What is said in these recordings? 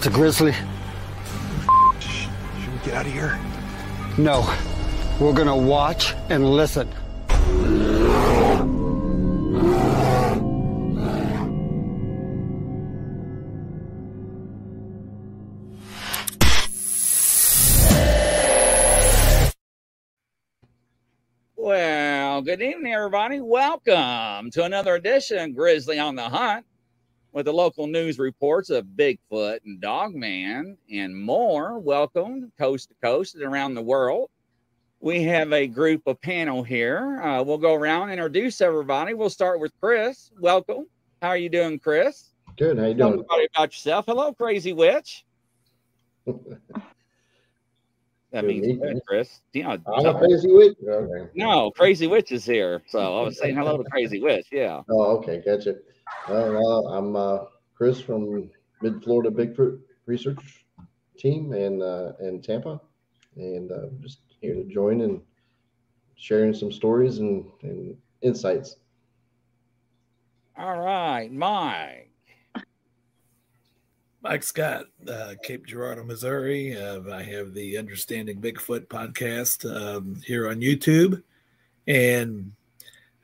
It's a grizzly. Should we get out of here? No. We're gonna watch and listen. Well, good evening, everybody. Welcome to another edition of Grizzly on the Hunt with the local news reports of Bigfoot and Dogman and more. Welcome coast to coast and around the world. We have a group of panel here. Uh, we'll go around and introduce everybody. We'll start with Chris. Welcome. How are you doing, Chris? Good. How you Tell doing? everybody about yourself. Hello, Crazy Witch. That means good. Chris. You know, I'm a crazy witch. Okay. no, Crazy Witch is here. So I was saying hello to Crazy Witch. Yeah. Oh, okay. Gotcha. Well, uh, I'm uh, Chris from Mid Florida Bigfoot Research Team and uh, in Tampa, and uh, just here to join and sharing some stories and, and insights. All right, Mike. Mike Scott, uh, Cape Girardeau, Missouri. Uh, I have the Understanding Bigfoot podcast um, here on YouTube, and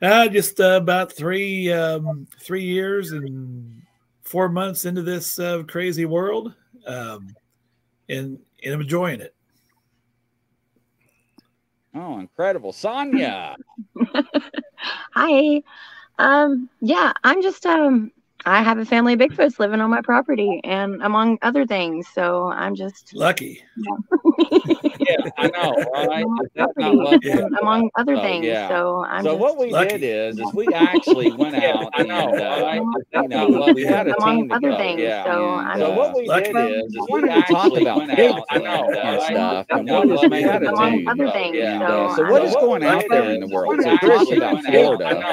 uh, just uh, about three um, three years and four months into this uh, crazy world, um, and and I'm enjoying it. Oh, incredible. Sonia. Hi. Um, yeah, I'm just um I have a family of Bigfoots living on my property and among other things. So I'm just Lucky. Yeah, I know, right? among, Is property among other Oh, things. yeah. So I'm So just what we Lucky. did is, is we actually went out I and know, uh, right? you know, we had a among team other things. Yeah. So and, I'm so what we Lucky. did is, is Why we don't talk actually about went out Bigfoot and, and and stuff, stuff, and and what what is is we had among team. other things. Yeah. So So what is going out there in the world? So Chris about Florida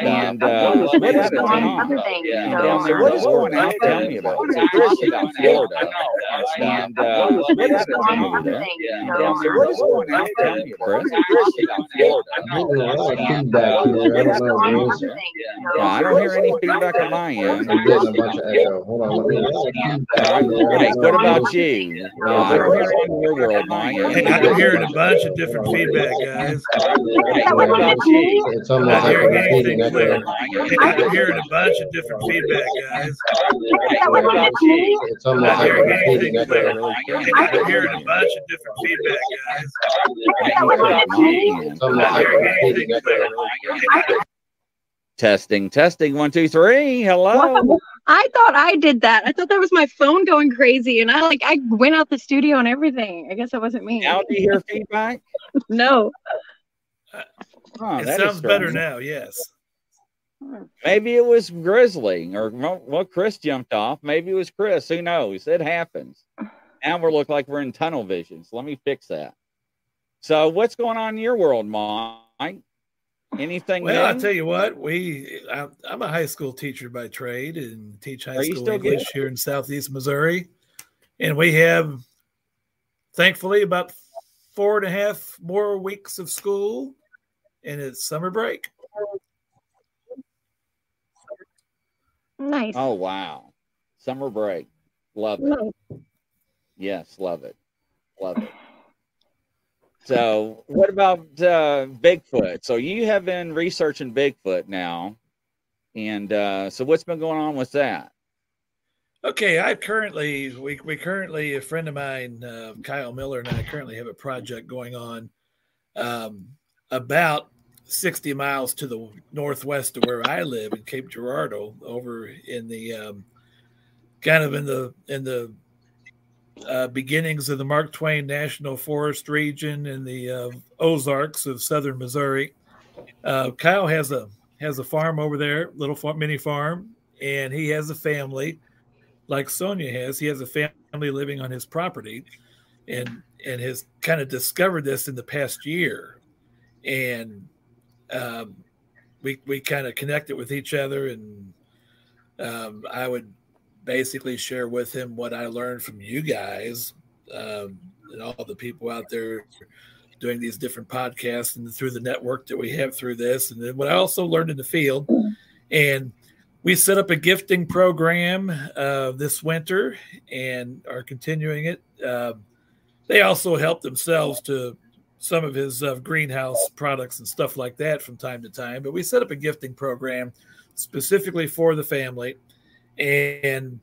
and uh, what is going on? other things. Yeah. So Yeah, I'm what is going out? Tell me about it. So Chris about Florida and what is going on? things. Yeah. So Yeah, so I'm what is going out? Tell me, Chris. Chris about Florida. I'm a lot of feedback. I don't know among what it other Yeah, I don't hear any feedback on my end. I'm getting a bunch of echo. Hold on. I'm getting a lot of feedback here. I Mike, don't what about you? Yeah, I don't hear it in your world, Mike. Hey, I'm hearing a bunch of different feedback, guys. Mike, what about you? It's almost Not like hearing anything clear. I'm hearing a bunch of different feedback, guys. Mike, what about you? It's almost Not hearing anything clear. I'm hearing a bunch of different feedback, guys. Mike, what about you? It's almost like a repeating echo. Testing, testing, one, two, three. Hello. I thought I did that. I thought that was my phone going crazy, and I like I went out the studio and everything. I guess that wasn't me. Now do you hear feedback? No. Oh, It sounds better now, yes. Maybe it was Grizzly or well, Chris jumped off. Maybe it was Chris. Who knows? It happens. Now we look like we're in tunnel vision. So let me fix that. So what's going on in your world, Mike? Anything Well, I tell you what, we I, I'm a high school teacher by trade and teach high Are school English here in Southeast Missouri, and we have, thankfully, about four and a half more weeks of school, and it's summer break. Nice. Oh wow. Summer break. Love it. No. Yes, love it. Love it. So, what about uh, Bigfoot? So, you have been researching Bigfoot now, and uh, so what's been going on with that? Okay, I currently we we currently a friend of mine, uh, Kyle Miller, and I currently have a project going on um, about sixty miles to the northwest of where I live in Cape Girardeau, over in the um, kind of in the in the uh, beginnings of the Mark Twain National Forest region in the uh, Ozarks of southern Missouri. Uh, Kyle has a has a farm over there, little farm, mini farm, and he has a family like Sonia has. He has a family living on his property, and and has kind of discovered this in the past year, and um, we we kind of connected with each other, and um, I would basically share with him what I learned from you guys um, and all the people out there doing these different podcasts and through the network that we have through this, and then what I also learned in the field, and we set up a gifting program uh, this winter and are continuing it. Uh, they also help themselves to some of his uh, greenhouse products and stuff like that from time to time. But we set up a gifting program specifically for the family, and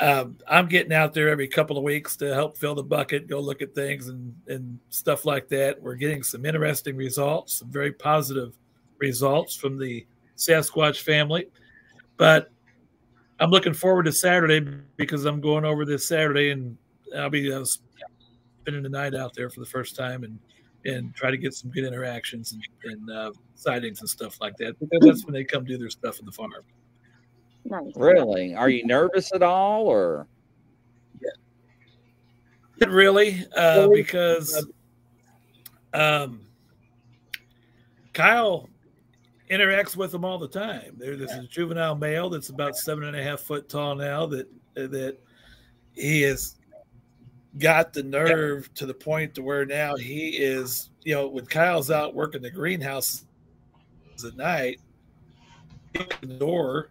um, I'm getting out there every couple of weeks to help fill the bucket, go look at things and and stuff like that. We're getting some interesting results, some very positive results from the Sasquatch family. But I'm looking forward to Saturday because I'm going over this Saturday and I'll be uh, spending the night out there for the first time and and try to get some good interactions and, and uh, sightings and stuff like that because that's when they come do their stuff in the farm. Nice. Really? Are you nervous at all, or? Not really, uh, because um, Kyle interacts with them all the time. There, there's a juvenile male that's about seven and a half foot tall now that that he has got the nerve to the point to where now he is, you know, when Kyle's out working the greenhouse at night, the door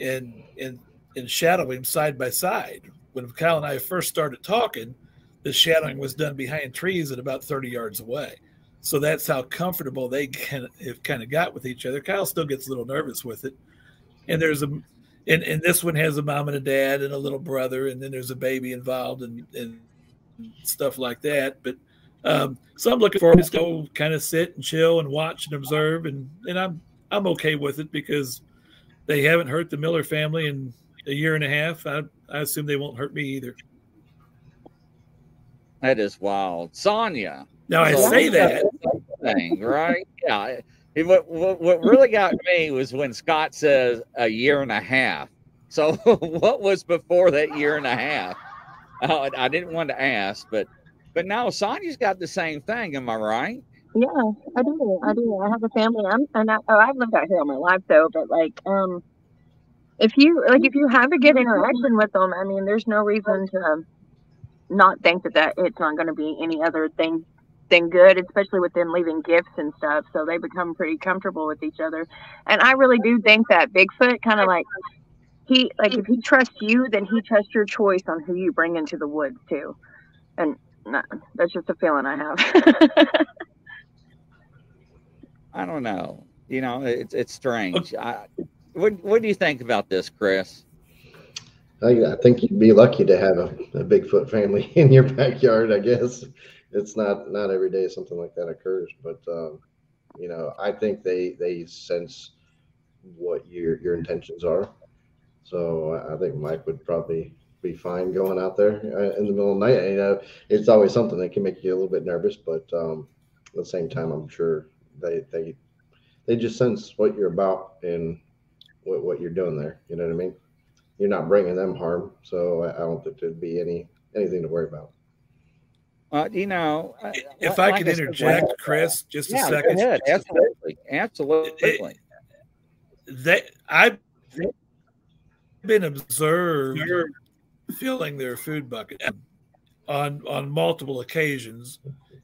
and and and shadow him side by side. When Kyle and I first started talking, the shadowing was done behind trees at about 30 yards away. So that's how comfortable they can have kind of got with each other. Kyle still gets a little nervous with it. And there's a and, and this one has a mom and a dad and a little brother, and then there's a baby involved and, and stuff like that. But um, so I'm looking forward to go kind of sit and chill and watch and observe, and and I'm I'm okay with it because they haven't hurt the Miller family in a year and a half. I, I assume they won't hurt me either. That is wild, Sonia. Now I say that thing, right? Yeah. It, what, what what really got me was when Scott says a year and a half. So what was before that year and a half? Uh, I didn't want to ask, but but now Sonia's got the same thing. Am I right? Yeah, I do. I do. I have a family. I'm and I, oh, I've lived out here all my life though. But like, um, if you like, if you have a good interaction with them, I mean, there's no reason to not think that that it's not going to be any other thing than good, especially with them leaving gifts and stuff. So they become pretty comfortable with each other. And I really do think that Bigfoot kind of like he like if he trusts you, then he trusts your choice on who you bring into the woods too. And no, that's just a feeling I have. I don't know. You know, it's it's strange. I, what what do you think about this, Chris? I, I think you'd be lucky to have a, a Bigfoot family in your backyard. I guess it's not not every day something like that occurs, but um, you know, I think they they sense what your your intentions are. So I think Mike would probably be fine going out there uh, in the middle of the night. You know, it's always something that can make you a little bit nervous, but um, at the same time, I'm sure they they they just sense what you're about and what what you're doing there. You know what I mean? You're not bringing them harm, so I, I don't think there'd be any anything to worry about. Uh, you know, if like I could interject, said, Chris, just yeah, a second. Go ahead. Absolutely, absolutely. They, I've been observed filling their food bucket on on multiple occasions.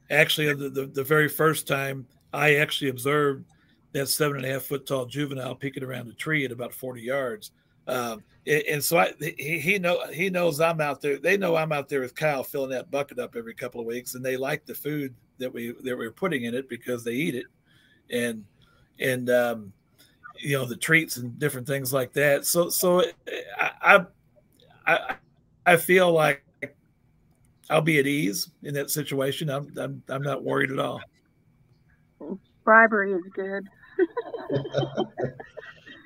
Actually, the, the, the very first time I actually observed that seven and a half foot tall juvenile peeking around a tree at about 40 yards. Um, and so I, he, he know he knows I'm out there. They know I'm out there with Kyle filling that bucket up every couple of weeks, and they like the food that we that we're putting in it because they eat it, and and um, you know the treats and different things like that. So so I I I feel like I'll be at ease in that situation. I'm I'm I'm not worried at all. Bribery is good.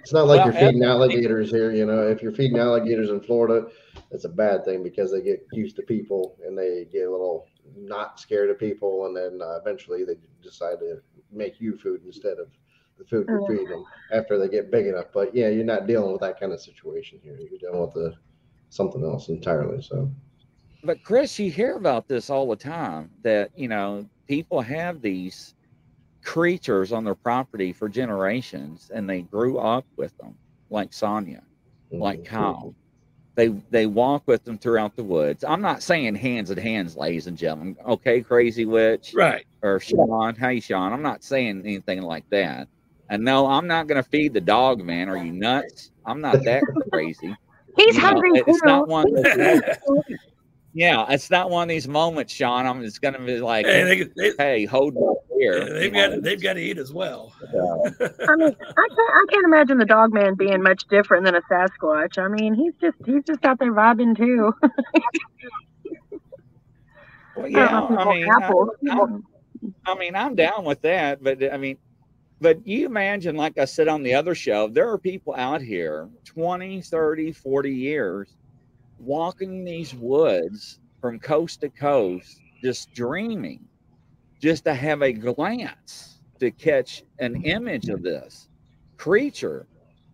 it's not like well, you're feeding alligators here. You know, if you're feeding alligators in Florida, it's a bad thing because they get used to people and they get a little not scared of people, and then uh, eventually they decide to make you food instead of the food you're feeding them after they get big enough. But yeah, you're not dealing with that kind of situation here. You're dealing with the something else entirely. So. But Chris, you hear about this all the time that you know people have these creatures on their property for generations and they grew up with them like sonia mm-hmm. like kyle they they walk with them throughout the woods i'm not saying hands in hands ladies and gentlemen okay crazy witch right or sean hey sean i'm not saying anything like that And no, I'm not going to feed the dog, man. Are you nuts? I'm not that crazy. He's You know, hungry it's too. not one. Yeah, it's not one of these moments, Sean. I'm just going to be like, Hey, they, they, hey, hold my beer. they've you know? got they've got to eat as well. I mean, I can't, I can't imagine the dog man being much different than a Sasquatch. I mean, he's just he's just out there vibing too. Well, yeah, don't know if I mean, I. I'm- I mean, I'm down with that, but I mean, but you imagine, like I said on the other show, there are people out here 20, 30, 40 years walking these woods from coast to coast, just dreaming, just to have a glance to catch an image of this creature.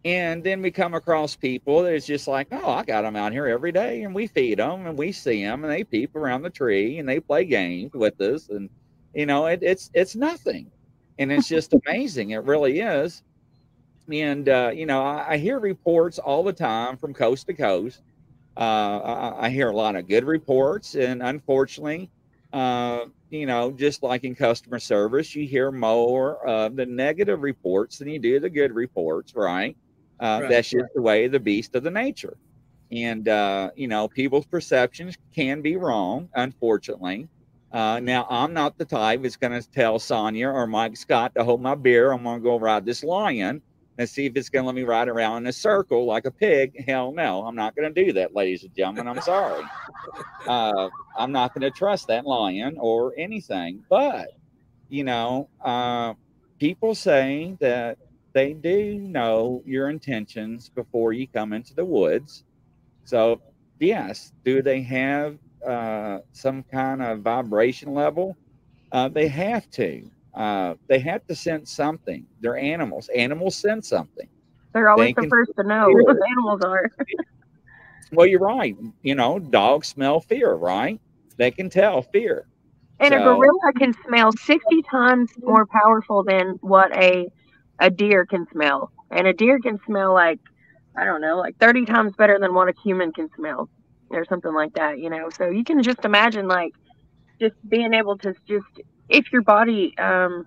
And then we come across people that it's just like, oh, I got them out here every day, and we feed them, and we see them, and they peep around the tree, and they play games with us, and you know, it, it's it's nothing, and it's just amazing. It really is. And uh, you know, I, I hear reports all the time from coast to coast. Uh, I, I hear a lot of good reports, and unfortunately, uh, you know, just like in customer service, you hear more of the negative reports than you do the good reports, right? Uh, Right, that's just the way of the beast of the nature. And, uh, you know, people's perceptions can be wrong, unfortunately. Uh, now, I'm not the type that's going to tell Sonia or Mike Scott to hold my beer. I'm going to go ride this lion and see if it's going to let me ride around in a circle like a pig. Hell no, I'm not going to do that, ladies and gentlemen. I'm sorry. Uh, I'm not going to trust that lion or anything. But, you know, uh, people say that they do know your intentions before you come into the woods. So, yes, do they have uh, some kind of vibration level? Uh, they have to. Uh, they have to sense something. They're animals. Animals sense something. They're always They the first to know. What animals are. Well, you're right. You know, dogs smell fear, right? They can tell fear. And a gorilla can smell 60 times more powerful than what a a deer can smell. And a deer can smell like I don't know, like 30 times better than what a human can smell or something like that, you know. So you can just imagine like just being able to just if your body um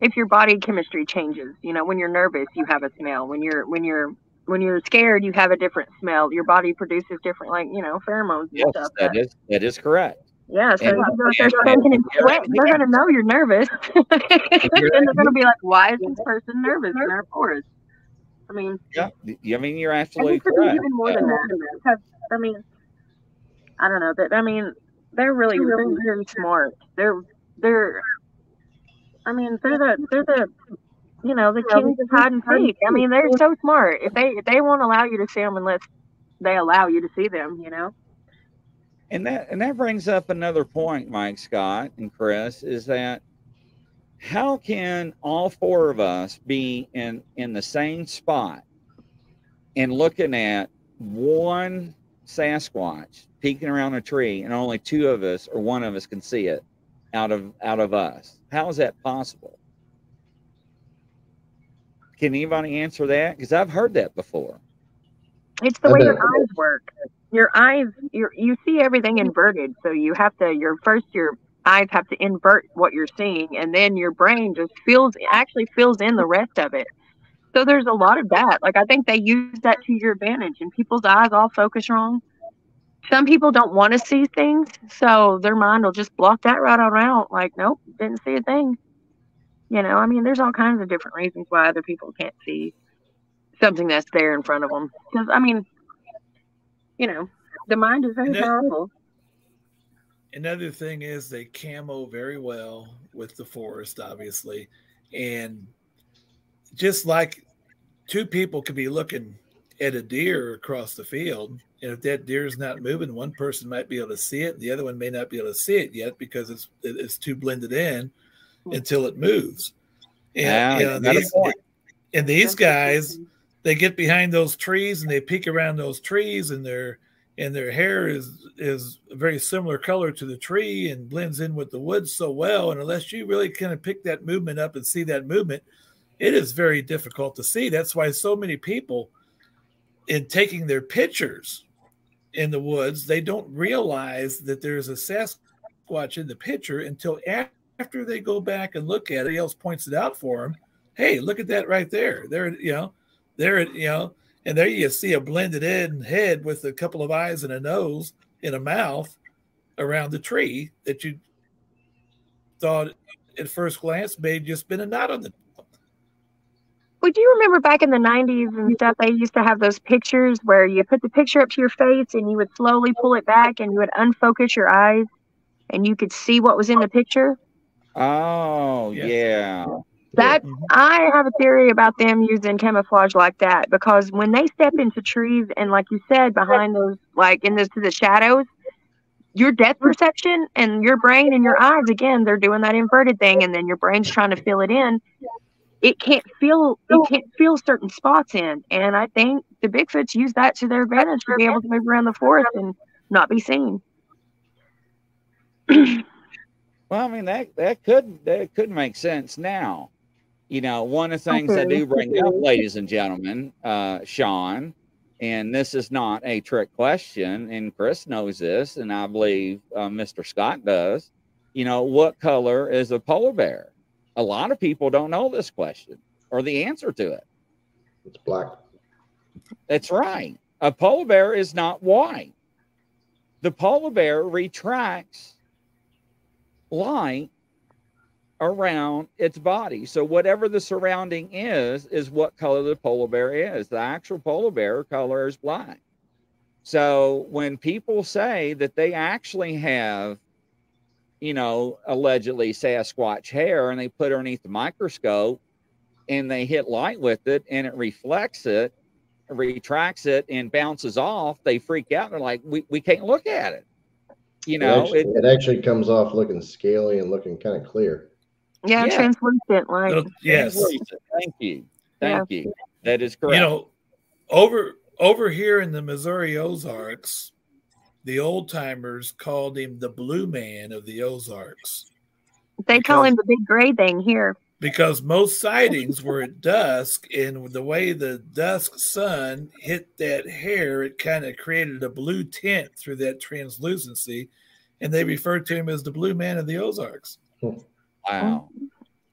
if your body chemistry changes, you know, when you're nervous, you have a smell. When you're when you're when you're scared, you have a different smell. Your body produces different, like you know, pheromones and Yes, stuff. that is that is correct. Yeah, so And- if they're and- and and- sweating, they're gonna know you're nervous, and they're gonna be like, "Why is this person nervous in our forest?" I mean, Yeah, I mean you're absolutely think it could be correct. even more than that. Because, I mean, I don't know that. I mean, they're really, really, really smart. They're, they're. I mean, they're the, they're the, you know, the kings of hide and seek. I mean, they're so smart. If they, if they won't allow you to see them unless they allow you to see them, you know. And that and that brings up another point, Mike Scott and Chris, is that how can all four of us be in in the same spot and looking at one Sasquatch peeking around a tree and only two of us or one of us can see it out of out of us? How is that possible? Can anybody answer that? Because I've heard that before. It's the way your eyes work. Your eyes, you you see everything inverted. So you have to, your first, your eyes have to invert what you're seeing, and then your brain just fills, actually fills in the rest of it. So there's a lot of that. Like I think they use that to your advantage, and people's eyes all focus wrong. Some people don't want to see things, so their mind will just block that right on out. Like, nope, didn't see a thing. You know, I mean, there's all kinds of different reasons why other people can't see something that's there in front of them. Because I mean, you know, the mind is very And that- powerful. Another thing is they camo very well with the forest, obviously. And just like two people could be looking at a deer across the field, and if that deer is not moving, one person might be able to see it, the other one may not be able to see it yet because it's it's too blended in until it moves. Yeah, And, you know, you got a these, point. and these guys, they get behind those trees and they peek around those trees and their and their hair is is a very similar color to the tree and blends in with the woods so well and unless you really kind of pick that movement up and see that movement it is very difficult to see. That's why so many people in taking their pictures in the woods they don't realize that there's a sasquatch in the picture until after they go back and look at it. Else points it out for them hey, look at that right there. There, you know, there, you know, and there you see a blended in head with a couple of eyes and a nose and a mouth around the tree that you thought at first glance may just been a knot on the well, do you remember back in the 90s and stuff, they used to have those pictures where you put the picture up to your face and you would slowly pull it back and you would unfocus your eyes and you could see what was in the picture? Oh, Yeah. yeah. That Mhm. I have a theory about them using camouflage like that because when they step into trees and like you said, behind those like in the, the shadows, your depth perception and your brain and your eyes again, they're doing that inverted thing and then your brain's trying to fill it in. It can't feel it can't feel certain spots in. And I think the Bigfoots use that to their advantage to be able to move around the forest and not be seen. Well, I mean that that could that could make sense now. You know, one of the things I do bring up, ladies and gentlemen, uh, Sean, and this is not a trick question, and Chris knows this, and I believe uh, Mr. Scott does. You know, what color is a polar bear? A lot of people don't know this question or the answer to it. It's black. That's right. A polar bear is not white. The polar bear retracts light around its body. So whatever the surrounding is, is what color the polar bear is. The actual polar bear color is black. So when people say that they actually have, you know, allegedly Sasquatch hair and they put it underneath the microscope and they hit light with it and it reflects it, retracts it and bounces off, they freak out. They're like, we, we can't look at it. You It know, actually, it, it actually comes off looking scaly and looking kind of clear. Yeah, Yeah. translucent like Little- yes. Thank you. Thank you. That is correct. You know, over over here in the Missouri Ozarks, the old timers called him the blue man of the Ozarks they call him the big gray thing here. because most sightings were at dusk, and the way the dusk sun hit that hair, it kind of created a blue tint through that translucency, and they referred to him as the blue man of the Ozarks. wow.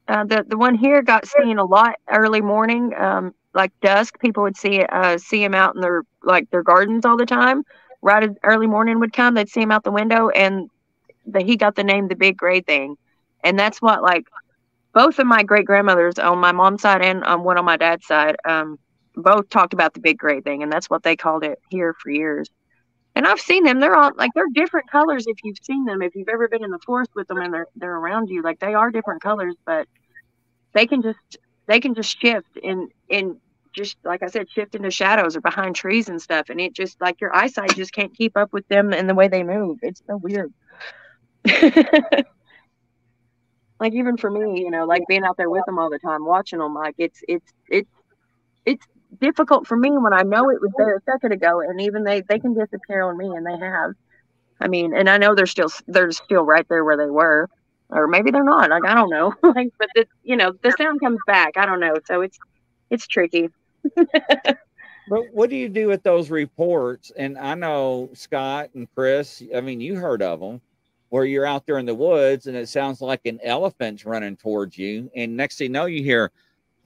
Uh, the the one here got seen a lot early morning, um, like dusk. People would see uh, see him out in their like their gardens all the time. Right as early morning would come, they'd see him out the window, and the, he got the name the Big Gray Thing, and that's what like both of my great grandmothers on my mom's side and on one on my dad's side, um, both talked about the Big Gray Thing, and that's what they called it here for years. And I've seen them; they're all like they're different colors. If you've seen them, if you've ever been in the forest with them, and they're they're around you, like they are different colors, but they can just they can just shift in in just like I said, shift into shadows or behind trees and stuff, and it just like your eyesight just can't keep up with them and the way they move. It's so weird. like even for me, you know, like being out there with them all the time, watching them, like it's it's it's it's difficult for me when I know it was there a second ago, and even they they can disappear on me, and they have. I mean, and I know they're still they're still right there where they were, or maybe they're not. Like I don't know. like, but the you know the sound comes back. I don't know. So it's it's tricky. But what do you do with those reports? And I know Scott and Chris, I mean, you heard of them where you're out there in the woods and it sounds like an elephant's running towards you. And next thing you know, you hear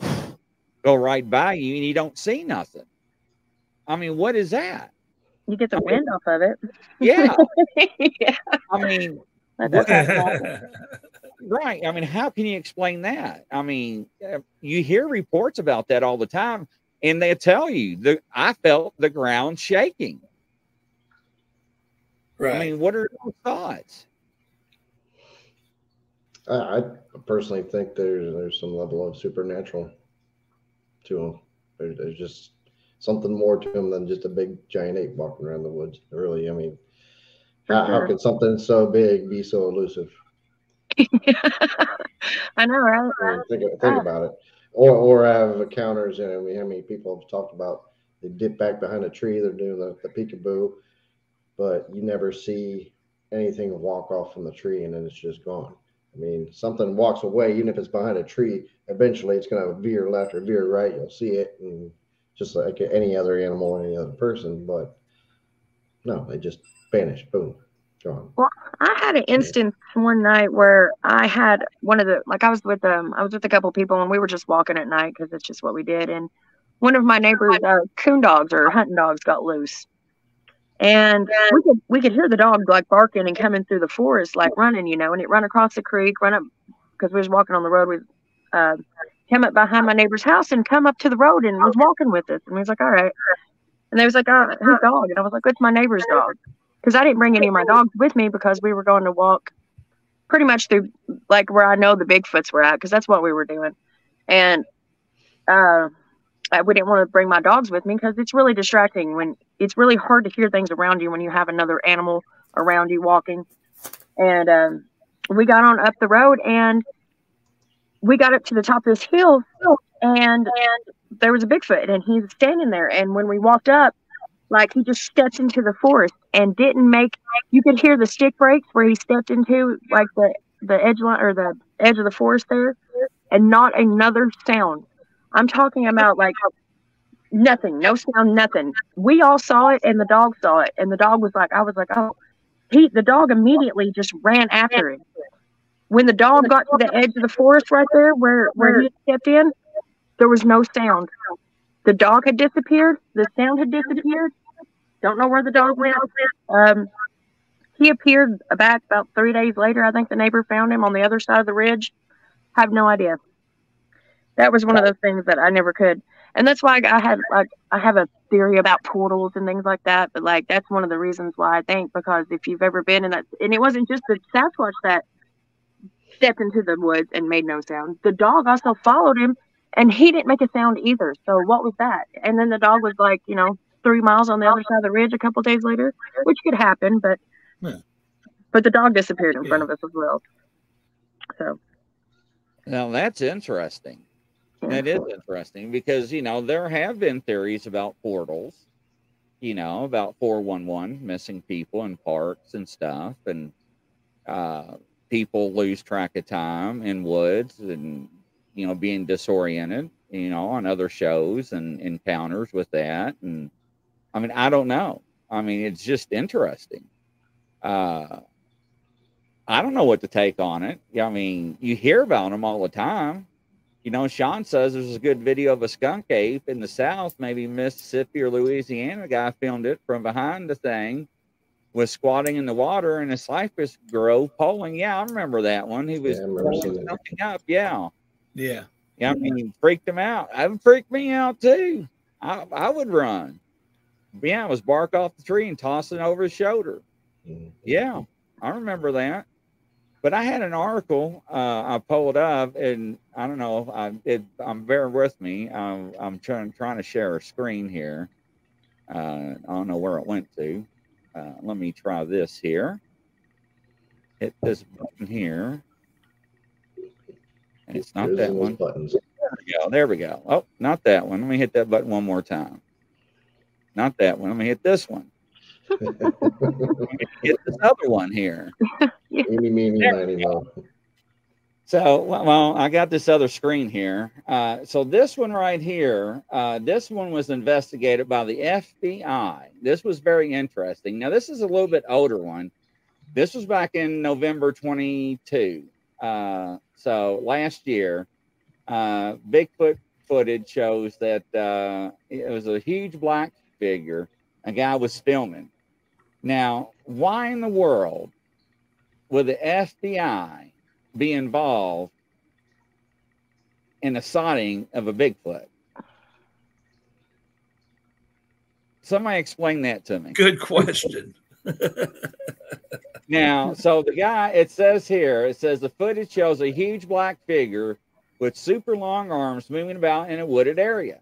go right by you and you don't see nothing. I mean, what is that? You get the wind off of it. Yeah. yeah, I mean, that's What- okay. right. I mean, how can you explain that? I mean, uh, you hear reports about that all the time, and they tell you that I felt the ground shaking. right. I mean, what are your thoughts? I, I personally think there's there's some level of supernatural to them. There's, there's just something more to them than just a big giant ape walking around the woods. Really, I mean, For how, how sure. can something so big be so elusive? I know, right? Think think about it. Or or have encounters. You know, mean, how many people have talked about they dip back behind a tree, they're doing the, the peekaboo, but you never see anything walk off from the tree and then it's just gone. I mean, something walks away, even if it's behind a tree, eventually it's going to veer left or veer right. You'll see it, and just like any other animal or any other person. But no, they just vanish. Boom. John. Well, I had an instance one night where I had one of the like I was with um I was with a couple people and we were just walking at night because it's just what we did. And one of my neighbors uh, coon dogs or hunting dogs got loose. And we could we could hear the dog like barking and coming through the forest like running you know and it run across the creek run up because we was walking on the road with uh, came up behind my neighbor's house and come up to the road and was walking with us. And we was like all right. And they was like oh whose dog? And I was like it's my neighbor's dog because I didn't bring any of my dogs with me because we were going to walk pretty much through like where I know the Bigfoots were at because that's what we were doing. And uh, I, we didn't want to bring my dogs with me because it's really distracting when it's really hard to hear things around you when you have another animal around you walking. And um, we got on up the road and we got up to the top of this hill and, and there was a Bigfoot and he's standing there. And when we walked up, like he just stepped into the forest and didn't make you could hear the stick breaks where he stepped into like the the edge line or the edge of the forest there and not another sound. I'm talking about like nothing no sound nothing. We all saw it and the dog saw it and the dog was like i was like oh. He the dog immediately just ran after it when the dog got to the edge of the forest right there where where he stepped in there was no sound. The dog had disappeared the sound had disappeared don't know where the dog went. Um, he appeared back about three days later. I think the neighbor found him on the other side of the ridge. Have no idea. That was one of those things that I never could, and that's why I had like I have a theory about portals and things like that. But like that's one of the reasons why I think because if you've ever been in that, and it wasn't just the Sasquatch that stepped into the woods and made no sound. The dog also followed him, and he didn't make a sound either. So what was that? And then the dog was like, you know, three miles on the other side of the ridge a couple days later, which could happen, but yeah. but the dog disappeared in yeah. front of us as well. So now that's interesting. Yeah. That is interesting because you know there have been theories about portals, you know, about 411 missing people in parks and stuff, and uh, people lose track of time in woods and you know being disoriented you know on other shows and encounters with that and I mean, I don't know. I mean, it's just interesting. Uh, I don't know what to take on it. I mean, you hear about them all the time. You know, Sean says there's a good video of a skunk ape in the South, maybe Mississippi or Louisiana. The guy filmed it from behind the thing, was squatting in the water in a cypress grove, polling. Yeah, I remember that one. He was yeah, something up. Yeah. Yeah. Yeah. I mean, freaked him out. That freaked me out too. I, I would run yeah, it was bark off the tree and tossing over his shoulder. Mm-hmm. Yeah, I remember that. But I had an article uh, I pulled up, and I don't know. I, it, I'm bear with me. I'm, I'm trying trying to share a screen here. Uh, I don't know where it went to. Uh, let me try this here. Hit this button here. And it's not There's that one. Buttons. There we go. There we go. Oh, not that one. Let me hit that button one more time. Not that one. I'm gonna hit this one. hit this other one here. Eeny, meeny, miny, So, well, I got this other screen here. Uh, so this one right here, uh, this one was investigated by the FBI. This was very interesting. Now, this is a little bit older one. This was back in November 22. Uh, so last year, uh, Bigfoot footage shows that uh, it was a huge black figure. A guy was filming. Now, why in the world would the FBI be involved in the sighting of a Bigfoot? Somebody explain that to me. Good question. now, so the guy, it says here, it says the footage shows a huge black figure with super long arms moving about in a wooded area.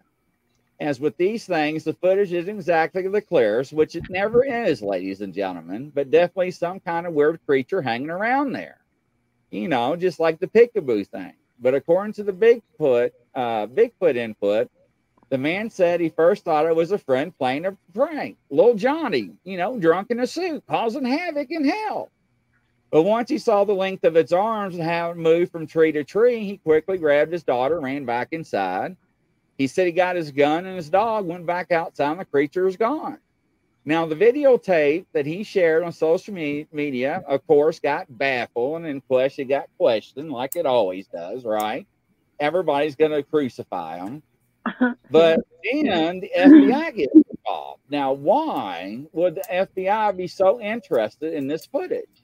As with these things, the footage isn't exactly the clearest, which it never is, ladies and gentlemen, but definitely some kind of weird creature hanging around there. You know, just like the peekaboo thing. But according to the Bigfoot, uh, Bigfoot input, the man said he first thought it was a friend playing a prank, little Johnny, you know, drunk in a suit, causing havoc in hell. But once he saw the length of its arms and how it moved from tree to tree, he quickly grabbed his daughter, ran back inside. He said he got his gun and his dog went back outside and the creature was gone. Now, the videotape that he shared on social me- media, of course, got baffled and question got questioned like it always does, right? Everybody's going to crucify him. But then the FBI gets involved. Now, why would the FBI be so interested in this footage?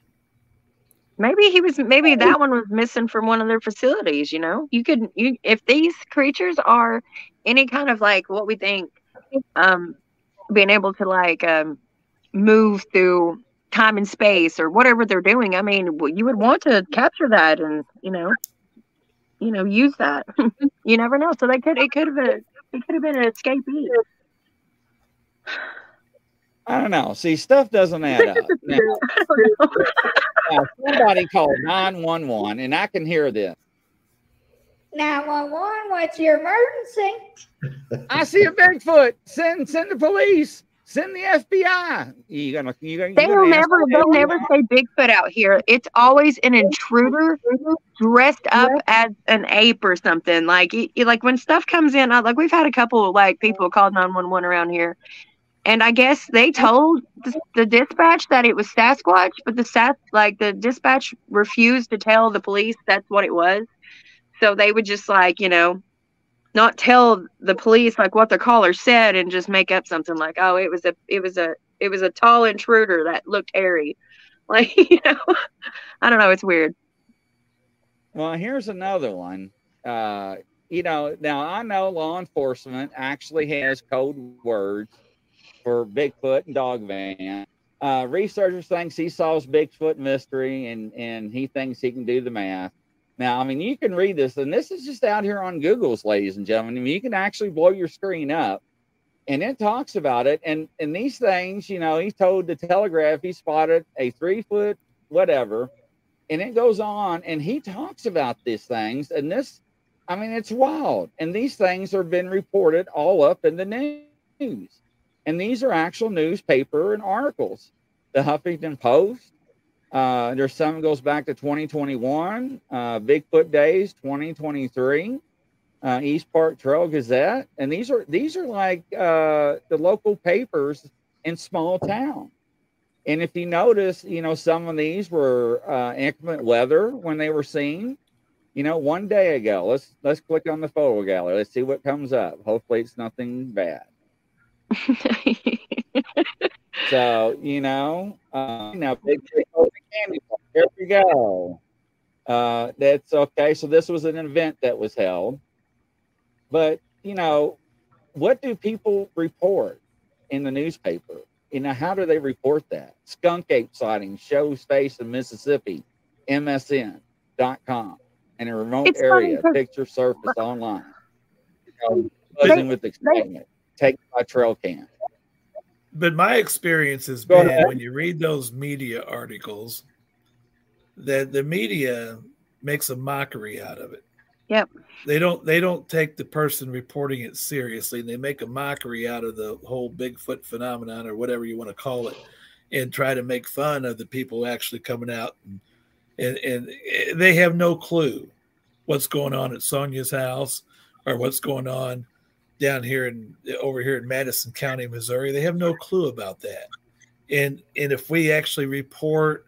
Maybe he was. Maybe that one was missing from one of their facilities. You know, you could. You if these creatures are any kind of like what we think, um, being able to like um, move through time and space or whatever they're doing. I mean, you would want to capture that and you know, you know, use that. you never know. So they could. It could have been. It could have been an escapee. I don't know. See, stuff doesn't add up. Now, now, somebody called 911, and I can hear this. 911, what's your emergency? I see a Bigfoot. Send send the police. Send the FBI. You gonna you gonna, you They'll gonna never, for they'll help? never say Bigfoot out here. It's always an intruder dressed up as an ape or something. Like, it, it- like when stuff comes in, like we've had a couple of like people call nine one one around here, and I guess they told the, the dispatch that it was Sasquatch, but the sas like the dispatch refused to tell the police that's what it was. So they would just like you know not tell the police like what the caller said and just make up something like oh it was a it was a it was a tall intruder that looked hairy like you know i don't know it's weird Well, here's another one. Uh, you know, now I know law enforcement actually has code words for Bigfoot and Dogman. Uh, researchers thinks he solves Bigfoot mystery and and he thinks he can do the math. Now, I mean, you can read this, and this is just out here on Google's, ladies and gentlemen. I mean, you can actually blow your screen up, and it talks about it. And and these things, you know, he told the Telegraph he spotted a three foot whatever, and it goes on, and he talks about these things, and this, I mean, it's wild. And these things have been reported all up in the news, and these are actual newspaper and articles. The Huffington Post. Uh, there's some goes back to 2021, uh, Bigfoot Days 2023, uh, Estes Park Trail Gazette, and these are these are like uh, the local papers in small town. And if you notice, you know some of these were uh, inclement weather when they were seen. You know, one day ago. Let's let's click on the photo gallery. Let's see what comes up. Hopefully, it's nothing bad. So you know, uh, now big big open candy bar. There we go. Uh, that's okay. So this was an event that was held, but you know, what do people report in the newspaper? You know, how do they report that? Skunk ape sighting shows face in Mississippi, MSN.com, in a remote It's area. Picture surfaced online. You know, buzzing with excitement. Taken by trail cam. But my experience has Go been ahead. when you read those media articles, that the media makes a mockery out of it. Yep. They don't they don't take the person reporting it seriously. And they make a mockery out of the whole Bigfoot phenomenon or whatever you want to call it, and try to make fun of the people actually coming out and and, and eh, they have no clue what's going on at Sonia's house or what's going on down here in over here in Madison County, Missouri. They have no clue about that. And and if we actually report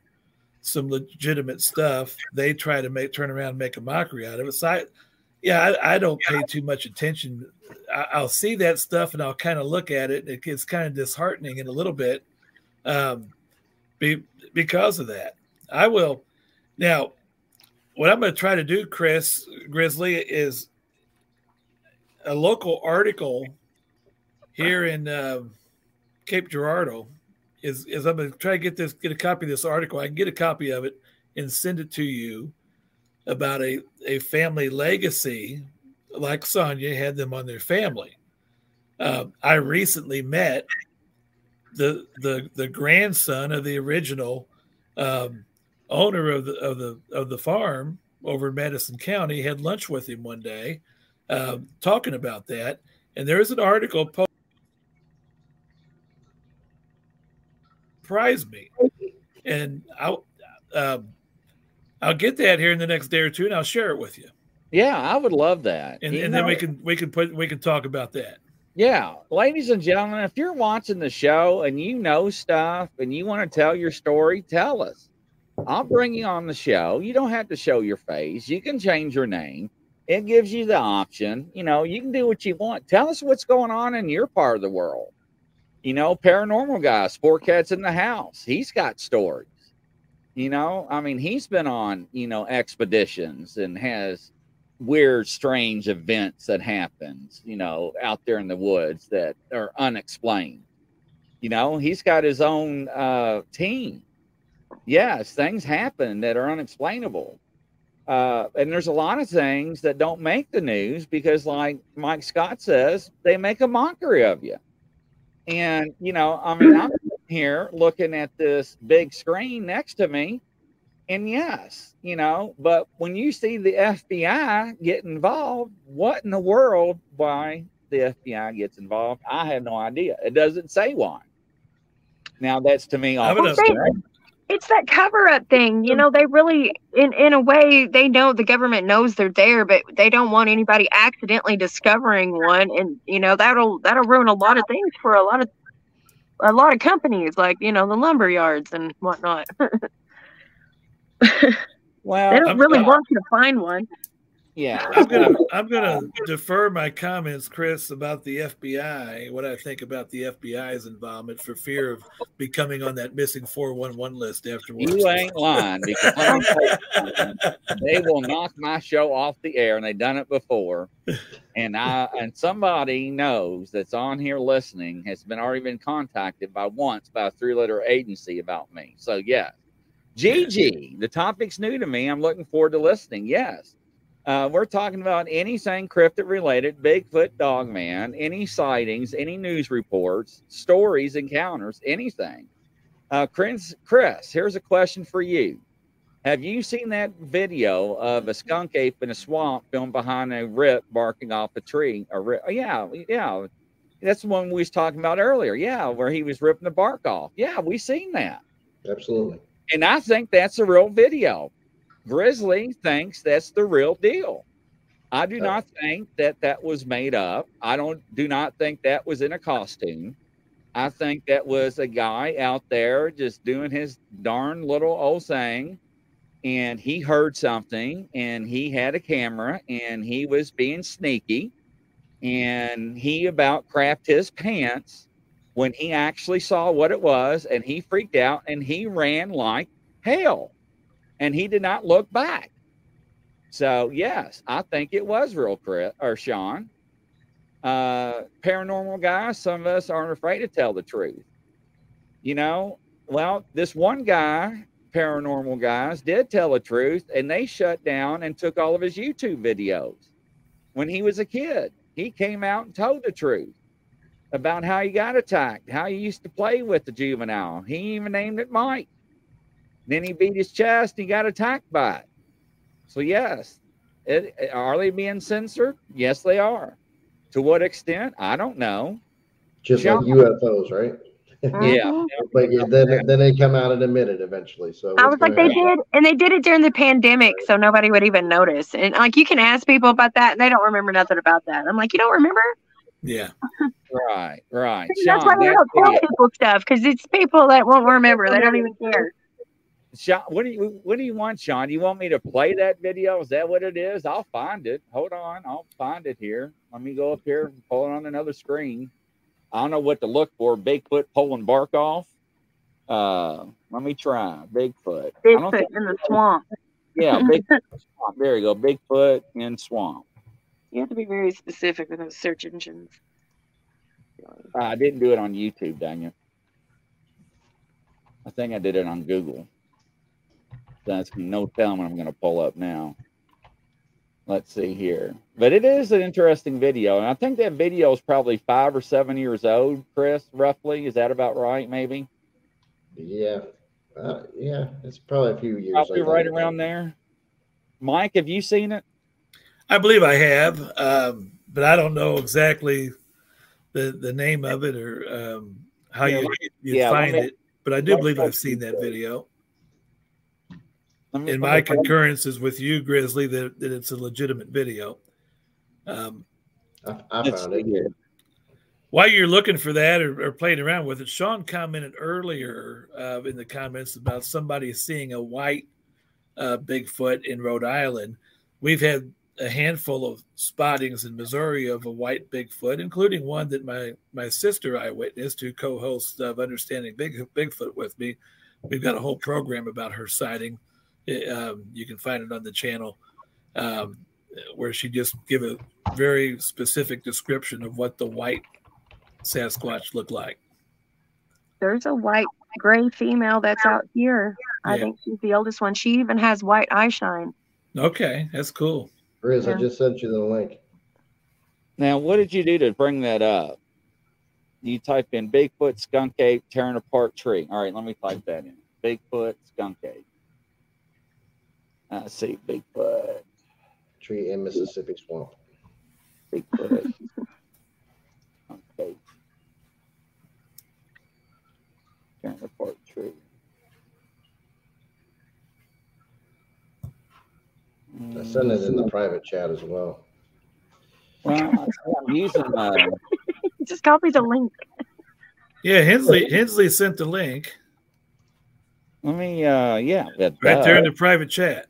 some legitimate stuff, they try to make turn around and make a mockery out of it. So I, yeah, I, I don't pay too much attention. I, I'll see that stuff and I'll kind of look at it. It gets kind of disheartening in a little bit, um, be, because of that. I will now. What I'm going to try to do, Chris Grizzly, is a local article here in um Cape Girardeau is is I'm going to try to get this get a copy of this article. I can get a copy of it and send it to you about a a family legacy like Sonia had them on their family. Um, I recently met the the the grandson of the original um, owner of the of the of the farm over in Madison County. Had lunch with him one day, um, talking about that. And there is an article po- surprised me, and I'll um, I'll get that here in the next day or two, and I'll share it with you, Yeah, I would love that. and, and then we can we can put we can talk about that. Yeah, ladies and gentlemen, if you're watching the show and you know stuff and you want to tell your story, tell us. I'll bring you on the show. You don't have to show your face. You can change your name. It gives you the option. You know, you can do what you want. Tell us what's going on in your part of the world. You know, paranormal guy, Sport Cats in the House. He's got stories. You know, I mean, he's been on, you know, expeditions and has weird, strange events that happens, you know, out there in the woods that are unexplained. You know, he's got his own uh, team. Yes, things happen that are unexplainable. Uh, and there's a lot of things that don't make the news because, like Mike Scott says, they make a mockery of you. And, you know, I mean, I'm here looking at this big screen next to me. And yes, you know, but when you see the FBI get involved, what in the world, why the FBI gets involved? I have no idea. It doesn't say why. Now, that's to me all it's that cover up thing you mm. know they really in in a way they know the government knows they're there but they don't want anybody accidentally discovering one and you know that'll that'll ruin a lot of things for a lot of a lot of companies like you know the lumber yards and whatnot. Well they don't really want you to find one yeah, I'm gonna I'm gonna defer my comments, Chris, about the FBI. What I think about the FBI's involvement for fear of becoming on that missing 411 list afterwards. You ain't lying because they will knock my show off the air, and they've done it before. And I and somebody knows that's on here listening has been already been contacted by once by a three letter agency about me. So yeah, GG, the topic's new to me. I'm looking forward to listening. Yes. Uh, we're talking about anything cryptid related, Bigfoot, Dogman, any sightings, any news reports, stories, encounters, anything. Uh, Chris, Chris, here's a question for you. Have you seen that video of a skunk ape in a swamp filmed behind a rip barking off a tree? A rip, yeah, yeah. That's the one we was talking about earlier. Yeah, where he was ripping the bark off. Yeah, we seen that. Absolutely. And I think that's a real video. Grizzly thinks that's the real deal. I do oh. not think that that was made up. I don't do not think that was in a costume. I think that was a guy out there just doing his darn little old thing and he heard something and he had a camera and he was being sneaky and he about crapped his pants when he actually saw what it was and he freaked out and he ran like hell and he did not look back. So yes, I think it was real, Chris or Sean. Uh, paranormal guys, some of us aren't afraid to tell the truth. You know, well, this one guy, paranormal guys, did tell the truth, and they shut down and took all of his YouTube videos when he was a kid. He came out and told the truth about how he got attacked, how he used to play with the juvenile. He even named it Mike. Then he beat his chest. He got attacked by it. So yes, it, are they being censored? Yes, they are. To what extent? I don't know. Just John, like UFOs, right? Uh-huh. yeah. but yeah, then then they come out and admit it eventually. So I was like, they did, and they did it during the pandemic, so nobody would even notice. And like, you can ask people about that, and they don't remember nothing about that. I'm like, you don't remember? Yeah. right. Right. Sean, that's why we don't tell people stuff because it's people that won't remember. They don't even care. Sean, what do you what do you want, Sean? You want me to play that video? Is that what it is? I'll find it. Hold on, I'll find it here. Let me go up here and pull it on another screen. I don't know what to look for. Bigfoot pulling bark off. Uh, let me try Bigfoot. Bigfoot in the swamp. Yeah, Bigfoot swamp. There you go. Bigfoot in swamp. You have to be very specific with those search engines. I didn't do it on YouTube, Daniel. I think I did it on Google. That's no telling what I'm going to pull up now. Let's see here. But it is an interesting video. And I think that video is probably five or seven years old, Chris, roughly. Is that about right, maybe? Yeah. Uh, yeah, it's probably a few years. Old. Probably right around there. Mike, have you seen it? I believe I have, um, but I don't know exactly the the name of it or um, how yeah, you you yeah, find me, it. But I do believe I've seen that video in my concurrence is with you, Grizzly, that, that it's a legitimate video. Um, I, I found it. while you're looking for that or, or playing around with it, Sean commented earlier uh, in the comments about somebody seeing a white uh, Bigfoot in Rhode Island. We've had a handful of spottings in Missouri of a white Bigfoot, including one that my my sister eyewitnessed, who co-hosts of Understanding Big Bigfoot with me. We've got a whole program about her sighting. It, um, you can find it on the channel, um, where she just give a very specific description of what the white Sasquatch looked like. There's a white gray female that's out here. I think she's the oldest one. She even has white eye shine. Okay, that's cool. Grizz, I just sent you the link. Now, what did you do to bring that up? You type in Bigfoot, skunk ape, tearing apart tree. All right, let me type that in. Bigfoot, skunk ape. I see Bigfoot, Tree in Mississippi swamp. Bigfoot. skunk ape. Tearing apart tree. I sent it in the private chat as well. Well, I'm using uh, Just copy the link. Yeah, Hensley Hensley sent the link let me uh yeah, that, right there in the private chat.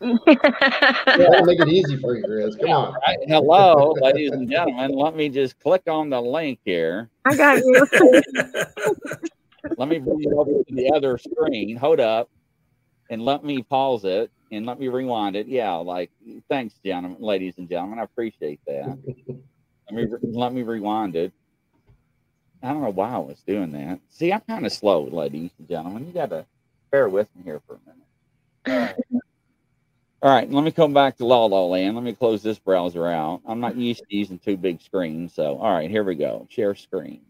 Yeah, I'll make it easy for you, Grizz. Come on. Right. Hello, ladies and gentlemen. Let me just click on the link here. I got you. Let me bring it over to the other screen. Hold up, and let me pause it and let me rewind it. Yeah, like thanks, gentlemen, ladies and gentlemen. I appreciate that. let me let me rewind it. I don't know why I was doing that. See, I'm kind of slow, ladies and gentlemen. You got to bear with me here for a minute. All right. All right, let me come back to La La Land. Let me close this browser out. I'm not used to using two big screens, so all right, here we go. Share screen.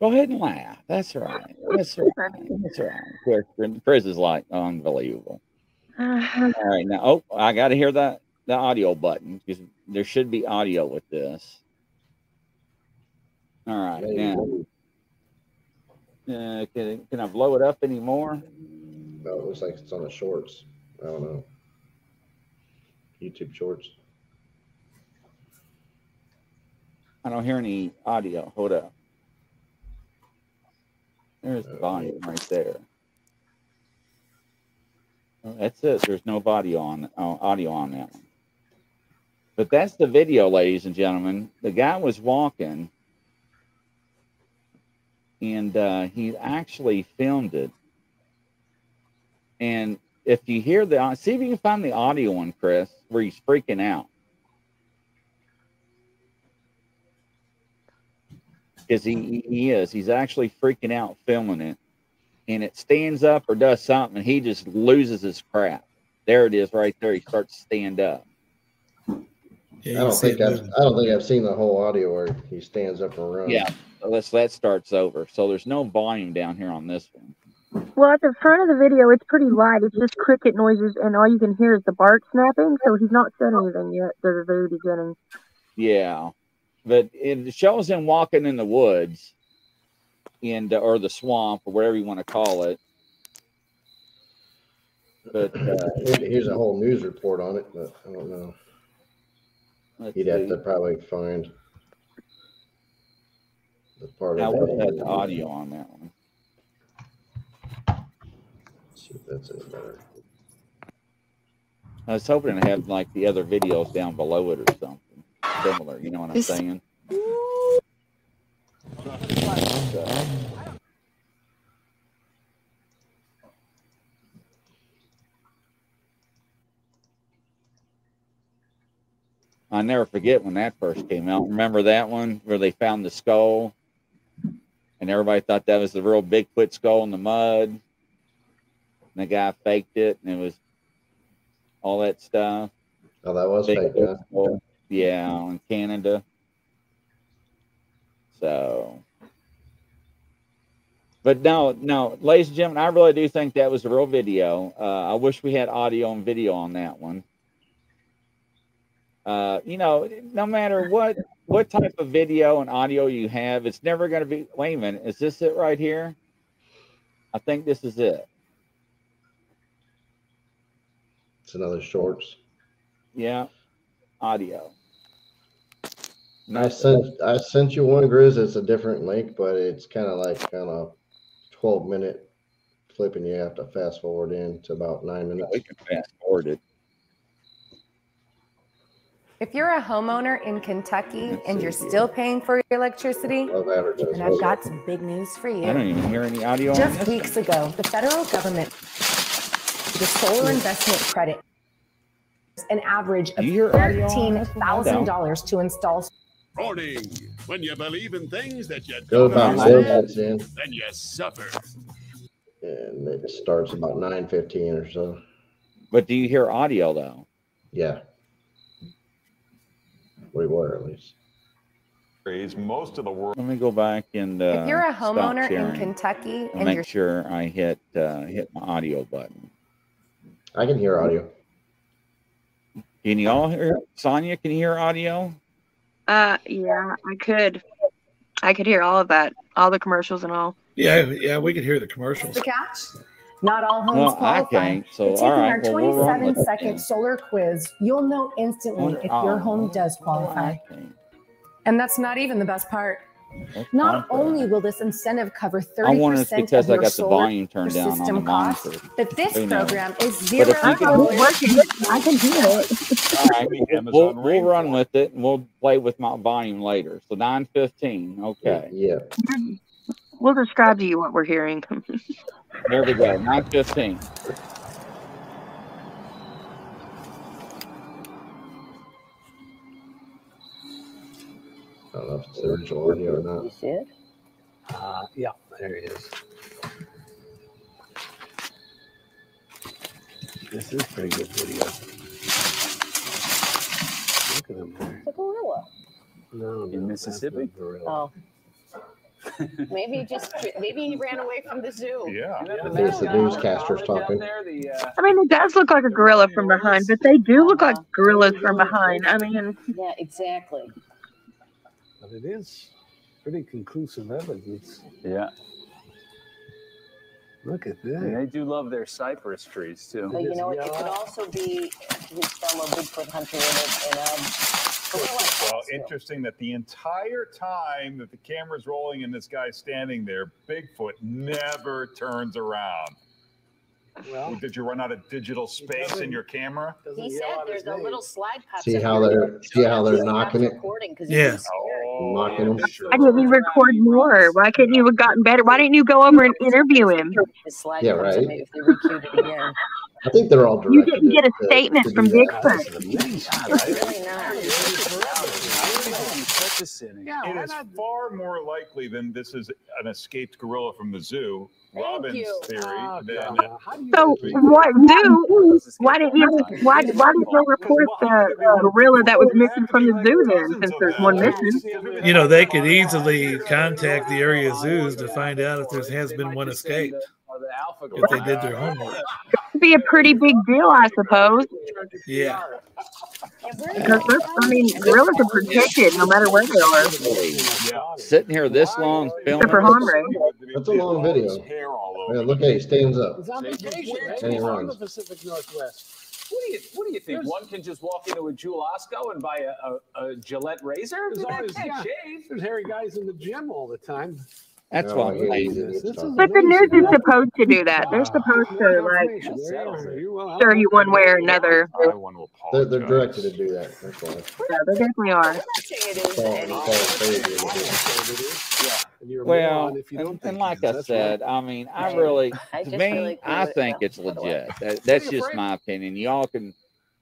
Go ahead and laugh. That's right. That's right. That's right. Chris, Chris is like unbelievable. Uh, All right, now oh, I got to hear that the audio button because there should be audio with this. All right, There you now uh, can can I blow it up anymore? No, it looks like it's on the shorts. I don't know. YouTube shorts. I don't hear any audio. Hold up. There's the volume right there. Oh, that's it. There's no audio on uh, audio on that one. But that's the video, ladies and gentlemen. The guy was walking, and uh, he actually filmed it. And if you hear the, uh, see if you can find the audio one, Chris, where he's freaking out. because he, he is. He's actually freaking out filming it. And it stands up or does something, and he just loses his crap. There it is, right there. He starts to stand up. Yeah, I don't think I've. I don't think I've seen the whole audio where he stands up and runs. Yeah, so let's that starts over. So there's no volume down here on this one. Well, at the front of the video, it's pretty light. It's just cricket noises, and all you can hear is the bark snapping. So he's not said anything yet to the very beginning. Yeah, but it shows him walking in the woods, and or the swamp or whatever you want to call it. But uh, Here's a whole news report on it, but I don't know. let's He'd have to probably find the part I of would have had that. the audio on that one. See if that's any better. I was hoping to have like the other videos down below it or something similar. You know what I'm This- saying? So, I never forget when that first came out. Remember that one where they found the skull, and everybody thought that was the real Bigfoot skull in the mud. The guy faked it, and it was all that stuff. Oh, that was fake, huh? Yeah, in Canada. So, but no, no, ladies and gentlemen, I really do think that was a real video. Uh, I wish we had audio and video on that one. Uh, you know, no matter what what type of video and audio you have, it's never going to be. Wait a minute, is this it right here? I think this is it. It's another shorts. Yeah, audio. I sent I sent you one, Grizz. It's a different link, but it's kind of like kind of twelve minute clip, and you have to fast forward in to about nine minutes. We can fast forward it. If you're a homeowner in Kentucky Let's and you're here. still paying for your electricity, Love advertising. then I've got some big news for you. I don't even hear any audio on Just this. weeks ago, the federal government, the solar investment credit, an average of Do you hear audio on this one? I don't. $13,000 to install Warning! When you believe in things that you Go don't about Nice. understand, in, then you suffer. and it starts about nine fifteen or so. But do you hear audio though? Yeah, we were at least. most of the world. Let me go back and uh, If you're a homeowner in Kentucky and and make you're sure I hit uh, hit my audio button. I can hear audio. Can you all hear Sonia? Can you hear audio? Uh, yeah, I could. I could hear all of that, all the commercials and all. Yeah, yeah, we could hear the commercials. the catch, not all homes Well, qualify. can't. So But all taking right, our well we'll 27 with it second then. solar quiz, you'll know instantly if your home does qualify. Oh, And that's not even the best part. That's Not only will this incentive cover 30% of your solar system cost, but this you know. program is zero. I can, working, I can do it. All right, we'll, we'll run with it and we'll play with my volume later. So 915. Okay. Yeah. We'll describe to you what we're hearing. there we go. 915. I don't know if it's the original audio or not. You see it? Uh, yeah, there he is. This is pretty good video. Look at him there. The gorilla. No, In Mississippi? gorilla. Oh. maybe he just maybe he ran away from the zoo. Yeah. I think it's the newscasters talking. There, the, uh, I mean, it does look like a gorilla from behind, but they do look like gorillas from behind. I mean, Yeah, exactly. But it is pretty conclusive evidence. yeah. Look at And that. they do love their cypress trees too. But you is know, it could also be his fellow Bigfoot hunter in a, in a Well, interesting that the entire time that the camera's rolling and this guy's standing there, Bigfoot never turns around. Well, Did you run out of digital space in your camera? He said there's a little slide pops See how they're see how they're knocking it. recording 'cause he Yeah. Oh, Mocking him. sure. why didn't you record more? Why couldn't you have gotten better? Why didn't you go over and interview him? Slide Yeah, right. if they recued it again. I think they're all You didn't get a to- statement to from. Bigfoot. It's really not. Such a city. It is far more likely than this is an escaped gorilla from the zoo. Thank Robin's you. theory. Oh, than- God. How do you So what do? Why didn't you? Why why didn't you report the gorilla that was missing from the zoo then? Since there's one missing. You know, they could easily contact the area zoos to find out if there has been one escaped if they did their homework. It'd be a pretty big deal, I suppose. Yeah. Because they're, I mean, gorillas are protected no matter where they are. Sitting here this long filming. Except for Harambe. That's a long video. Hair Yeah, look at he stands up. He's on vacation. right? And he He's on runs. the Pacific Northwest. What do you What do you think? There's- One can just walk into a Jewel Osco and buy a, a, a Gillette razor? There's always- Can't yeah. shave. There's hairy guys in the gym all the time. That's Oh, what yeah, I'm he saying. This But the news is supposed to do that. They're supposed to like Information. You are. You will- stir you one way or another. I want to They're, they're directed to do that. That's why. Yeah, they definitely are. I'm not saying it is Paul- any Paul Frazier That's did it. what it is. Yeah. And you're Well, if you don't and, and like is. I said. I mean, I really, I to me, I think it's by the way. legit. That, that's just my opinion. Y'all can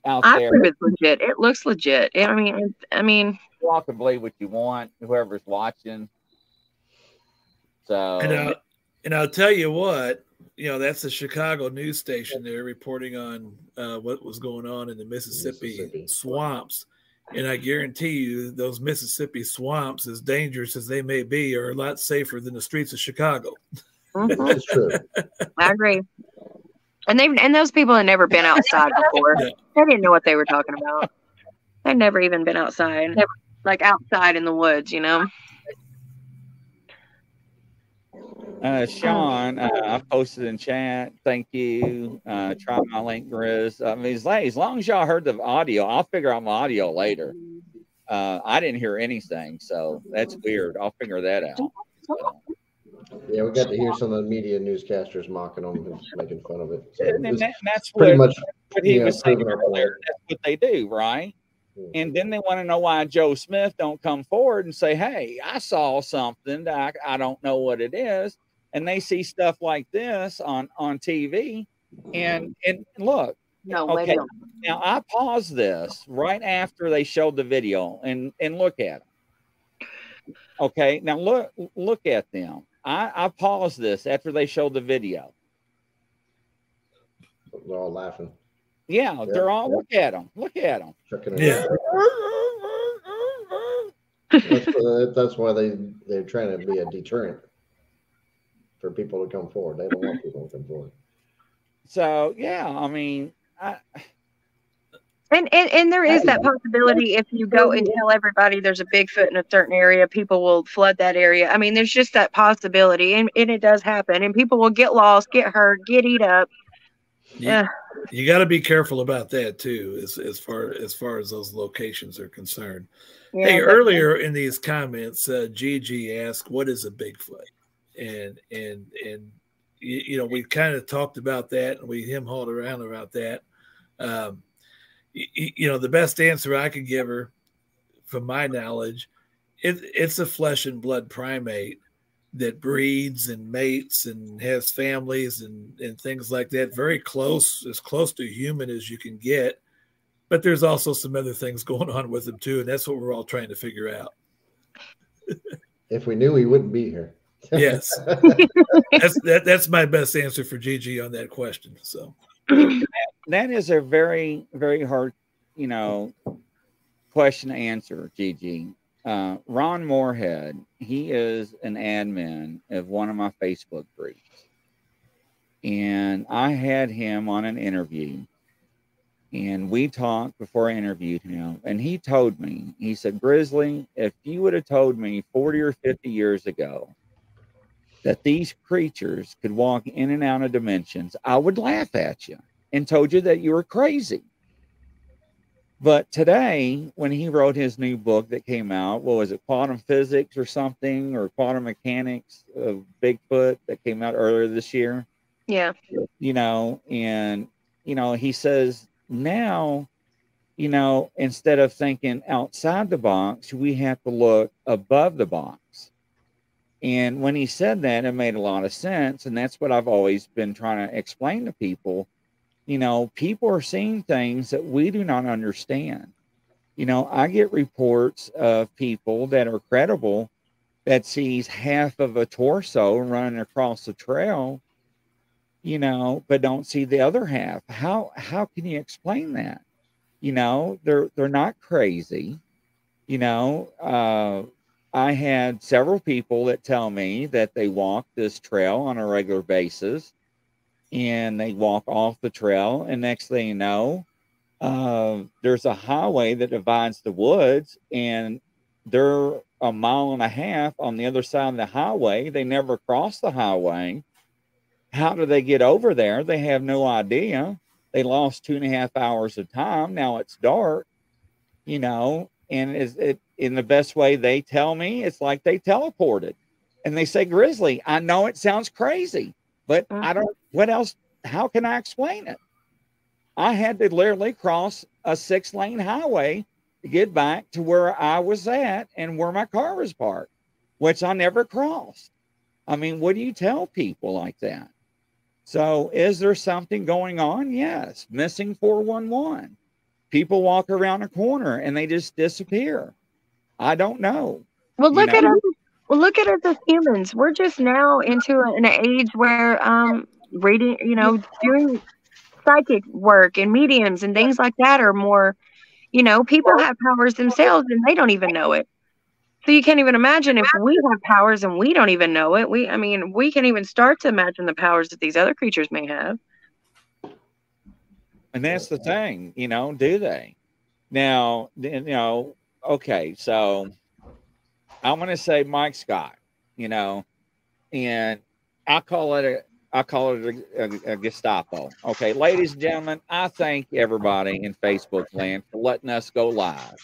out I there, prove it's legit. It looks legit. I mean, I mean, y'all can believe what you want. Whoever's watching. So And, uh, and I'll tell you what, you know, that's the Chicago news station there reporting on uh, what was going on in the Mississippi, Mississippi. swamps. And I guarantee you, those Mississippi swamps, as dangerous as they may be, are a lot safer than the streets of Chicago. mhm, It's true. I agree. And they and those people had never been outside before. Yeah. They didn't know what they were talking about. They'd never even been outside, like outside in the woods, you know. Uh, Sean, uh, I posted in chat. Thank you. Uh, try my link, Grizz. I mean, as, long- as long as y'all heard the audio, I'll figure out my audio later. Uh, I didn't hear anything, so that's weird. I'll figure that out. So, Yeah, we got to hear some of the media newscasters mocking them and making fun of it. So and, and that, that's pretty what, much what he you know, was saying proving our earlier. That's what they do, right? And then they want to know why Joe Smith don't come forward and say, "Hey, I saw something that I, I don't know what it is," and they see stuff like this on on TV, and and look, No way. okay, now I paused this right after they showed the video, and and look at them. Okay, now look look at them. I I paused this after they showed the video. They're all laughing. Yeah, Yeah, they're all yeah. look at them. Look at them. Yeah. That's, uh, that's why they they're trying to be a deterrent for people to come forward. They don't want people to come forward. So yeah, I mean, I, And, and and there is that possibility if you go and tell everybody there's a Bigfoot in a certain area, people will flood that area. I mean, there's just that possibility, and, and it does happen, and people will get lost, get hurt, get eat up. You, Yeah. you got to be careful about that too, as as far as far as those locations are concerned. Yeah, hey, but- earlier in these comments, uh, Gigi asked, "What is a Bigfoot?" And and and you, you know we kind of talked about that, and we him hauled around about that. Um, y- y- you know, the best answer I could give her, from my knowledge, it, it's a flesh and blood primate that breeds and mates and has families and and things like that. Very close, as close to human as you can get but there's also some other things going on with him too, and that's what we're all trying to figure out. If we knew, we wouldn't be here. Yes, that's that, that's my best answer for Gigi on that question. So that is a very very hard, you know, question to answer, Gigi. Uh, Ron Morehead, he is an admin of one of my Facebook groups, and I had him on an interview, and we talked before I interviewed him, and he told me, he said, Grizzly, if you would have told me 40 or 50 years ago that these creatures could walk in and out of dimensions, I would laugh at you and told you that you were crazy. But today, when he wrote his new book that came out, what was it, quantum physics or something, or quantum mechanics of Bigfoot that came out earlier this year? Yeah. you know, and you know, he says now, you know, instead of thinking outside the box, we have to look above the box. And when he said that, it made a lot of sense. And that's what I've always been trying to explain to people. You know, people are seeing things that we do not understand. You know, I get reports of people that are credible that sees half of a torso running across the trail you know, but don't see the other half. How how can you explain that? You know, they're they're not crazy. You know, uh, I had several people that tell me that they walk this trail on a regular basis, and they walk off the trail, and next thing you know, uh, there's a highway that divides the woods, and they're a mile and a half on the other side of the highway. They never cross the highway how do they get over there? They have no idea. They lost two and a half hours of time. Now it's dark, you know, and is it in the best way they tell me? It's like they teleported and they say, Grizzly, I know it sounds crazy, but I mm-hmm. don't, what else? How can I explain it? I had to literally cross a six lane highway to get back to where I was at and where my car was parked, which I never crossed. I mean, what do you tell people like that? So, is there something going on? Yes. Missing 411. People walk around a corner and they just disappear. I don't know. Well, You look at us. Well, look at us as humans. We're just now into an age where um reading, you know, doing psychic work and mediums and things like that are more, you know, people have powers themselves and they don't even know it. So you can't even imagine if we have powers and we don't even know it. We, I mean, we can't even start to imagine the powers that these other creatures may have. And that's the thing, you know, do they? Now, you know, okay, so I'm to say Mike Scott, you know, and I call it a, I call it a, a, a Gestapo. Okay, ladies and gentlemen, I thank everybody in Facebook land for letting us go live.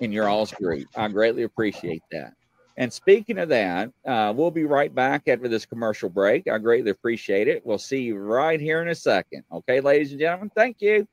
in your all's group. I greatly appreciate that. And speaking of that, uh, we'll be right back after this commercial break. I greatly appreciate it. We'll see you right here in a second. Okay, ladies and gentlemen, thank you.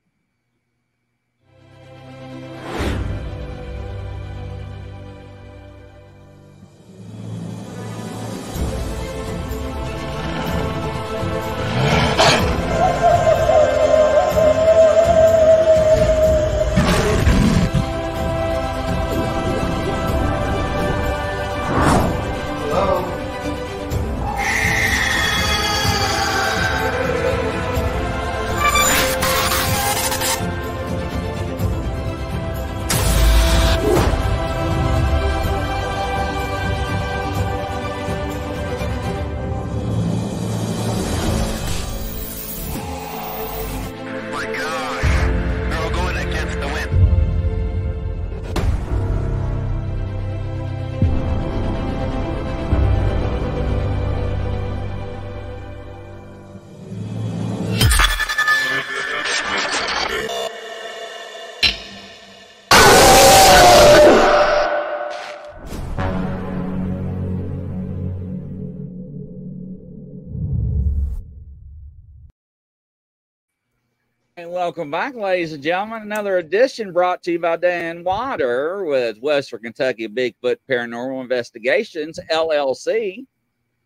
And welcome back, ladies and gentlemen. Another edition brought to you by Dan Water with Western Kentucky Bigfoot Paranormal Investigations, LLC.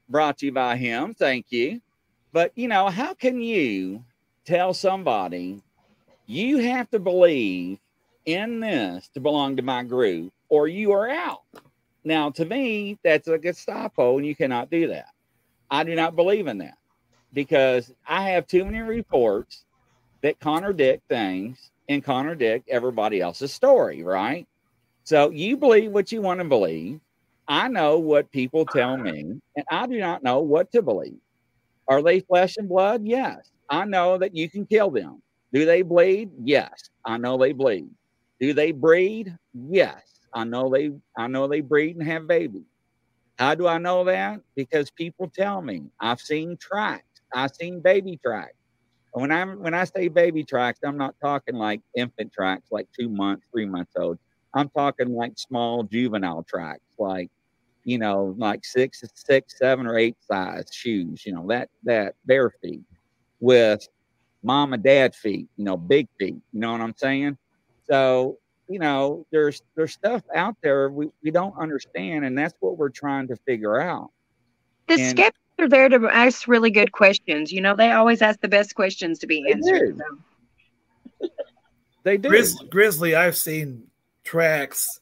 Brought to you by him. Thank you. But, you know, how can you tell somebody you have to believe in this to belong to my group or you are out? Now, to me, that's a Gestapo, and you cannot do that. I do not believe in that because I have too many reports that contradict things and contradict everybody else's story, right? So you believe what you want to believe. I know what people tell me, and I do not know what to believe. Are they flesh and blood? Yes. I know that you can kill them. Do they bleed? Yes. I know they bleed. Do they breed? Yes. I know they I know they breed and have babies. How do I know that? Because people tell me. I've seen tracks. I've seen baby tracks. When I'm when I say baby tracks, I'm not talking like infant tracks, like two months, three months old. I'm talking like small juvenile tracks, like you know, like six, six, seven, or eight size shoes. You know that that bare feet with mom and dad feet. You know, big feet. You know what I'm saying? So you know, there's there's stuff out there we, we don't understand, and that's what we're trying to figure out. The And- skeptics are there to ask really good questions. You know, they always ask the best questions to be answered. do. They do. Grizzly, Grizzly, I've seen tracks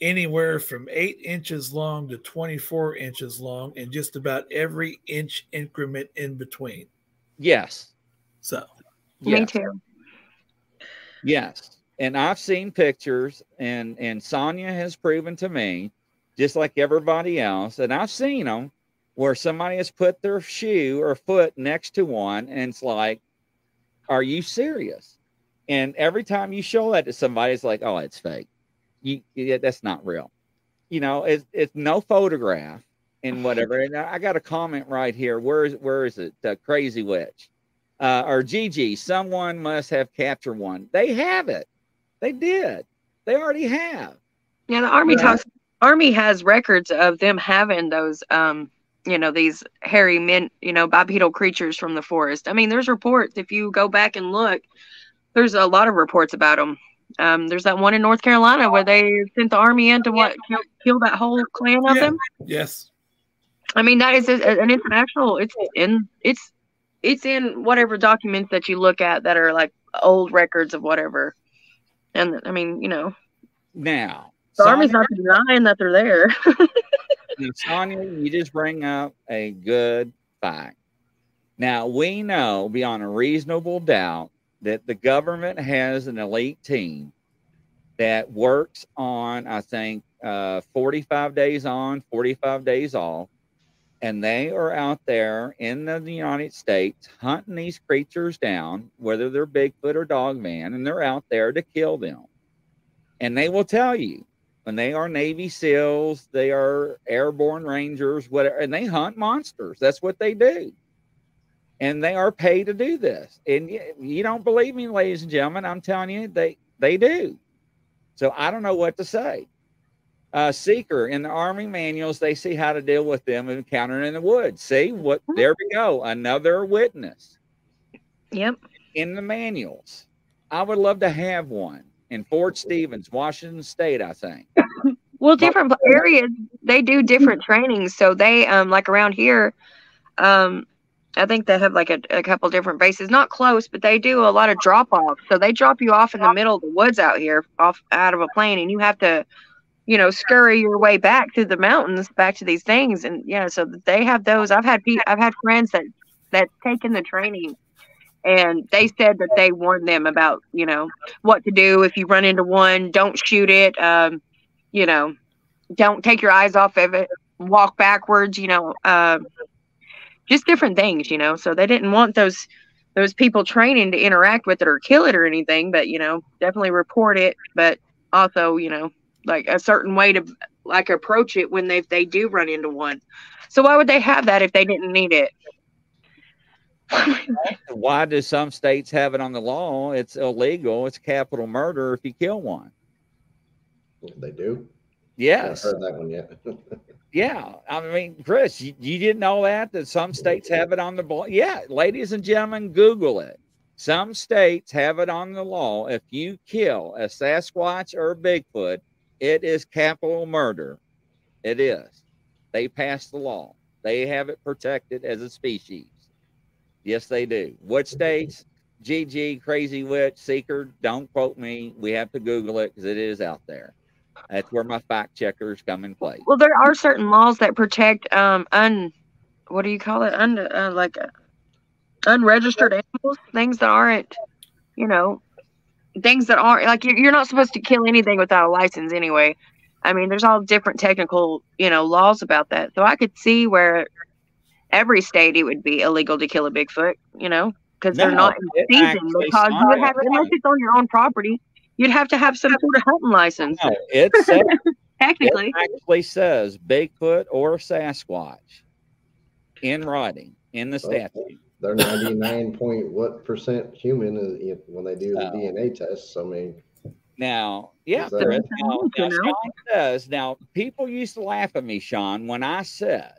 anywhere from eight inches long to 24 inches long and just about every inch increment in between. Yes. So, Me too. Yes. And I've seen pictures and and Sonia has proven to me just like everybody else and I've seen them where somebody has put their shoe or foot next to one and it's like are you serious? And every time you show that to somebody it's like oh it's fake. You yeah, that's not real. You know, it's it's no photograph and whatever. And I got a comment right here. Where is where is it? The crazy witch uh, or Gigi, someone must have captured one. They have it. They did. They already have. Yeah, the army Yeah. talks. Army has records of them having those, um, you know, these hairy men, you know, bipedal creatures from the forest. I mean, there's reports. If you go back and look, there's a lot of reports about them. Um, there's that one in North Carolina where they sent the army in to what kill, kill that whole clan of Yeah. them. yes. I mean, that is a, an international. It's in it's it's in whatever documents that you look at that are like old records of whatever. And I mean, you know, Now, the army's not denying that they're there. Sonia, you just bring up a good fact. Now, we know beyond a reasonable doubt that the government has an elite team that works on, I think, uh, 45 days on, 45 days off. And they are out there in the United States hunting these creatures down, whether they're Bigfoot or Dogman, and they're out there to kill them. And they will tell you when they are Navy SEALs, they are airborne rangers, whatever, and they hunt monsters. That's what they do. And they are paid to do this. And you don't believe me, ladies and gentlemen, I'm telling you, they they do. So I don't know what to say. Uh, seeker in the army manuals, they see how to deal with them encountering in the woods. See what? There we go. Another witness. Yep. In the manuals, I would love to have one in Fort Stevens, Washington State. I think. Well, different areas they do different trainings. So they um like around here, um, I think they have like a, a couple different bases, not close, but they do a lot of drop off. So they drop you off in the middle of the woods out here, off out of a plane, and you have to, you know, scurry your way back through the mountains back to these things. And yeah, so they have those. I've had I've had friends that that taken the training and they said that they warned them about you know what to do if you run into one don't shoot it um, you know don't take your eyes off of it walk backwards you know um, just different things you know. So they didn't want those those people training to interact with it or kill it or anything but you know definitely report it but also you know like a certain way to like approach it when they they do run into one. So why would they have that if they didn't need it Why do some states have it on the law? It's illegal. It's capital murder if you kill one. They do. Yes. I heard that one yet. Yeah, I mean, Chris, you, you didn't know that that some states have it on the law. Yeah, ladies and gentlemen, Google it. Some states have it on the law. If you kill a Sasquatch or a Bigfoot, it is capital murder. It is. They passed the law. They have it protected as a species. Yes, they do. What states? GG, Crazy Witch, Seeker. Don't quote me. We have to Google it because it is out there. That's where my fact checkers come in play. Well, there are certain laws that protect um un what do you call it? Un uh, like uh, unregistered animals, things that aren't, you know, things that aren't like you're, you're not supposed to kill anything without a license anyway. I mean, there's all different technical, you know, laws about that. So I could see where every state it would be illegal to kill a Bigfoot, you know, because they're not in it season. Because you would have, started- unless it's on your own property, you'd have to have some sort of hunting license. No, it says Technically, it actually says Bigfoot or Sasquatch in writing in the statute. They're 99 point what percent human uh, is- if- when they do the Oh. DNA test. So I mean, Now, yeah, Is that- there is. Now, now? Sean says, now people used to laugh at me, Sean, when I said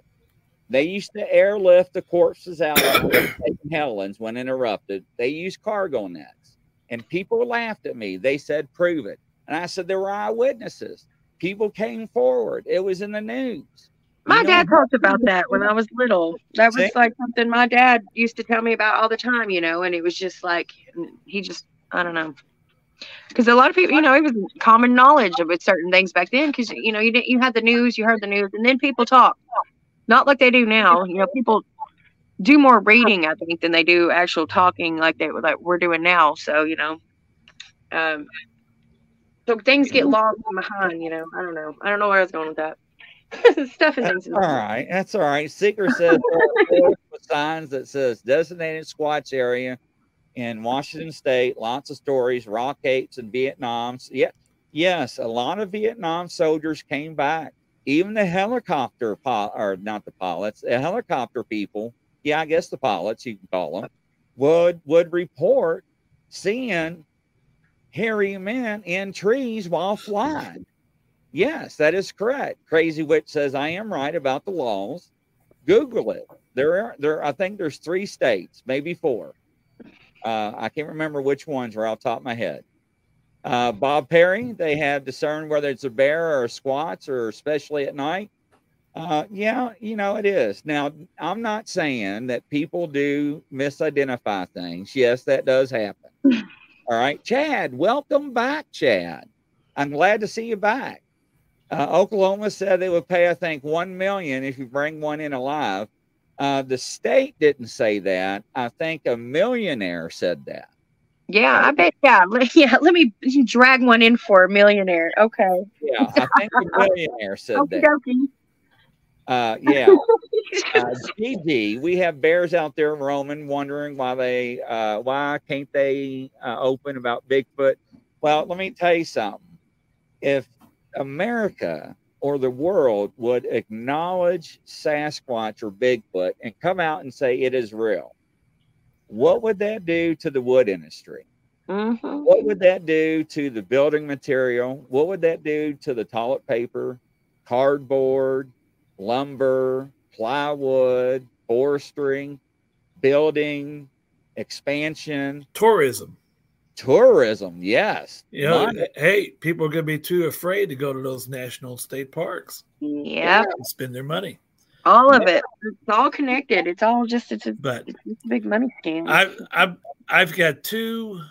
they used to airlift the corpses out of St. Helens when interrupted. They used cargo nets, and people laughed at me. They said, "Prove it," and I said there were eyewitnesses. People came forward. It was in the news. My You know- dad talked about that when I was little. That was See? like something my dad used to tell me about all the time, you know, and it was just like he just I don't know. Because a lot of people, you know, it was common knowledge of certain things back then. Because you know, you didn't, you had the news, you heard the news, and then people talk, not like they do now. You know, people do more reading, I think, than they do actual talking, like they like we're doing now. So you know, um, so things get lost behind. You know, I don't know. I don't know where I was going with that. Stuff and things. All right, that's all right. Seeker says there are boards with signs that says designated Squatch area in Washington State. Lots of stories, rock apes and Vietnams. Yeah, yes, a lot of Vietnam soldiers came back. Even the helicopter pilot, or not the pilots, the helicopter people. Yeah, I guess the pilots you can call them would would report seeing hairy men in trees while flying. Yes, that is correct. Crazy Witch says I am right about the laws. Google it. There are there. I think there's three states, maybe four. Uh, I can't remember which ones are off top of my head. Uh, Bob Perry, they have discerned whether it's a bear or a squats or especially at night. Uh, yeah, you know it is. Now, I'm not saying that people do misidentify things. Yes, that does happen. All right, Chad, welcome back, Chad. I'm glad to see you back. Uh, Oklahoma said they would pay, I think, one million if you bring one in alive. Uh, the state didn't say that. I think a millionaire said that. Yeah, I bet. Yeah, let, yeah. Let me drag one in for a millionaire. Okay. Yeah, I think a millionaire said that. dokie. Uh, yeah. uh, GG, we have bears out there roaming, wondering why they, uh, why can't they uh, open about Bigfoot? Well, let me tell you something. If America or the world would acknowledge Sasquatch or Bigfoot and come out and say it is real, what would that do to the wood industry? Mhm. What would that do to the building material? What would that do to the toilet paper, cardboard, lumber, plywood, forestry, building, expansion, Tourism. tourism? Yes. You know, hey, people are going to be too afraid to go to those national state parks Yep. and spend their money. All of it. It's all connected. It's all just it's a, But it's a big money scheme. I've I've I've got two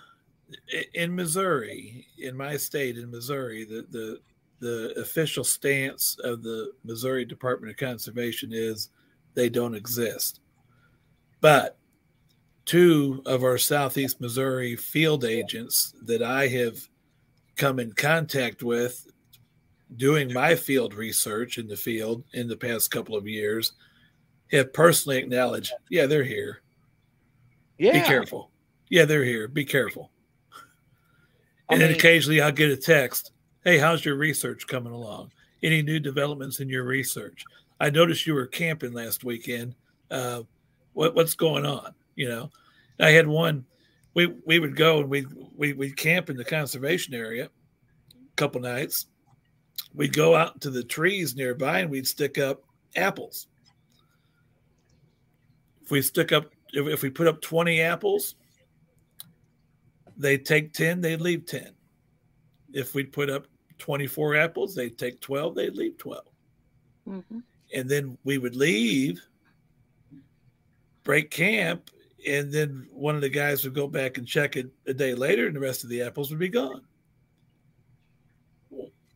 in Missouri, in my state in Missouri. The the the official stance of the Missouri Department of Conservation is they don't exist. But two of our southeast Missouri field agents that I have come in contact with doing my field research in the field in the past couple of years have personally acknowledged, yeah, they're here. Yeah. Be careful. Yeah, they're here. Be careful. I And then occasionally I'll get a text. Hey, how's your research coming along? Any new developments in your research? I noticed you were camping last weekend. Uh, what what's going on? You know, I had one. We we would go and we we we'd camp in the conservation area a couple nights. We'd go out to the trees nearby and we'd stick up apples. If we stick up, if, if we put up 20 apples, they'd take 10, they'd leave 10. If we put up 24 apples, they'd take 12, they'd leave 12. Mhm. And then we would leave, break camp, and then one of the guys would go back and check it a day later, and the rest of the apples would be gone.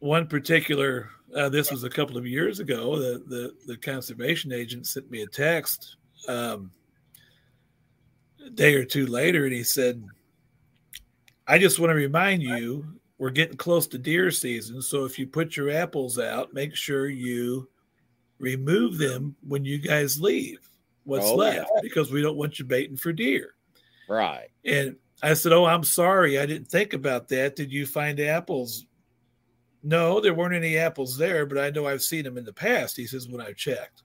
One particular, uh, this was a couple of years ago, the, the, the conservation agent sent me a text um, a day or two later, and he said, I just want to remind you we're getting close to deer season. So if you put your apples out, make sure you remove them when you guys leave what's Oh, left yeah. because we don't want you baiting for deer. Right. And I said, Oh, I'm sorry. I didn't think about that. Did you find apples? No, there weren't any apples there, but I know I've seen them in the past. He says, When I've checked.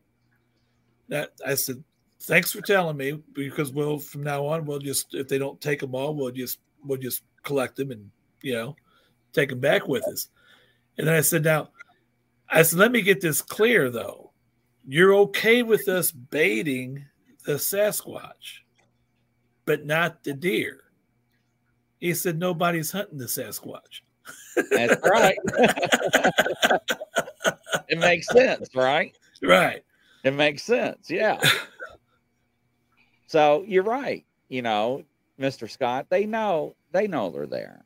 That I said, Thanks for telling me because we'll from now on, we'll just, if they don't take them all, we'll just, we'll just collect them and, you know, take them back with us. And then I said, Now, I said, Let me get this clear though. You're okay with us baiting the Sasquatch, but not the deer. He said, Nobody's hunting the Sasquatch. That's right. it makes sense, right? Right. It makes sense. Yeah. So you're right. You know, Mr. Scott, they know they know they're there.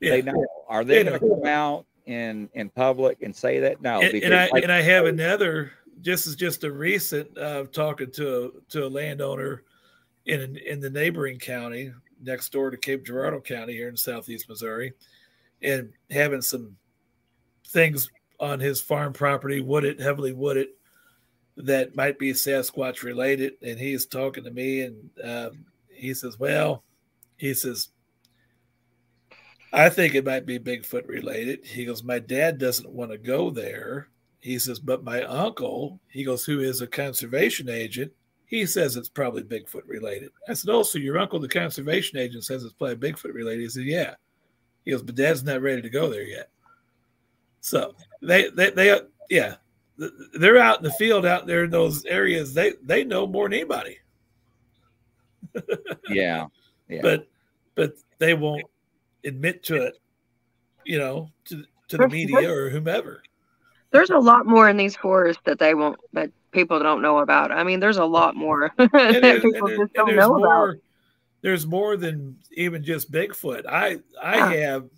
They Yeah. know. Are they They going to come out in in public and say that? No, and, and I like- and I have another. This is just a recent uh, talking to a, to a landowner in in the neighboring county next door to Cape Girardeau County here in southeast Missouri, and having some things on his farm property, wooded heavily wooded, that might be Sasquatch related. And he's talking to me, and um, he says, "Well," he says, I think it might be Bigfoot related. He goes, My dad doesn't want to go there. He says, But my uncle, he goes, who is a conservation agent, he says it's probably Bigfoot related. I said, Oh, so your uncle, the conservation agent, says it's probably Bigfoot related. He said, Yeah. He goes, But dad's not ready to go there yet. So they, they, they, yeah, they're out in the field out there in those areas. They, they know more than anybody, yeah, yeah. but, but they won't admit to it, you know, to, to the media or whomever. There's a lot more in these forests that they won't that people don't know about. I mean, there's a lot more that there's- people just there- don't there's know about. There's more than even just Bigfoot. I I have,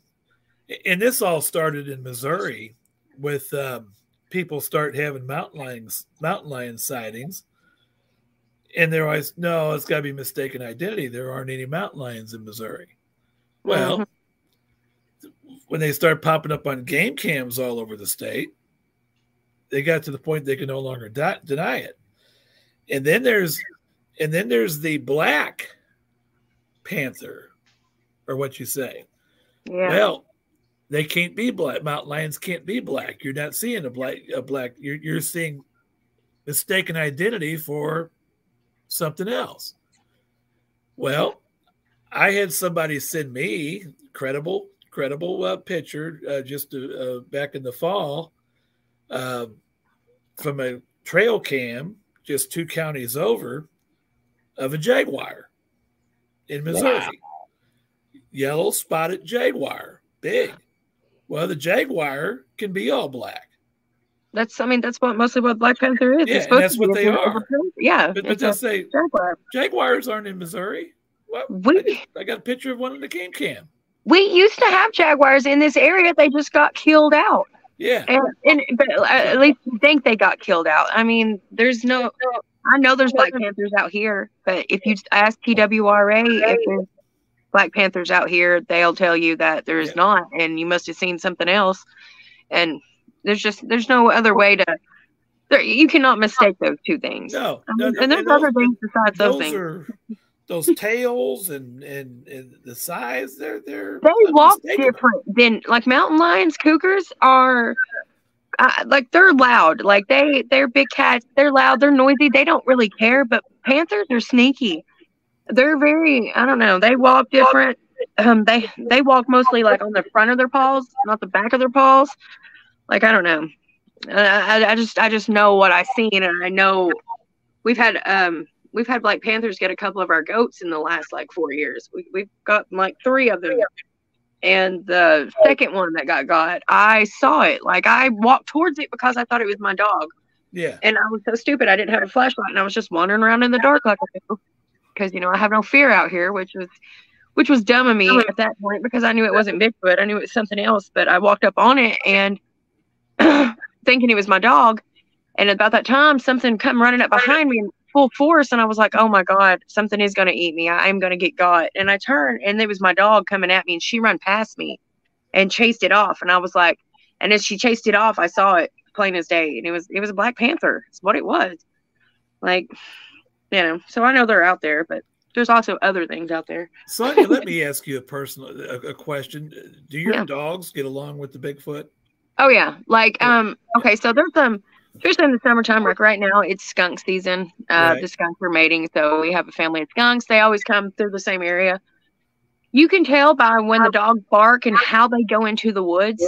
and this all started in Missouri with um, people start having mountain lions mountain lion sightings, and they're always no, it's got to be mistaken identity. There aren't any mountain lions in Missouri. Well, when they start popping up on game cams all over the state, they got to the point they can no longer deny it. And then there's and then there's the black panther, or what you say. Yeah. Well, they can't be black. Mountain lions can't be black. You're not seeing a black a black. You're you're seeing mistaken identity for something else. Well, I had somebody send me credible, credible uh, picture uh, just uh, back in the fall um, from a trail cam just two counties over of a jaguar in Missouri. Wow. Yellow spotted jaguar, big. Well, the jaguar can be all black. That's I mean that's what mostly what Black Panther is. Yeah, that's what they are. Yeah, but, but say jaguar. jaguars aren't in Missouri. Well, we I, I, got a picture of one in the game cam. We used to have jaguars in this area. They just got killed out. Yeah, and, and but uh, at least you think they got killed out. I mean, there's no. I know there's Black Panthers out here, but if you ask TWRA if there's Black Panthers out here, they'll tell you that there's yeah. not, and you must have seen something else. And there's just there's no other way to. There, you cannot mistake those two things. No, no, no and there's other things besides those, those things. Are, those tails and, and, and the size, they're they're they walk different than like mountain lions. Cougars are uh, like they're loud. Like they they're big cats. They're loud. They're noisy. They don't really care. But panthers are sneaky. They're very I don't know. They walk different. Um, they they walk mostly like on the front of their paws, not the back of their paws. Like I don't know. I, I just I just know what I've seen, and I know we've had um we've had Black Panthers get a couple of our goats in the last like four years. We we've got like three of them. And the second one that got got, I saw it. Like I walked towards it because I thought it was my dog. Yeah. And I was so stupid. I didn't have a flashlight, and I was just wandering around in the dark like because you know I have no fear out here, which was which was dumb of me at that point because I knew it wasn't Bigfoot. I knew it was something else. But I walked up on it and thinking it was my dog. And about that time, something come running up behind me in full force, and I was like, "Oh my god, something is going to eat me! I am going to get got!" And I turned, and it was my dog coming at me, and she ran past me, and chased it off. And I was like, and as she chased it off, I saw it plain as day, and it was it was a black panther. It's what it was. Like, you know, so I know they're out there, but there's also other things out there. Sonia, let me ask you a personal a, a question. Do your yeah. dogs get along with the Bigfoot? Oh yeah, like um okay, so there's some especially in the summertime, like right now, it's skunk season. Uh, right. The skunks are mating, so we have a family of skunks. They always come through the same area. You can tell by when the dogs bark and how they go into the woods.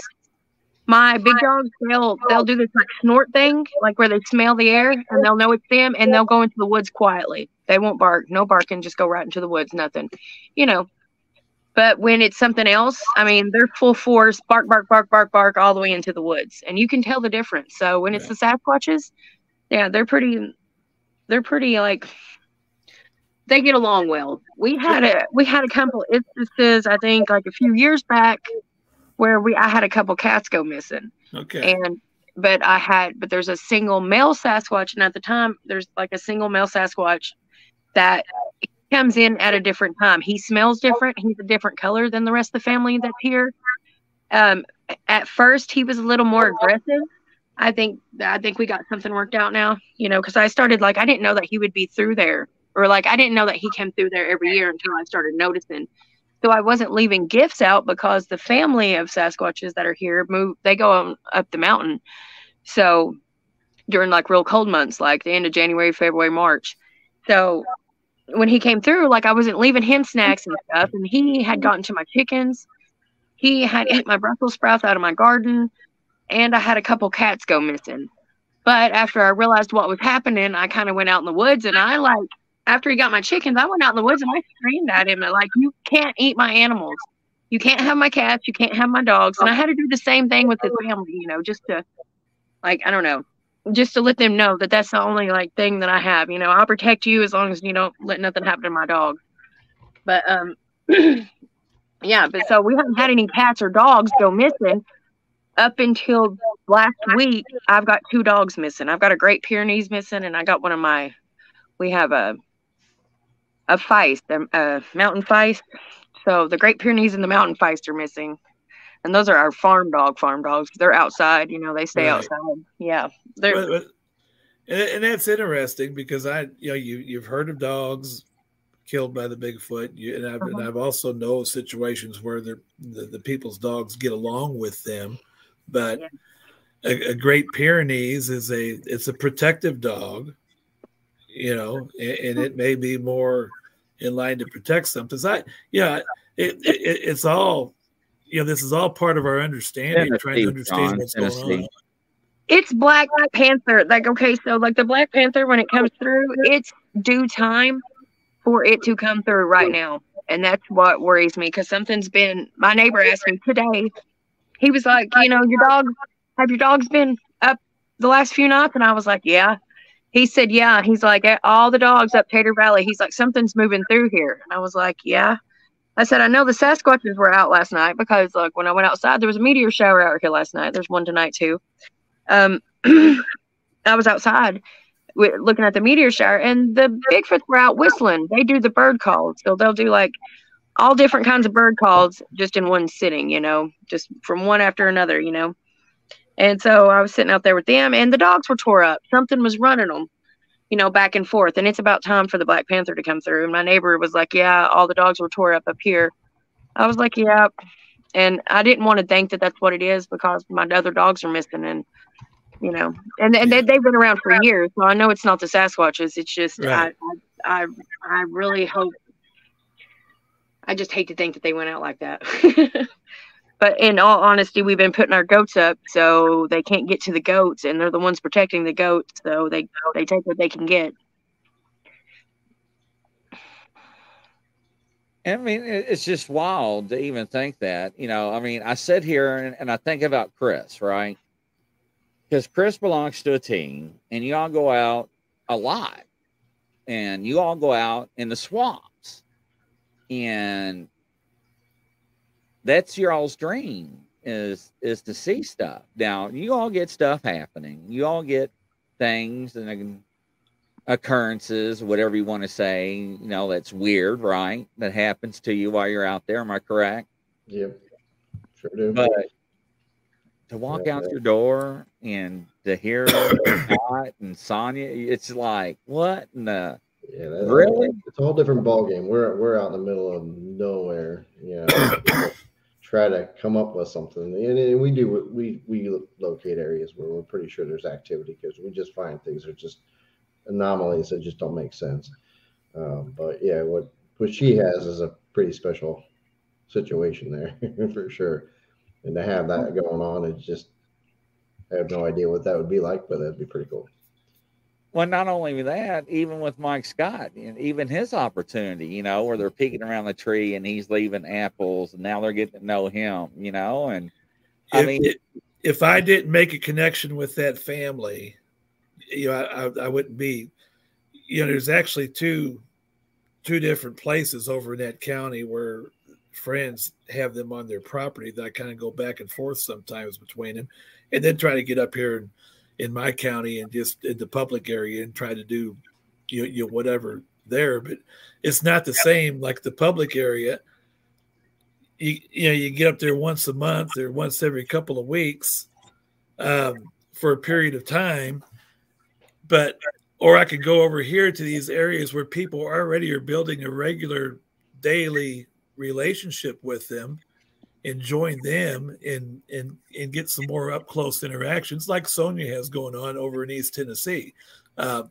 My big dogs, they'll they'll do this like snort thing, like where they smell the air and they'll know it's them, and they'll go into the woods quietly. They won't bark, no barking, just go right into the woods, nothing. You know, but when it's something else, I mean, they're full force, bark, bark, bark, bark, bark, all the way into the woods, and you can tell the difference. So when it's yeah. the Sasquatches, yeah, they're pretty, they're pretty like they get along well. We had a we had a couple instances, I think, like a few years back, where we I had a couple cats go missing. Okay. And but I had but there's a single male Sasquatch, and at the time there's like a single male Sasquatch that comes in at a different time. He smells different. He's a different color than the rest of the family that's here. Um, at first, he was a little more aggressive. I think I think we got something worked out now. You know, because I started like I didn't know that he would be through there, or like I didn't know that he came through there every year until I started noticing. So I wasn't leaving gifts out because the family of Sasquatches that are here move. They go on, up the mountain. So during like real cold months, like the end of January, February, March. So when he came through, like I wasn't leaving him snacks and stuff, and he had gotten to my chickens. He had ate my Brussels sprouts out of my garden, and I had a couple cats go missing. But after I realized what was happening, I kind of went out in the woods, and I like after he got my chickens, I went out in the woods and I screamed at him like, "You can't eat my animals. You can't have my cats. You can't have my dogs." And I had to do the same thing with his family, you know, just to like I don't know, just to let them know that that's the only like thing that I have. You know, I'll protect you as long as you don't let nothing happen to my dog. But um, yeah. But so we haven't had any cats or dogs go missing up until last week. I've got two dogs missing. I've got a Great Pyrenees missing, and I got one of my. We have a a feist, a, a mountain feist. So the Great Pyrenees and the mountain feist are missing and those are our farm dog farm dogs they're outside you know they stay right. outside yeah they're but, but, and, that's interesting because i you know you you've heard of dogs killed by the bigfoot you, and, I've, uh-huh. and i've also know situations where the, the people's dogs get along with them but yeah. a, a, great pyrenees is a it's a protective dog you know and, and it may be more in line to protect something. So I, yeah, it, it, it's all, you know, this is all part of our understanding, trying to understand John, what's going on. It's Black Panther. Like, okay, so like the Black Panther, when it comes through, it's due time for it to come through right now. And that's what worries me because something's been, my neighbor asked me today, he was like, you know, your dog, have your dogs been up the last few nights? And I was like, yeah. He said, yeah. He's like, "Eh, all the dogs up Tater Valley. He's like, something's moving through here. And I was like, yeah. I said, I know the Sasquatches were out last night because, like, when I went outside, there was a meteor shower out here last night. There's one tonight, too. Um, I was outside looking at the meteor shower, and the Bigfoots were out whistling. They do the bird calls, so they'll do like all different kinds of bird calls just in one sitting, you know, just from one after another, you know. And so I was sitting out there with them, and the dogs were tore up. Something was running them, you know, back and forth. And it's about time for the Black Panther to come through. And my neighbor was like, "Yeah, all the dogs were tore up up here." I was like, "Yeah," and I didn't want to think that that's what it is because my other dogs are missing, and you know, and and they, they've been around for years, so I know it's not the Sasquatches. It's just Right. I I I really hope. I just hate to think that they went out like that. but in all honesty, we've been putting our goats up so they can't get to the goats, and they're the ones protecting the goats, so they they take what they can get. I mean, it's just wild to even think that. You know, I mean, I sit here and, and I think about Chris, right? Because Chris belongs to a team, and you all go out a lot, and you all go out in the swamps, and that's your all's dream is is to see stuff. Now, you all get stuff happening. You all get things and occurrences, whatever you want to say, you know, that's weird, right? That happens to you while you're out there. Am I correct? Yep. Sure do. But to walk Yeah, out yeah. your door and to hear Scott and Sonya, it's like, what in the Yeah, that, Really? It's a whole different ballgame. We're we're out in the middle of nowhere. Know, try to come up with something, and, and we do. We we locate areas where we're pretty sure there's activity because we just find things that are just anomalies that just don't make sense. Um, but yeah, what what she has is a pretty special situation there for sure, and to have that going on, it's just I have no idea what that would be like, but that'd be pretty cool. Well, not only that, even with Mike Scott, and even his opportunity, you know, where they're peeking around the tree and he's leaving apples, and now they're getting to know him, you know, and I if, mean, if- if I didn't make a connection with that family, you know, I, I, wouldn't be. You know, there's actually two two different places over in that county where friends have them on their property that I kind of go back and forth sometimes between them, and then try to get up here in, in my county and just in the public area and try to do you know, you know whatever there, but it's not the same like the public area. You you know you get up there once a month or once every couple of weeks um, for a period of time but or i could go over here to these areas where people already are building a regular daily relationship with them and join them and and and get some more up close interactions like sonia has going on over in east tennessee. Um,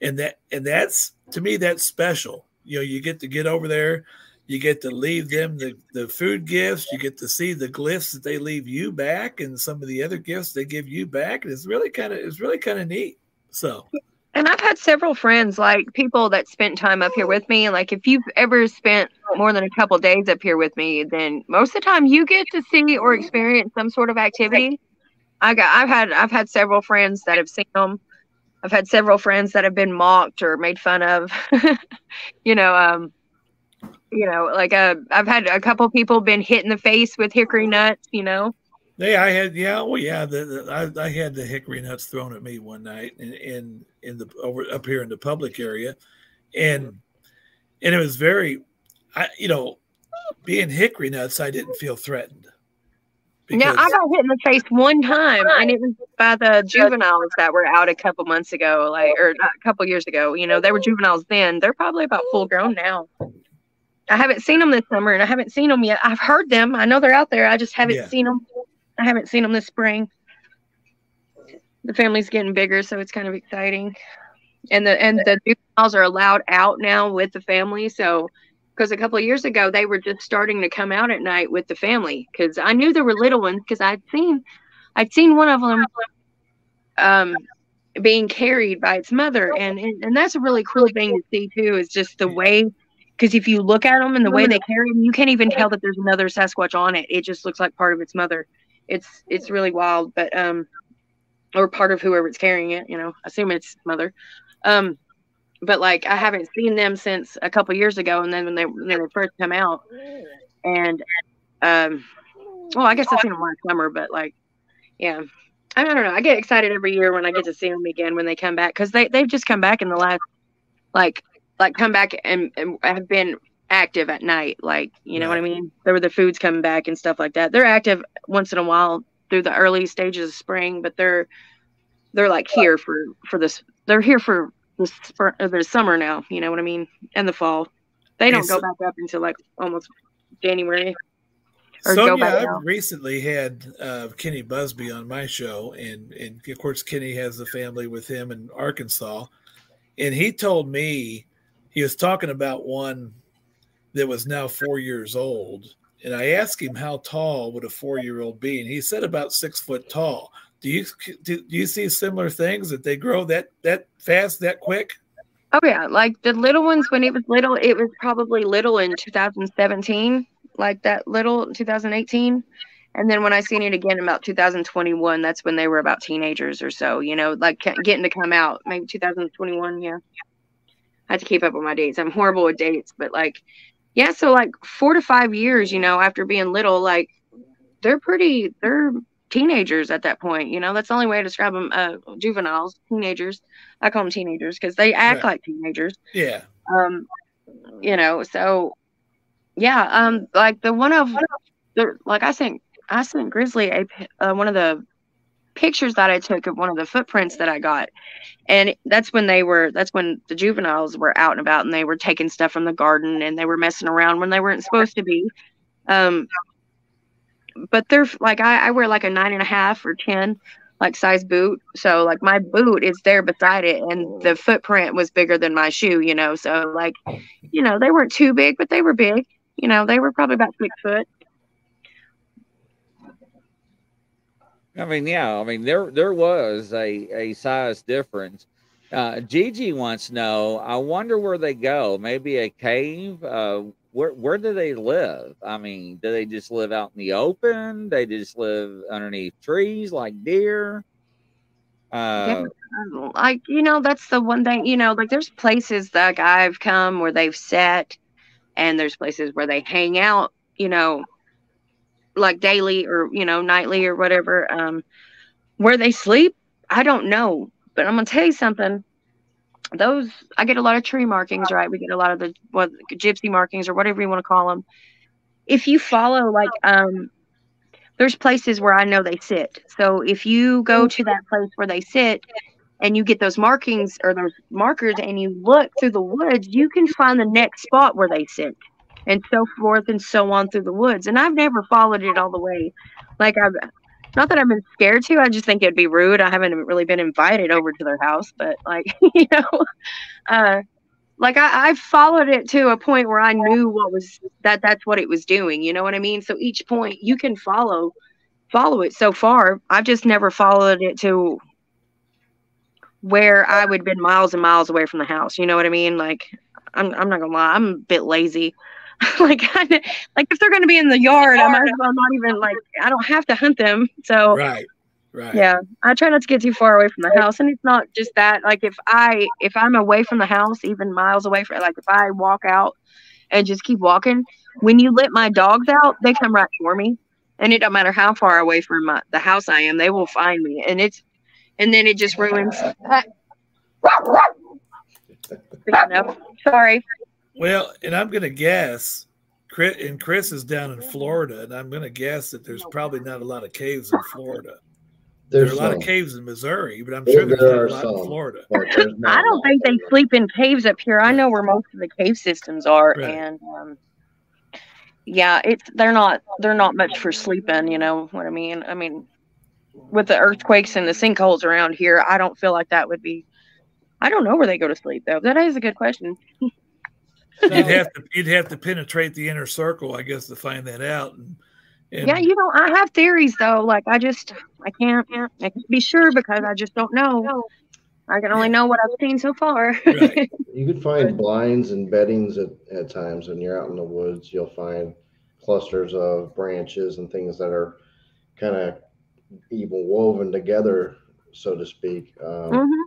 and that and that's to me that's special. You know you get to get over there you get to leave them the, the food gifts you get to see the glyphs that they leave you back and some of the other gifts they give you back. And it's really kind of it's really kind of neat. So And I've had several friends, like people that spent time up here with me. Like, if you've ever spent more than a couple days up here with me, then most of the time you get to see or experience some sort of activity. I got, I've had, I've had several friends that have seen them. I've had several friends that have been mocked or made fun of. you know, um, you know, like uh, I've had a couple people been hit in the face with hickory nuts. You know, Yeah, I had yeah, well yeah, the, the, I, I had the hickory nuts thrown at me one night and, in, in the over up here in the public area, and and it was very, I you know, being hickory nuts, I didn't feel threatened. Now I got hit in the face one time, and it was by the juveniles that were out a couple months ago, like or not, a couple years ago. You know, they were juveniles then. They're probably about full grown now. I haven't seen them this summer, and I haven't seen them yet. I've heard them. I know they're out there. I just haven't Yeah. seen them. I haven't seen them this spring. The family's getting bigger, so it's kind of exciting. and the and the juveniles are allowed out now with the family. So, because a couple of years ago they were just starting to come out at night with the family. Because I knew there were little ones because I'd seen, I'd seen one of them, um, being carried by its mother, and and, and that's a really cool thing to see too. Is just the way. Because if you look at them and the way they carry them, you can't even tell that there's another Sasquatch on it. It just looks like part of its mother. It's it's really wild, but um, or part of whoever it's carrying it. You know, assume it's mother. Um, but like I haven't seen them since a couple years ago, and then when they when they first come out, and um, well, I guess I've seen them last summer, but like, yeah, I don't know. I get excited every year when I get to see them again when they come back because they they've just come back in the last like like come back and, and have been active at night. Like you know what I mean? There were the foods coming back and stuff like that. They're active once in a while through the early stages of spring, but they're they're like here for for this. They're here for the spring, the summer now. You know what I mean? And the fall. They don't go back up until like almost January. Or Sonia, go I recently had uh, Kenny Busby on my show, and and of course Kenny has a family with him in Arkansas, and he told me he was talking about one that was now four years old, and I asked him how tall would a four year old be, and he said about six foot tall. Do you do, do you see similar things that they grow that that fast that quick? Oh yeah, like the little ones when it was little, it was probably little in 2017, like that little 2018. And then when I seen it again about 2021, that's when they were about teenagers or so, you know, like getting to come out, maybe 2021, yeah. I had to keep up with my dates. I'm horrible with dates, but like yeah, so like 4 to 5 years, you know, after being little, like they're pretty they're teenagers at that point, you know. That's the only way to describe them uh juveniles, teenagers. I call them teenagers because they act Right. like teenagers Yeah. um you know so yeah um like the one of the like i sent i sent grizzly a uh, one of the pictures that i took of one of the footprints that i got. And that's when they were that's when the juveniles were out and about and they were taking stuff from the garden and they were messing around when they weren't supposed to be. Um but they're like I, I wear like a nine and a half or ten like size boot. So like my boot is there beside it and the footprint was bigger than my shoe you know? So like you know they weren't too big but they were big. You know they were probably about six foot I mean, yeah, I mean there there was a a size difference. Uh, Gigi wants to know. I wonder where they go. Maybe a cave. Uh, where where do they live? I mean, do they just live out in the open? They just live underneath trees like deer. Uh, Yeah, like you know that's the one thing you know like there's places that i've come where they've sat and there's places where they hang out you know like daily or you know nightly or whatever um where they sleep i don't know. But i'm gonna tell you something. Those i get a lot of tree markings right? We get a lot of the what gypsy markings or whatever you want to call them if you follow like um there's places where I know they sit. So if you go to that place where they sit and you get those markings or those markers and you look through the woods, you can find the next spot where they sit and so forth and so on through the woods. And I've never followed it all the way. Like I've not that I've been scared to, I just think it'd be rude. I haven't really been invited over to their house, but like, you know, uh like I, I followed it to a point where I knew what was that that's what it was doing. You know what I mean? So each point you can follow follow it so far. I've just never followed it to where I would have been miles and miles away from the house. You know what I mean? Like I'm I'm not gonna lie, I'm a bit lazy. like I, like if they're gonna be in the yard, I might as well not even like I don't have to hunt them. So Right. Right. yeah, I try not to get too far away from the house, and it's not just that. Like if I if I'm away from the house, even miles away from, like if I walk out and just keep walking, when you let my dogs out, they come right for me, and it don't matter how far away from my, the house I am, they will find me, and it's and then it just ruins. Sorry. Well, and I'm going to guess, Chris, and Chris is down in Florida, and I'm going to guess that there's probably not a lot of caves in Florida. There's there are a lot some. of caves in Missouri, but I'm There- sure there's there not are a lot in Florida. but there's not I a don't think they sleep in caves up here. I know where most of the cave systems are, Right. and um, yeah, it's they're not they're not much for sleeping. You know what I mean? I mean, with the earthquakes and the sinkholes around here, I don't feel like that would be I don't know where they go to sleep though. That is a good question. You'd have to you'd have to penetrate the inner circle, I guess, to find that out. And, and yeah, you know, I have theories though. Like I just I can't I can't be sure because I just don't know. I can only know what I've seen so far. right. You could find blinds and beddings at, at times when you're out in the woods. You'll find clusters of branches and things that are kind of even woven together, so to speak. Um, Mhm.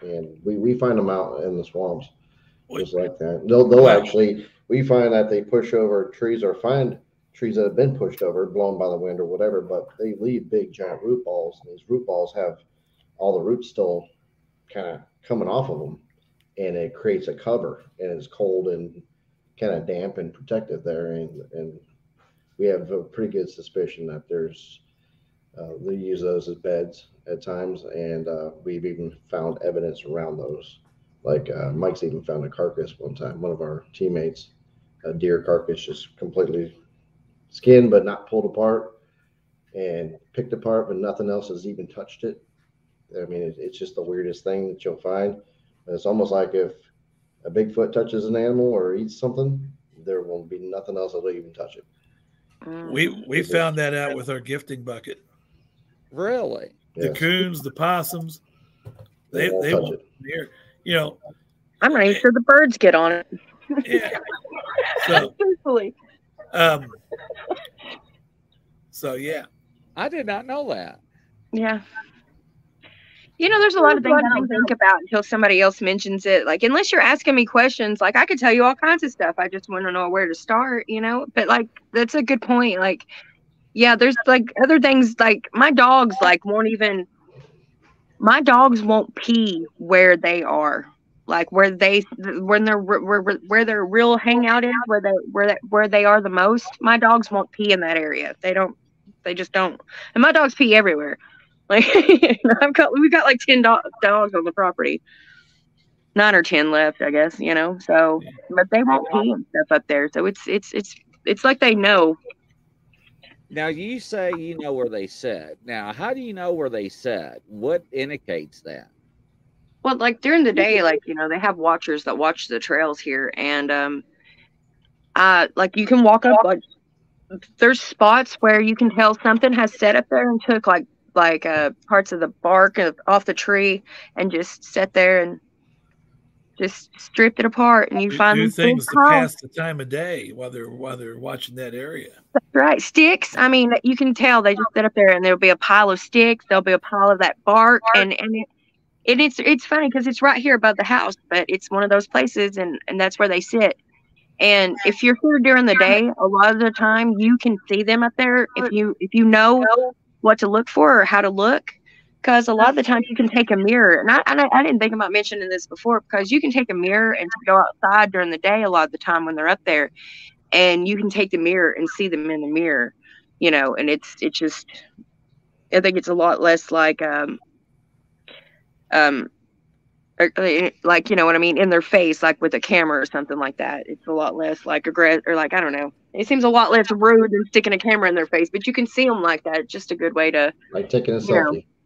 And we, we find them out in the swamps, just like that. They'll, they'll Wow. actually, we find that they push over trees or find trees that have been pushed over, blown by the wind or whatever, but they leave big giant root balls. And these root balls have all the roots still kind of coming off of them and it creates a cover and it's cold and kind of damp and protective there and and we have a pretty good suspicion that there's uh, they use those as beds at times and uh, we've even found evidence around those like uh, mike's even found a carcass one time one of our teammates a deer carcass just completely skinned but not pulled apart and picked apart but nothing else has even touched it I mean, it, it's just the weirdest thing that you'll find. And it's almost like if a Bigfoot touches an animal or eats something, there will be nothing else that'll even touch it. Mm. we we found that out with our gifting bucket. Really? The Yes. coons, the possums, they won't they touch won't near. You know, I'm not even sure the birds get on it. yeah. So Truthfully. um, so yeah, I did not know that. Yeah. You know, there's a lot of things I don't think about until somebody else mentions it. Like, unless you're asking me questions, like I could tell you all kinds of stuff. I just want to know where to start, you know? But like, that's a good point. Like, yeah, there's like other things like my dogs like won't even my dogs won't pee where they are. Like where they when they're where, where, their real hangout is, where they where they, where they are the most. My dogs won't pee in that area. They don't. They just don't. And my dogs pee everywhere. Like I've got we've got like ten do- dogs on the property. Nine or ten left, I guess, you know. So but they won't pee and stuff up there. So it's it's it's it's like they know. Now you say you know where they set. Now, how do you know where they set? What indicates that? Well, like during the day, like you know, they have watchers that watch the trails here, and um, uh, like you can walk up like there's spots where you can tell something has set up there and took like like uh parts of the bark of, off the tree and just sat there and just stripped it apart, and you do, find do things to piles. pass the time of day while they're while they're watching that area. that's Right, sticks. I mean, you can tell they just sit up there, and there'll be a pile of sticks. There'll be a pile of that bark, and and it, and it's it's funny because it's right here above the house, but it's one of those places, and and that's where they sit. And if you're here during the day, a lot of the time you can see them up there if you if you know what to look for or how to look. Because a lot of the times you can take a mirror, and I, and I I didn't think about mentioning this before because you can take a mirror and go outside during the day a lot of the time when they're up there, and you can take the mirror and see them in the mirror, you know, and it's it's just I think it's a lot less like um um or, uh, like you know what I mean in their face like with a camera or something like that. It's a lot less like aggressive or like I don't know. It seems a lot less rude than sticking a camera in their face, but you can see them like that. It's just a good way to Like taking a selfie know.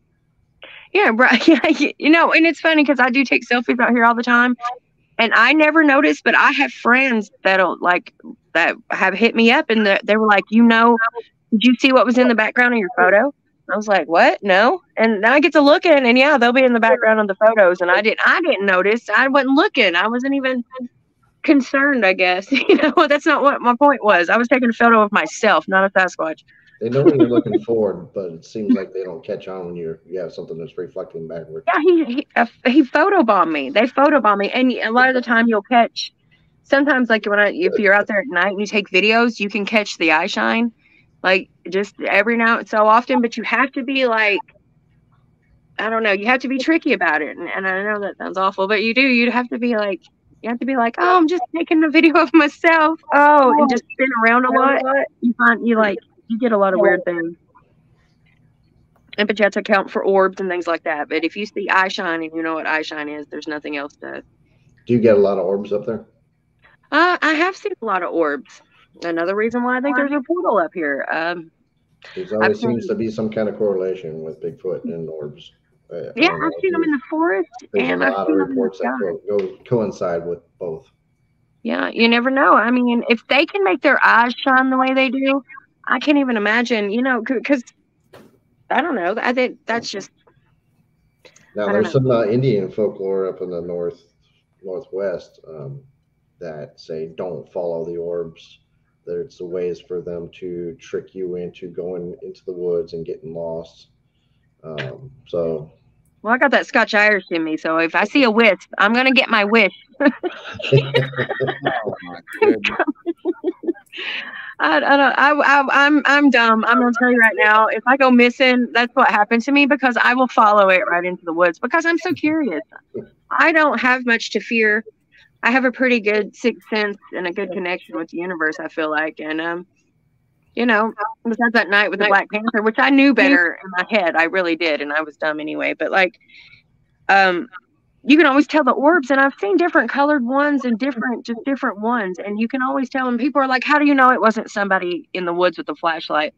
Yeah, right. Yeah, you- know, and it's funny because I do take selfies out here all the time, and I never noticed, but I have friends that'll like that have hit me up, and they were like, you know, did you see what was in the background of your photo? I was like, what? No. And then I get to looking, and yeah, they'll be in the background of the photos, and I didn't, I didn't notice. I wasn't looking. I wasn't even concerned. I guess you know well, that's not what my point was. I was taking a photo of myself, not a Sasquatch. They know when you're looking forward, but it seems like they don't catch on when you're you have something that's reflecting backward. Yeah, he he, uh, he photobombed me. They photobombed me, and a lot of the time you'll catch. Sometimes, like when I, if you're out there at night and you take videos, you can catch the eye shine, like just every now and so often. But you have to be like, I don't know, you have to be tricky about it. And, and I know that sounds awful, but you do. You'd have to be like, you have to be like, oh, I'm just taking a video of myself. Oh, and just spin around a lot. You find you like you get a lot of weird things. And but you have to account for orbs and things like that. But if you see eye shine and you know what eye shine is, there's nothing else to. Do you get a lot of orbs up there? Uh, I have seen a lot of orbs. Another reason why I think there's a portal up here. Um, There always seen- seems to be some kind of correlation with Bigfoot and orbs. Uh, I Yeah, don't I've seen them in the forest, There's and a I've lot seen of them in the reports that go, go coincide with both. Yeah, you never know. I mean, if they can make their eyes shine the way they do, I can't even imagine. You know, because I don't know. I think that's just Now, there's know. some uh, Indian folklore up in the north northwest um, that say don't follow the orbs. There's the ways for them to trick you into going into the woods and getting lost. Um, so well, I got that Scotch Irish in me. So if I see a wisp, I'm gonna get my wish. Oh my goodness. I, I don't. I, I, I'm I'm dumb. I'm gonna tell you right now. If I go missing, that's what happened to me because I will follow it right into the woods because I'm so curious. I don't have much to fear. I have a pretty good sixth sense and a good connection with the universe. I feel like, and um, you know, besides that night with the Black Panther, which I knew better in my head, I really did, and I was dumb anyway. But like, um, you can always tell the orbs, and I've seen different colored ones and different, just different ones, and you can always tell them. People are like, "How do you know it wasn't somebody in the woods with a flashlight?"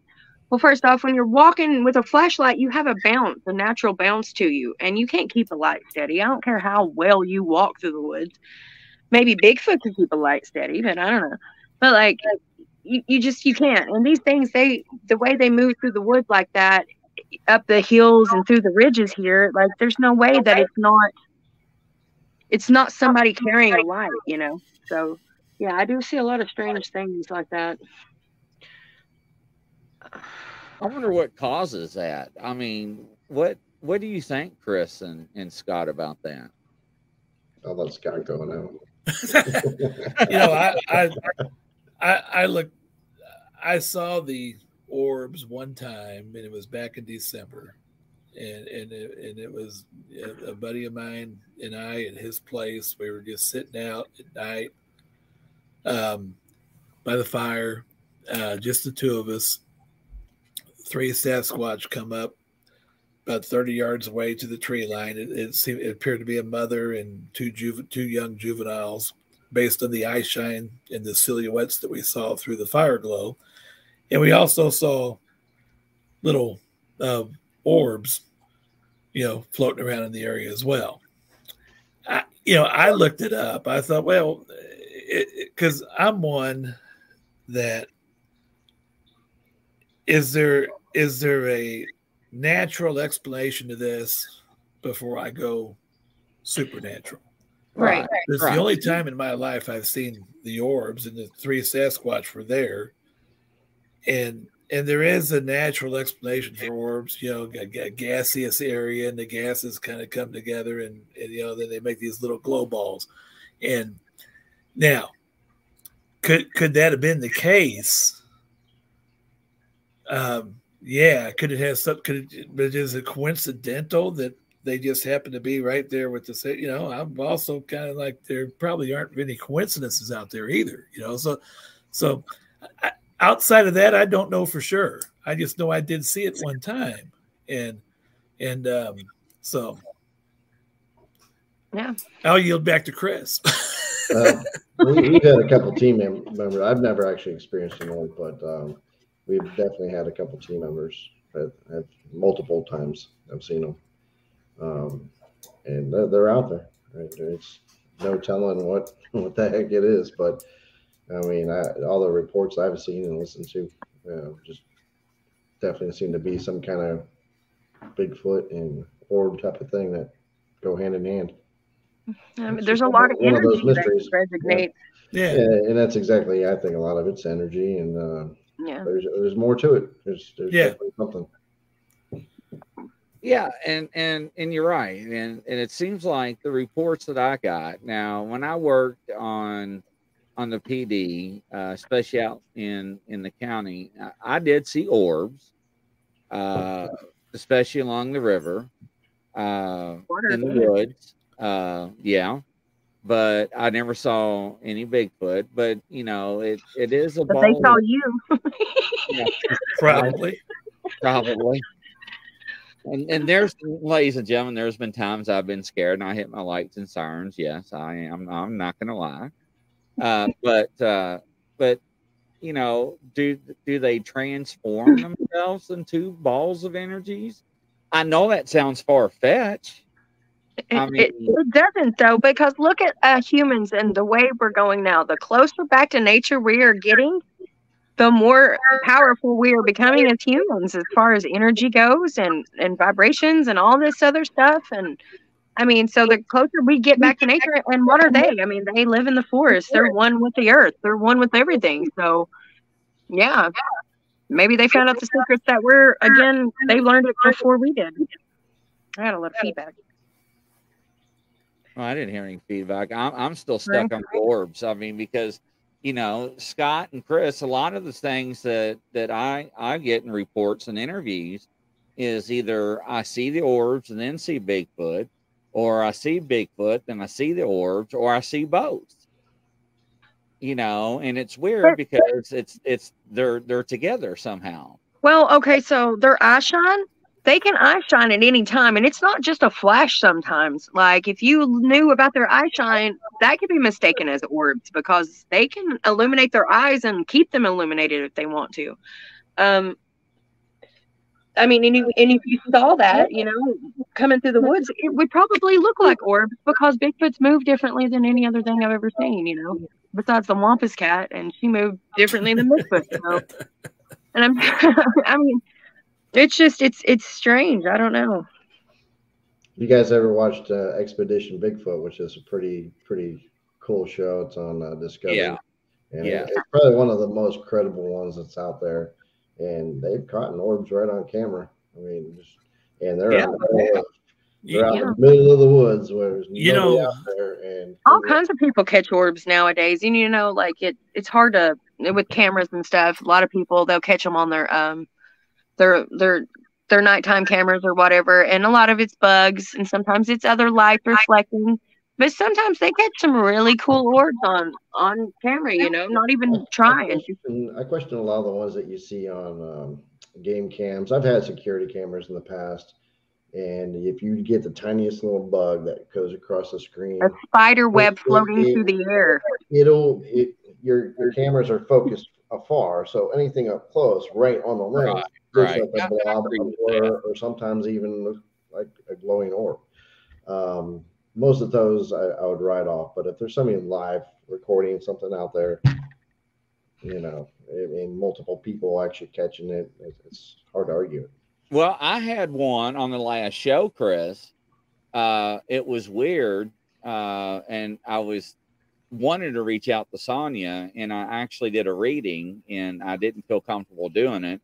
Well, first off, when you're walking with a flashlight, you have a bounce, a natural bounce to you, and you can't keep a light steady. I don't care how well you walk through the woods. Maybe Bigfoot could keep a light steady, but I don't know. But like, you, you just you can't. And these things, they the way they move through the woods like that, up the hills and through the ridges here, like there's no way that it's not it's not somebody carrying a light, you know. So yeah, I do see a lot of strange things like that. I wonder what causes that. I mean, what what do you think, Chris and, and Scott, about that? I'll let Scott go now. you know, I, I, I, I look, I saw the orbs one time, and it was back in December, and and it, and it was a buddy of mine and I at his place. We were just sitting out at night, um, by the fire, uh, just the two of us. Three Sasquatch come up about 30 yards away to the tree line. It, it seemed it appeared to be a mother and two juve, two young juveniles, based on the eye shine and the silhouettes that we saw through the fire glow. And we also saw little uh, orbs, you know, floating around in the area as well. I, you know, I looked it up. I thought, well, because I'm one that is there is there a natural explanation to this before I go supernatural? Right. It's right. the only time in my life I've seen the orbs and the three Sasquatch were there. And and there is a natural explanation for orbs, you know, a, a gaseous area and the gases kind of come together and, and you know, then they make these little glow balls. And now could could that have been the case? Um, yeah, could it have some? Could it? But is it coincidental that they just happen to be right there with the same? You know, I'm also kind of like there probably aren't many coincidences out there either. You know, so so I, outside of that, I don't know for sure. I just know I did see it one time, and and um, so Yeah. I'll yield back to Chris. Uh, we, we've had a couple team members. I've never actually experienced an orb, but um, we've definitely had a couple team members that have multiple times. I've seen them, um, and they're, they're out there. Right? There's no telling what what the heck it is, but I mean, I, all the reports I've seen and listened to, uh, just definitely seem to be some kind of Bigfoot and orb type of thing that go hand in hand. I mean, there's a lot of one of those energy that mysteries. resonates. Yeah. and that's exactly. I think a lot of it's energy, and uh, Yeah. there's there's more to it. There's there's Yeah. definitely something. Yeah, and and and you're right, and and it seems like the reports that I got now when I worked on on the PD, uh, especially out in in the county, I, I did see orbs, uh, especially along the river, uh, in the woods. Uh, yeah, but I never saw any Bigfoot. But you know, it it is a But they saw you. Yeah. Probably. Probably. And and there's ladies and gentlemen, there's been times I've been scared and I hit my lights and sirens. Yes, I am. I'm not gonna lie. Uh, but uh, but you know, do do they transform themselves into balls of energies? I know that sounds far fetched. I It, mean, it, it doesn't though, because look at uh, humans and the way we're going now. The closer back to nature we are getting, the more powerful we are becoming as humans, as far as energy goes, and and vibrations and all this other stuff. And I mean, so the closer we get back to nature, and what are they? I mean, they live in the forest. They're one with the earth. They're one with everything. So, yeah, maybe they found out the secrets that we're again. They learned it before we did. I had a lot of feedback. Oh, I didn't hear any feedback. I'm, I'm still stuck on orbs. I mean, because you know Scott and Chris, a lot of the things that that I I get in reports and interviews is either I see the orbs and then see Bigfoot, or I see Bigfoot and I see the orbs, or I see both. You know, and it's weird because it's it's they're they're together somehow. Well, okay, so their eye shine, they can eye shine at any time, and it's not just a flash sometimes. Like if you knew about their eye shine, that could be mistaken as orbs because they can illuminate their eyes and keep them illuminated if they want to. Um I mean, and, you, and if you saw that, you know, coming through the woods, it would probably look like orbs because Bigfoots move differently than any other thing I've ever seen, you know, besides the Wampus cat, and she moved differently than Bigfoot. So. And I'm, I mean, it's just, it's, it's strange. I don't know. You guys ever watched uh, Expedition Bigfoot, which is a pretty pretty cool show? It's on uh, Discovery. Yeah. And Yeah. it's probably one of the most credible ones that's out there. And they've caught an orbs right on camera. I mean, just, and they're, Yeah. out, there, they're out Yeah. in the middle of the woods where there's You know- out there. And all kinds of people catch orbs nowadays and you know like it it's hard to with cameras and stuff a lot of people they'll catch them on their um their their their nighttime cameras or whatever and a lot of it's bugs and sometimes it's other light reflecting but sometimes they catch some really cool orbs on on camera you know not even trying And I question a lot of the ones that you see on um, game cams. I've had security cameras in the past, and if you get the tiniest little bug that goes across the screen, a spider web it- floating it- through the air it'll it, your your cameras are focused afar, so anything up close, right on the lens, Right, looks right. like Yeah, a I blob, agree a with blur, or sometimes even look like a glowing orb. Um, most of those I, I would write off, but if there's somebody live recording something out there, you know, I mean, multiple people actually catching it, it- it's hard to argue. Well, I had one on the last show, Chris. Uh, it was weird, uh, and I was wanted to reach out to Sonia, and I actually did a reading, and I didn't feel comfortable doing it.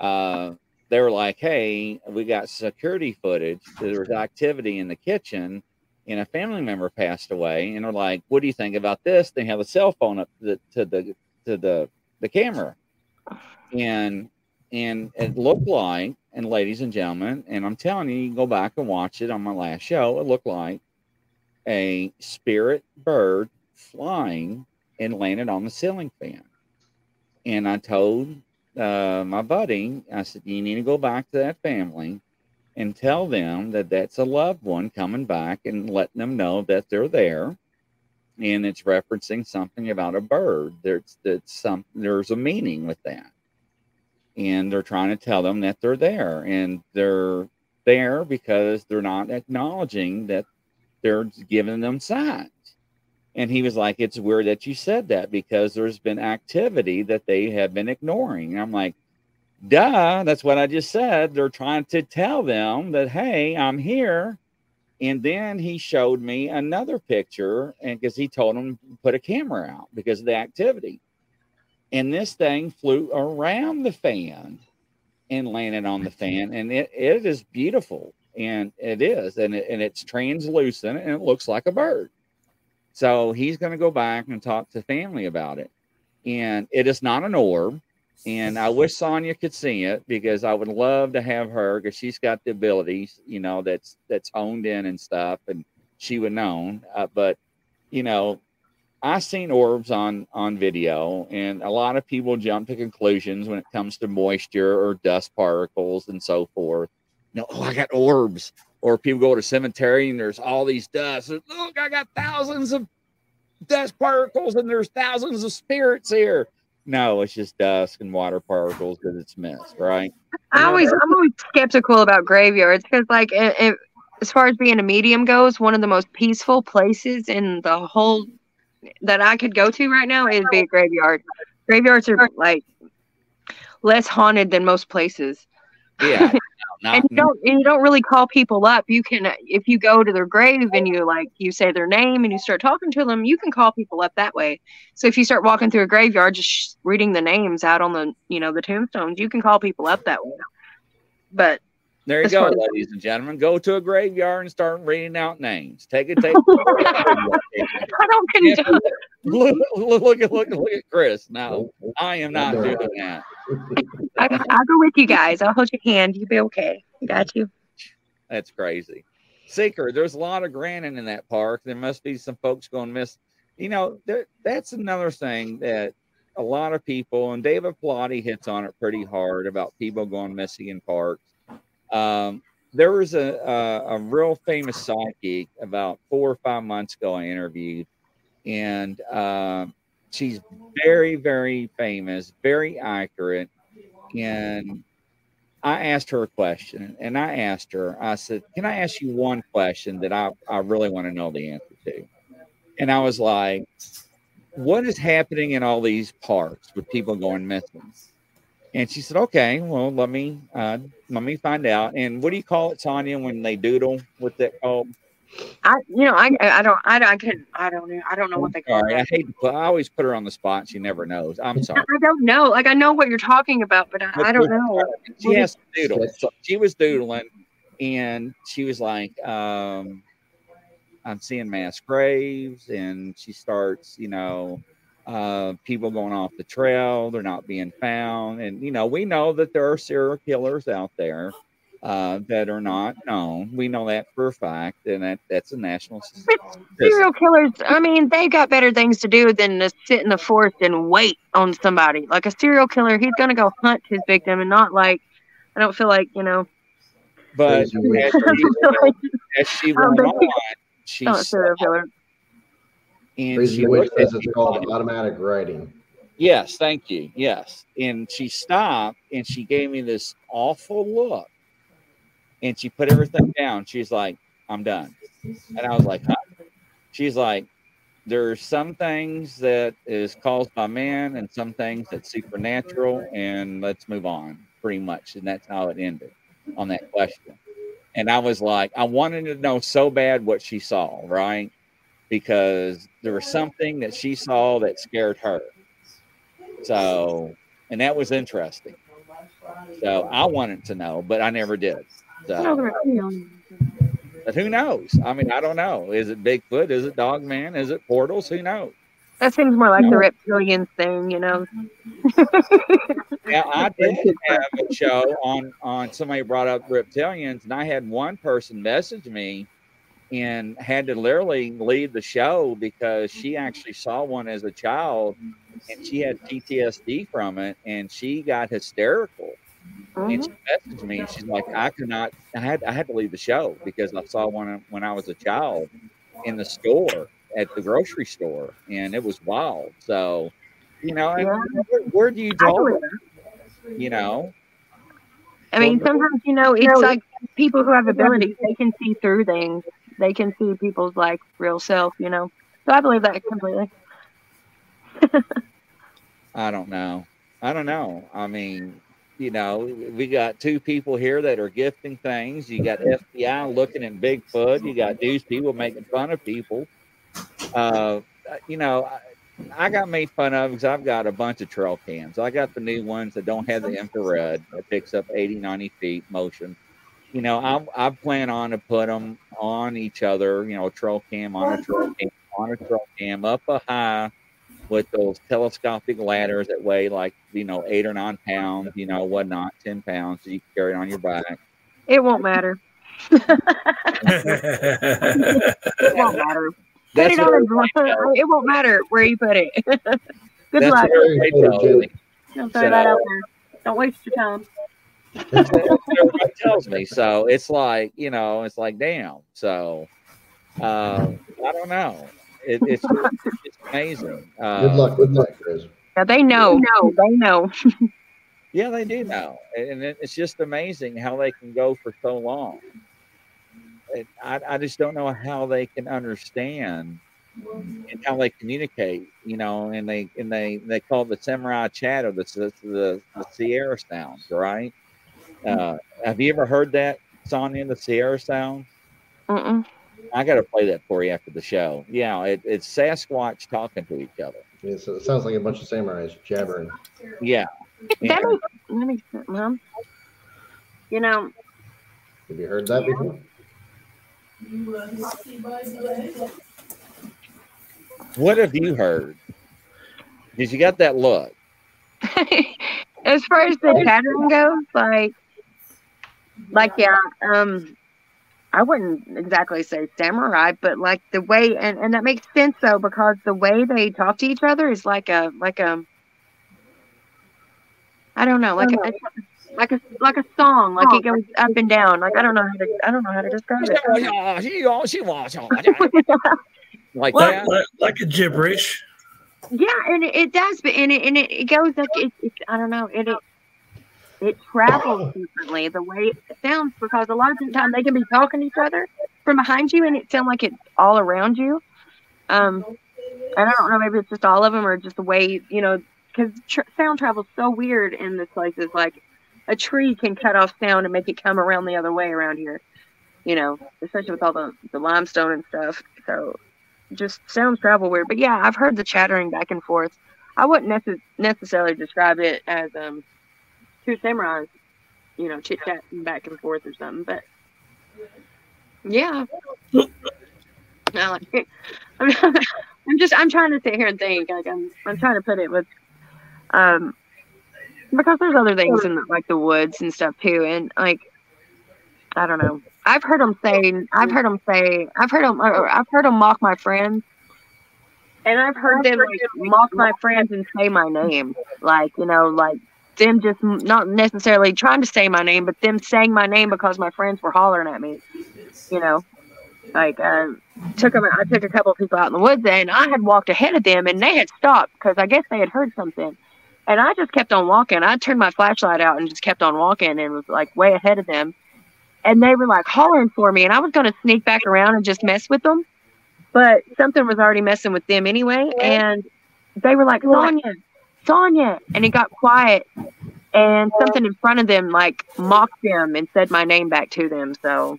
Uh, they were like, "Hey, we got security footage. There was activity in the kitchen, and a family member passed away." And they're like, "What do you think about this?" They have a cell phone up to the to the to the the camera, and and it looked like, and ladies and gentlemen, and I'm telling you, you go back and watch it on my last show. It looked like a spirit bird flying and landed on the ceiling fan. And I told uh, my buddy, I said, you need to go back to that family and tell them that that's a loved one coming back and letting them know that they're there. And it's referencing something about a bird. There's that's some there's a meaning with that and they're trying to tell them that they're there and they're there because they're not acknowledging that they're giving them signs and he was like it's weird that you said that because there's been activity that they have been ignoring and i'm like duh that's what i just said. They're trying to tell them that hey i'm here. And then he showed me another picture and because he told him to put a camera out because of the activity. And this thing flew around the fan and landed on the fan and it, it is beautiful and it is and, it, and it's translucent and it looks like a bird. So he's going to go back and talk to family about it. And it is not an orb and i wish sonia could see it because i would love to have her because she's got the abilities you know that's that's honed in and stuff and she would know uh, but you know I've seen orbs on on video, and a lot of people jump to conclusions when it comes to moisture or dust particles and so forth. You know, oh, I got orbs. Or people go to cemetery and there's all these dust. Look, I got thousands of dust particles and there's thousands of spirits here. No, it's just dust and water particles because it's mist, right? I always, I'm always skeptical about graveyards because, like, it, it, as far as being a medium goes, one of the most peaceful places in the whole that I could go to right now is be a graveyard. Graveyards are like less haunted than most places. Yeah. Not, and you don't and you don't really call people up. You can if you go to their grave and you like you say their name and you start talking to them, you can call people up that way. So if you start walking through a graveyard, just reading the names out on the you know the tombstones, you can call people up that way. But there you as go, far ladies and gentlemen. Go to a graveyard and start reading out names. Take a take. I don't condone. look, look, look, at look, look at Chris. No, I am not doing that. I, I'll go with you guys. I'll hold your hand. You'll be okay. Got you. That's crazy. Seeker, there's a lot of granite in that park. There must be some folks going miss. You know, there, that's another thing that a lot of people, and David Paulides hits on it pretty hard about people going missing in parks. Um, there was a, a, a real famous psychic about four or five months ago I interviewed, and uh, she's very, very famous, very accurate. And I asked her a question, and I asked her, I said, Can I ask you one question that I, I really want to know the answer to? And I was like, What is happening in all these parks with people going missing? And she said, "Okay, well, let me uh, let me find out." And what do you call it, Tanya, when they doodle? What's that called? I you know I I don't I don't I can I don't know I don't know what they call Sorry, I it. hate to put. I always put her on the spot. She never knows. I'm sorry. I don't know. Like I know what you're talking about, but I, I don't know. She has to doodle. So she was doodling, and she was like, um, "I'm seeing mass graves," and she starts, you know, uh, people going off the trail. They're not being found, and you know, we know that there are serial killers out there uh, that are not known. We know that for a fact, and that that's a national. Serial killers. I mean, they've got better things to do than to sit in the forest and wait on somebody. Like a serial killer, he's gonna go hunt his victim and not like. I don't feel like you know. But as she, I as she don't went think on, she not serial killer. And Crazy she says it's called automatic writing. Yes, thank you. Yes. And she stopped and she gave me this awful look. And she put everything down. She's like, I'm done. And I was like, huh? She's like, there's some things that is caused by man and some things that's supernatural, and let's move on, pretty much. And that's how it ended on that question. And I was like, I wanted to know so bad what she saw, right? Because there was something that she saw that scared her. So, and that was interesting. So I wanted to know, but I never did. So, but who knows? I mean, I don't know. Is it Bigfoot? Is it Dogman? Is it Portals? Who knows? That seems more like the reptilians thing, you know. Yeah, I did have a show on on somebody brought up reptilians, and I had one person message me and had to literally leave the show because she mm-hmm. actually saw one as a child and she had PTSD from it and she got hysterical. And she oh. messaged me and she's like, I could not I had I had to leave the show because I saw one when I was a child in the store at the grocery store and it was wild. So, you know, and Yeah. where, where do you I draw it? You know? I mean, sometimes you know, it's like people who have abilities, they can see through things. They can see people's like real self, you know. So I believe that completely. I don't know. I don't know. I mean, you know, we got two people here that are gifting things. You got FBI looking at Bigfoot. You got news people making fun of people. Uh, you know, I, I got made fun of because I've got a bunch of trail cams. I got the new ones that don't have the infrared that picks up 80, 90 feet motion. You know, I, I plan on to put them on each other, you know, a trail cam on a trail cam on a trail cam up a high with those telescopic ladders that weigh like, you know, eight or nine pounds, you know, whatnot, 10 pounds, so you can carry it on your back. It won't matter. It won't matter. Put it on a. It won't matter where you put it. Good That's luck. what everybody tells me. Don't throw that out there. Don't waste your time. That's what everybody tells me. So it's like, you know, it's like, damn. So uh, I don't know. It, it's it's amazing. Uh, Good luck. Good luck, Chris. Yeah, they know. They know. Yeah, they do know, and it- it's just amazing how they can go for so long. And I, I just don't know how they can understand and how they communicate. You know, and they and they they call the samurai chat or the the, the, the Sierra sounds, right? Uh, have you ever heard that, Sonia? The Sierra sound? Mm-mm. I got to play that for you after the show. Yeah, it, it's Sasquatch talking to each other. Yeah, so it sounds like a bunch of samurais jabbering. Yeah. That makes, that makes sense, Mom. You know, Have you heard that before? What have you heard? Because you got that look. as far as the chattering goes, like, like yeah, um, I wouldn't exactly say samurai, but like the way, and and that makes sense though because the way they talk to each other is like a like a, I don't know, like a, like a like a song, like it goes up and down. Like I don't know how to I don't know how to describe it. like Like, that. like, like a gibberish. Yeah, and it, it does, but and it, and it, it goes like it, it. I don't know. It it, it travels differently the way it sounds because a lot of the time they can be talking to each other from behind you, and it sound like it's all around you. Um, and I don't know. Maybe it's just all of them, or just the way you know, because tr- sound travels so weird in this place. It's like a tree can cut off sound and make it come around the other way around here. You know, especially with all the the limestone and stuff. So just sounds travel weird. But yeah, I've heard the chattering back and forth. I wouldn't necess- necessarily describe it as um two samurais, you know, chit chatting back and forth or something. But yeah, I like I'm, I'm just I'm trying to sit here and think. Like I'm I'm trying to put it with um because there's other things in like the woods and stuff too, and like I don't know. I've heard them say. I've heard them say. I've heard them. I've heard them mock my friends, and I've heard them like mock my friends and say my name. Like you know, like them just not necessarily trying to say my name, but them saying my name because my friends were hollering at me. You know, like uh, took them. I took a couple of people out in the woods, and I had walked ahead of them, and they had stopped because I guess they had heard something. And I just kept on walking. I turned my flashlight out and just kept on walking, and was like way ahead of them and they were like hollering for me and i was going to sneak back around and just mess with them but something was already messing with them anyway and they were like sonia sonia and it got quiet and something in front of them like mocked them and said my name back to them so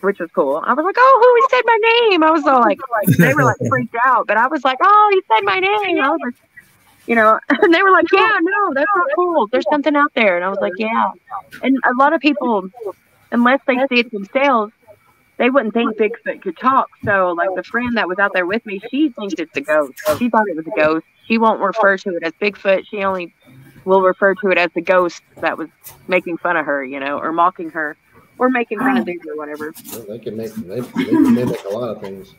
which was cool i was like oh who said my name i was all like they were like freaked out but i was like oh he said my name i was like you know, and they were like, "Yeah, no, that's not cool. There's something out there." And I was like, "Yeah." And a lot of people, unless they see it themselves, they wouldn't think Bigfoot could talk. So, like the friend that was out there with me, she thinks it's a ghost. She thought it was a ghost. She won't refer to it as Bigfoot. She only will refer to it as the ghost that was making fun of her, you know, or mocking her, or making fun of things or whatever. Well, they can make they, they can mimic a lot of things.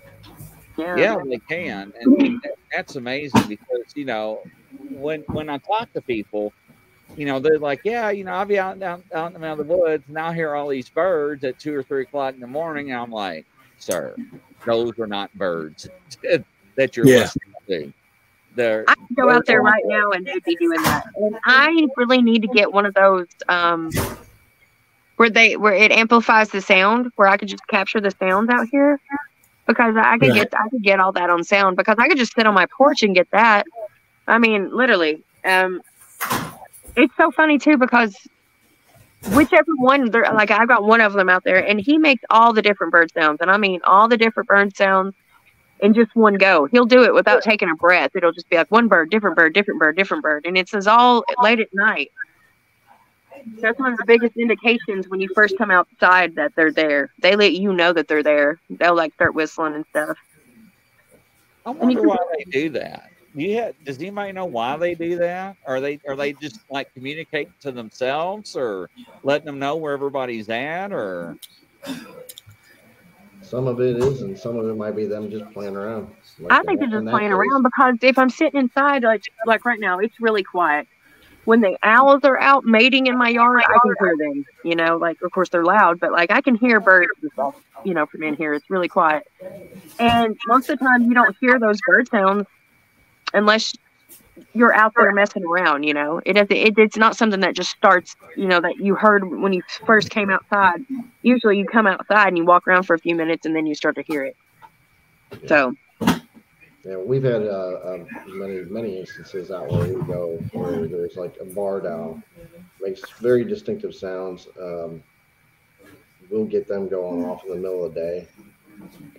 Yeah. Yeah, they can, and, and that's amazing because you know when when I talk to people, you know they're like, yeah, you know I'll be out out, out in the middle of the woods and I'll hear all these birds at two or three o'clock in the morning, and I'm like, sir, those are not birds that you're Yeah. listening to. They're I could go out there right now and they'd be doing that. And I really need to get one of those um where they where it amplifies the sound, where I could just capture the sounds out here. Because I could Right. get I could get all that on sound because I could just sit on my porch and get that. I mean, literally. Um it's so funny too because whichever one they're like I've got one of them out there and he makes all the different bird sounds and I mean all the different bird sounds in just one go. He'll do it without taking a breath. It'll just be like one bird, different bird, different bird, different bird. And it says all late at night. That's one of the biggest indications when you first come outside that they're there. They let you know that they're there. They'll like start whistling and stuff. I And you wonder why they do that. Yeah, does anybody know why they do that? Are they are they just like communicate to themselves, or letting them know where everybody's at, or Some of it is, and some of it might be them just playing around. Like I in think they're just playing case. around because if I'm sitting inside, like like right now, it's really quiet. When the owls are out mating in my yard, I can hear them. You know, like of course they're loud, but like I can hear birds. You know, from in here, it's really quiet. And most of the time, you don't hear those bird sounds unless you're out there messing around. You know, it doesn't. It, it's not something that just starts. You know, that you heard when you first came outside. Usually, you come outside and you walk around for a few minutes, and then you start to hear it. So Yeah, we've had uh, uh, many many instances out where we go where there's like a barred owl, makes very distinctive sounds. Um, we'll get them going off in the middle of the day,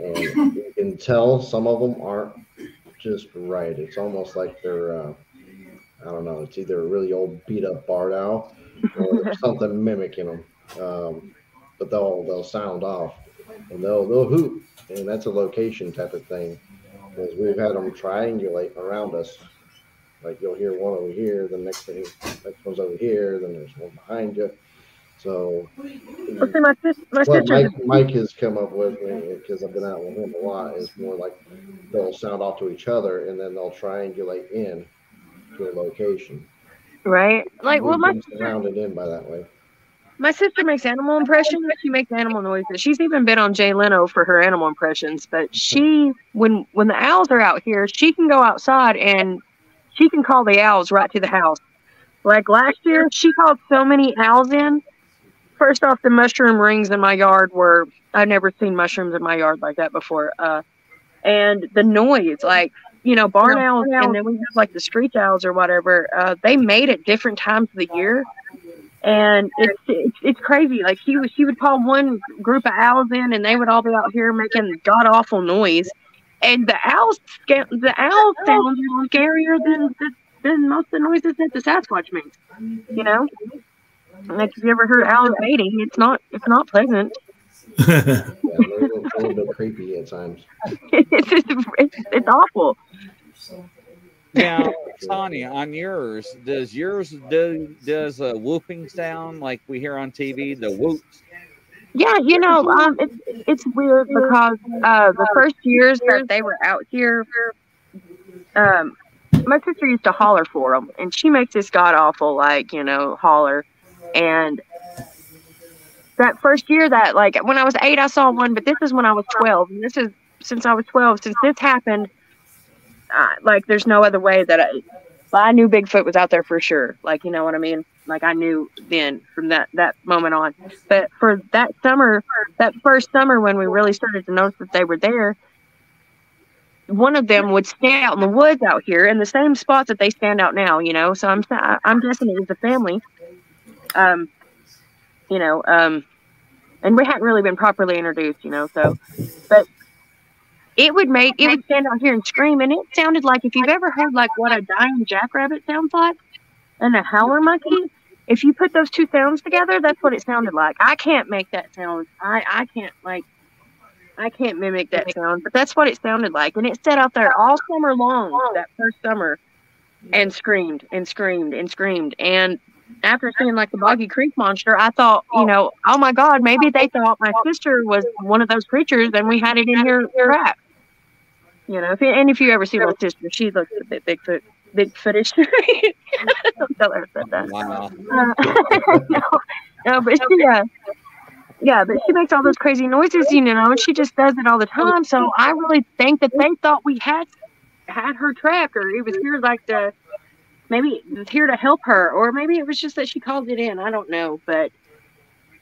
and you can tell some of them aren't just right. It's almost like they're uh, I don't know. It's either a really old beat up barred owl or something mimicking them. Um, but they'll they'll sound off and they'll they'll hoot, and that's a location type of thing. Because we've had them triangulate around us. Like you'll hear one over here, the next thing, next one's over here, then there's one behind you. So well, see, my, sis- my what sister. Mike, Mike has come up with, because I've been out with him a lot, is more like they'll sound off to each other and then they'll triangulate in to a location. Right? Like, well, my surrounded in by that way. my sister makes animal impressions. She makes animal noises. She's even been on Jay Leno for her animal impressions. But she, when when the owls are out here, she can go outside and she can call the owls right to the house. Like last year, she called so many owls in. First off, the mushroom rings in my yard were I've never seen mushrooms in my yard like that before. Uh, and the noise, like you know, barn owls, and then we have like the street owls or whatever. Uh, they mate at different times of the year, and it's, it's it's crazy. Like she was, she would call one group of owls in, and they would all be out here making god awful noise. And the owls, the owl sounds scarier than the, than most of the noises that the Sasquatch makes. You know, like if you ever heard owls mating, it's not it's not pleasant. Yeah, they're a little, a little bit creepy at times. it's, just, it's it's awful. Now, Tanya, on yours, does yours do does a whooping sound like we hear on TV? The whoops. Yeah, you know, um, it's it's weird because uh, the first years that they were out here, um, my sister used to holler for them, and she makes this god awful like you know holler, and that first year that like when I was eight, I saw one, but this is when I was twelve, and this is since I was twelve. Since this happened, like there's no other way that I. I knew Bigfoot was out there for sure. Like, you know what I mean? Like I knew then from that that moment on. But for that summer, that first summer when we really started to notice that they were there, one of them would stand out in the woods out here in the same spot that they stand out now. You know, so I'm I'm guessing it was a family. Um, you know, um, and we hadn't really been properly introduced. You know, so but it would make it would stand out here and scream and it sounded like if you've ever heard like what a dying jackrabbit sounds like and a howler monkey if you put those two sounds together that's what it sounded like i can't make that sound i i can't like i can't mimic that sound but that's what it sounded like and it sat out there all summer long that first summer and screamed and screamed and screamed and after seeing like the boggy creek monster i thought you know oh my god maybe they thought my sister was one of those creatures and we had it in here trapped you know, if, and if you ever see my sister, she looks a bit Bigfoot, Bigfootish. Don't tell her I said that. Wow. Uh, no, no, but she, uh, yeah, but she makes all those crazy noises, you know, and she just does it all the time. So I really think that they thought we had had her trapped, or it was here like to maybe it was here to help her, or maybe it was just that she called it in. I don't know, but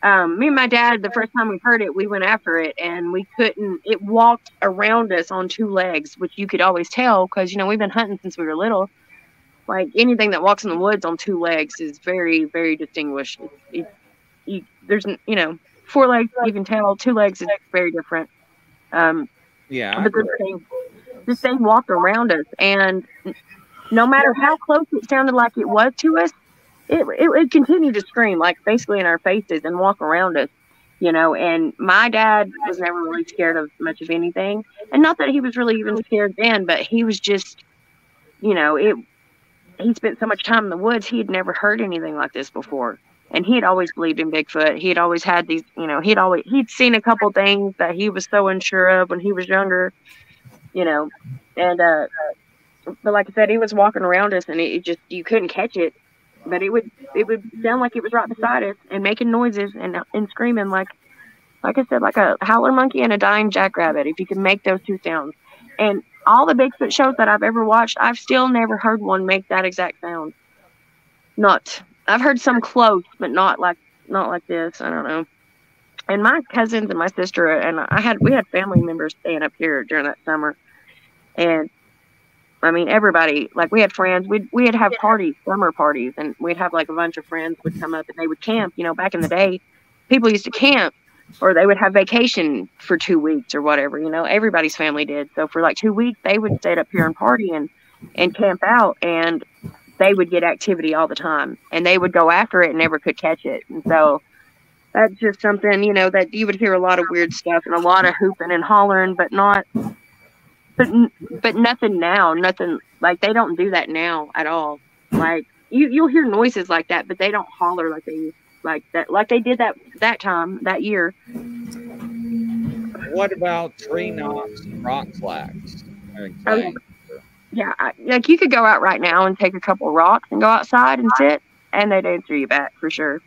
um, me and my dad, the first time we heard it, we went after it and we couldn't. It walked around us on two legs, which you could always tell because you know we've been hunting since we were little. Like anything that walks in the woods on two legs is very, very distinguished. It, it, you, there's, you know, four legs you can tell. Two legs is very different. Um, Yeah. But this agree. thing, this thing walked around us, and no matter how close it sounded like it was to us, it, it would continue to scream like basically in our faces and walk around us you know and my dad was never really scared of much of anything. And not that he was really even scared then but he was just you know it he spent so much time in the woods he had never heard anything like this before. And he had always believed in bigfoot. He had always had these you know he'd always he'd seen a couple things that he was so unsure of when he was younger you know. And uh but like i said it was walking around us and it, just you couldn't catch it but it would it would sound like it was right beside us and making noises and and screaming like like I said, like a howler monkey and a dying jackrabbit. If you could make those two sounds, and all the Bigfoot shows that I've ever watched, I've still never heard one make that exact sound. Not, I've heard some close, but not like not like this. I don't know. And my cousins and my sister and I had we had family members staying up here during that summer, and I mean everybody like we had friends. We'd we'd have parties, summer parties, and we'd have like a bunch of friends would come up and they would camp. You know, back in the day, people used to camp or they would have vacation for two weeks or whatever. You know, everybody's family did. So for like two weeks, they would stay up here and party and and camp out, and they would get activity all the time, and they would go after it and never could catch it. And so that's just something you know that you would hear a lot of weird stuff and a lot of hooping and hollering, but not. But but nothing now, nothing like they don't do that now at all. Like you you'll hear noises like that, but they don't holler like they like that like they did that that time that year. What about tree knocks and rock flags? Oh, yeah, I, like you could go out right now and take a couple rocks and go outside and sit, and they'd answer you back for sure.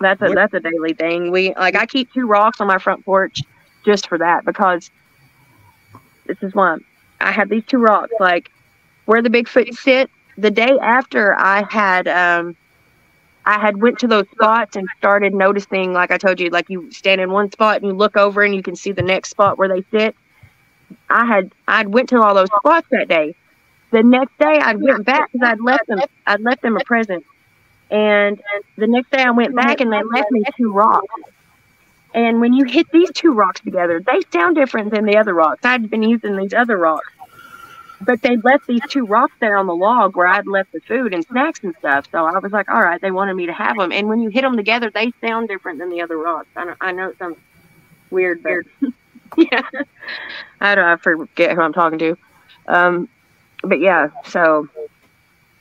That's a What- that's a daily thing. We like I keep two rocks on my front porch just for that because this is one. I have these two rocks like where the Bigfoot sit. The day after I had um I had went to those spots and started noticing, like I told you, like you stand in one spot and you look over and you can see the next spot where they sit. I had I'd went to all those spots that day. The next day I went back because I'd left them I'd left them a present, and the next day I went back and they left me two rocks. And when you hit these two rocks together, they sound different than the other rocks. I'd been using these other rocks, but they left these two rocks there on the log where I'd left the food and snacks and stuff. So I was like, all right, they wanted me to have them. And when you hit them together, they sound different than the other rocks. I know, I know it sounds weird, but yeah, I don't. I forget who I'm talking to. Um, but yeah, so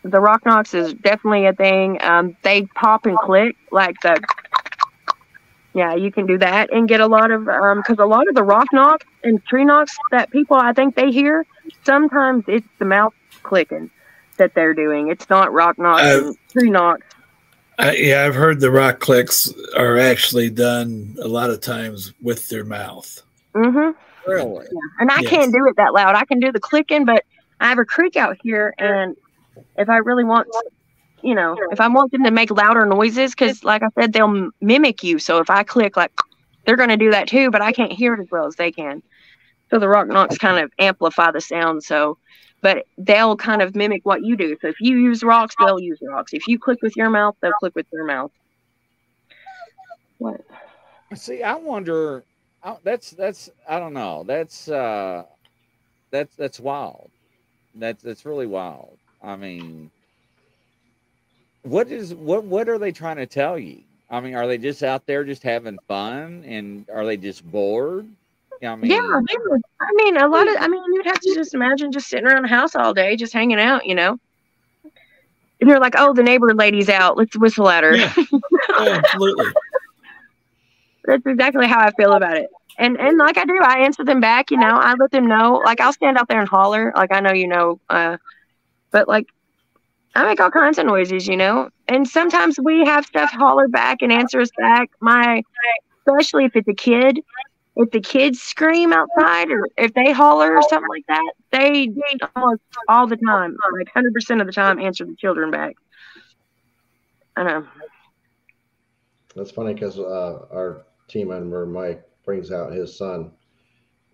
the rock knocks is definitely a thing. Um, they pop and click like the. Yeah, you can do that and get a lot of um because a lot of the rock knocks and tree knocks that people I think they hear sometimes it's the mouth clicking that they're doing. It's not rock knocks Uh, and tree knocks. I, yeah, I've heard the rock clicks are actually done a lot of times with their mouth. Mm-hmm. Really? Yeah. And I Yes. can't do it that loud. I can do the clicking, but I have a creek out here, and if I really want, you know, if I want them to make louder noises, because like I said, they'll mimic you. So if I click, like they're going to do that too, but I can't hear it as well as they can. So the rock knocks kind of amplify the sound. So, but they'll kind of mimic what you do. So if you use rocks, they'll use rocks. If you click with your mouth, they'll click with their mouth. What? See, I wonder. I, that's that's I don't know. That's uh, that's that's wild. That's that's really wild. I mean, what is what what are they trying to tell you? I mean, are they just out there just having fun, and are they just bored? I mean, yeah, yeah. I mean, a lot of. I mean, you'd have to just imagine just sitting around the house all day, just hanging out, you know. And you're like, oh, the neighbor lady's out. Let's whistle at her. Absolutely. That's exactly how I feel about it. And and like I do, I answer them back. You know, I let them know. Like I'll stand out there and holler. Like I know you know, uh, but like I make all kinds of noises. You know, and sometimes we have stuff holler back and answer us back. My, especially if it's a kid. If the kids scream outside or if they holler or something like that, they almost all the time, like hundred percent of the time, answer the children back. I know. That's funny because uh, our team member Mike brings out his son,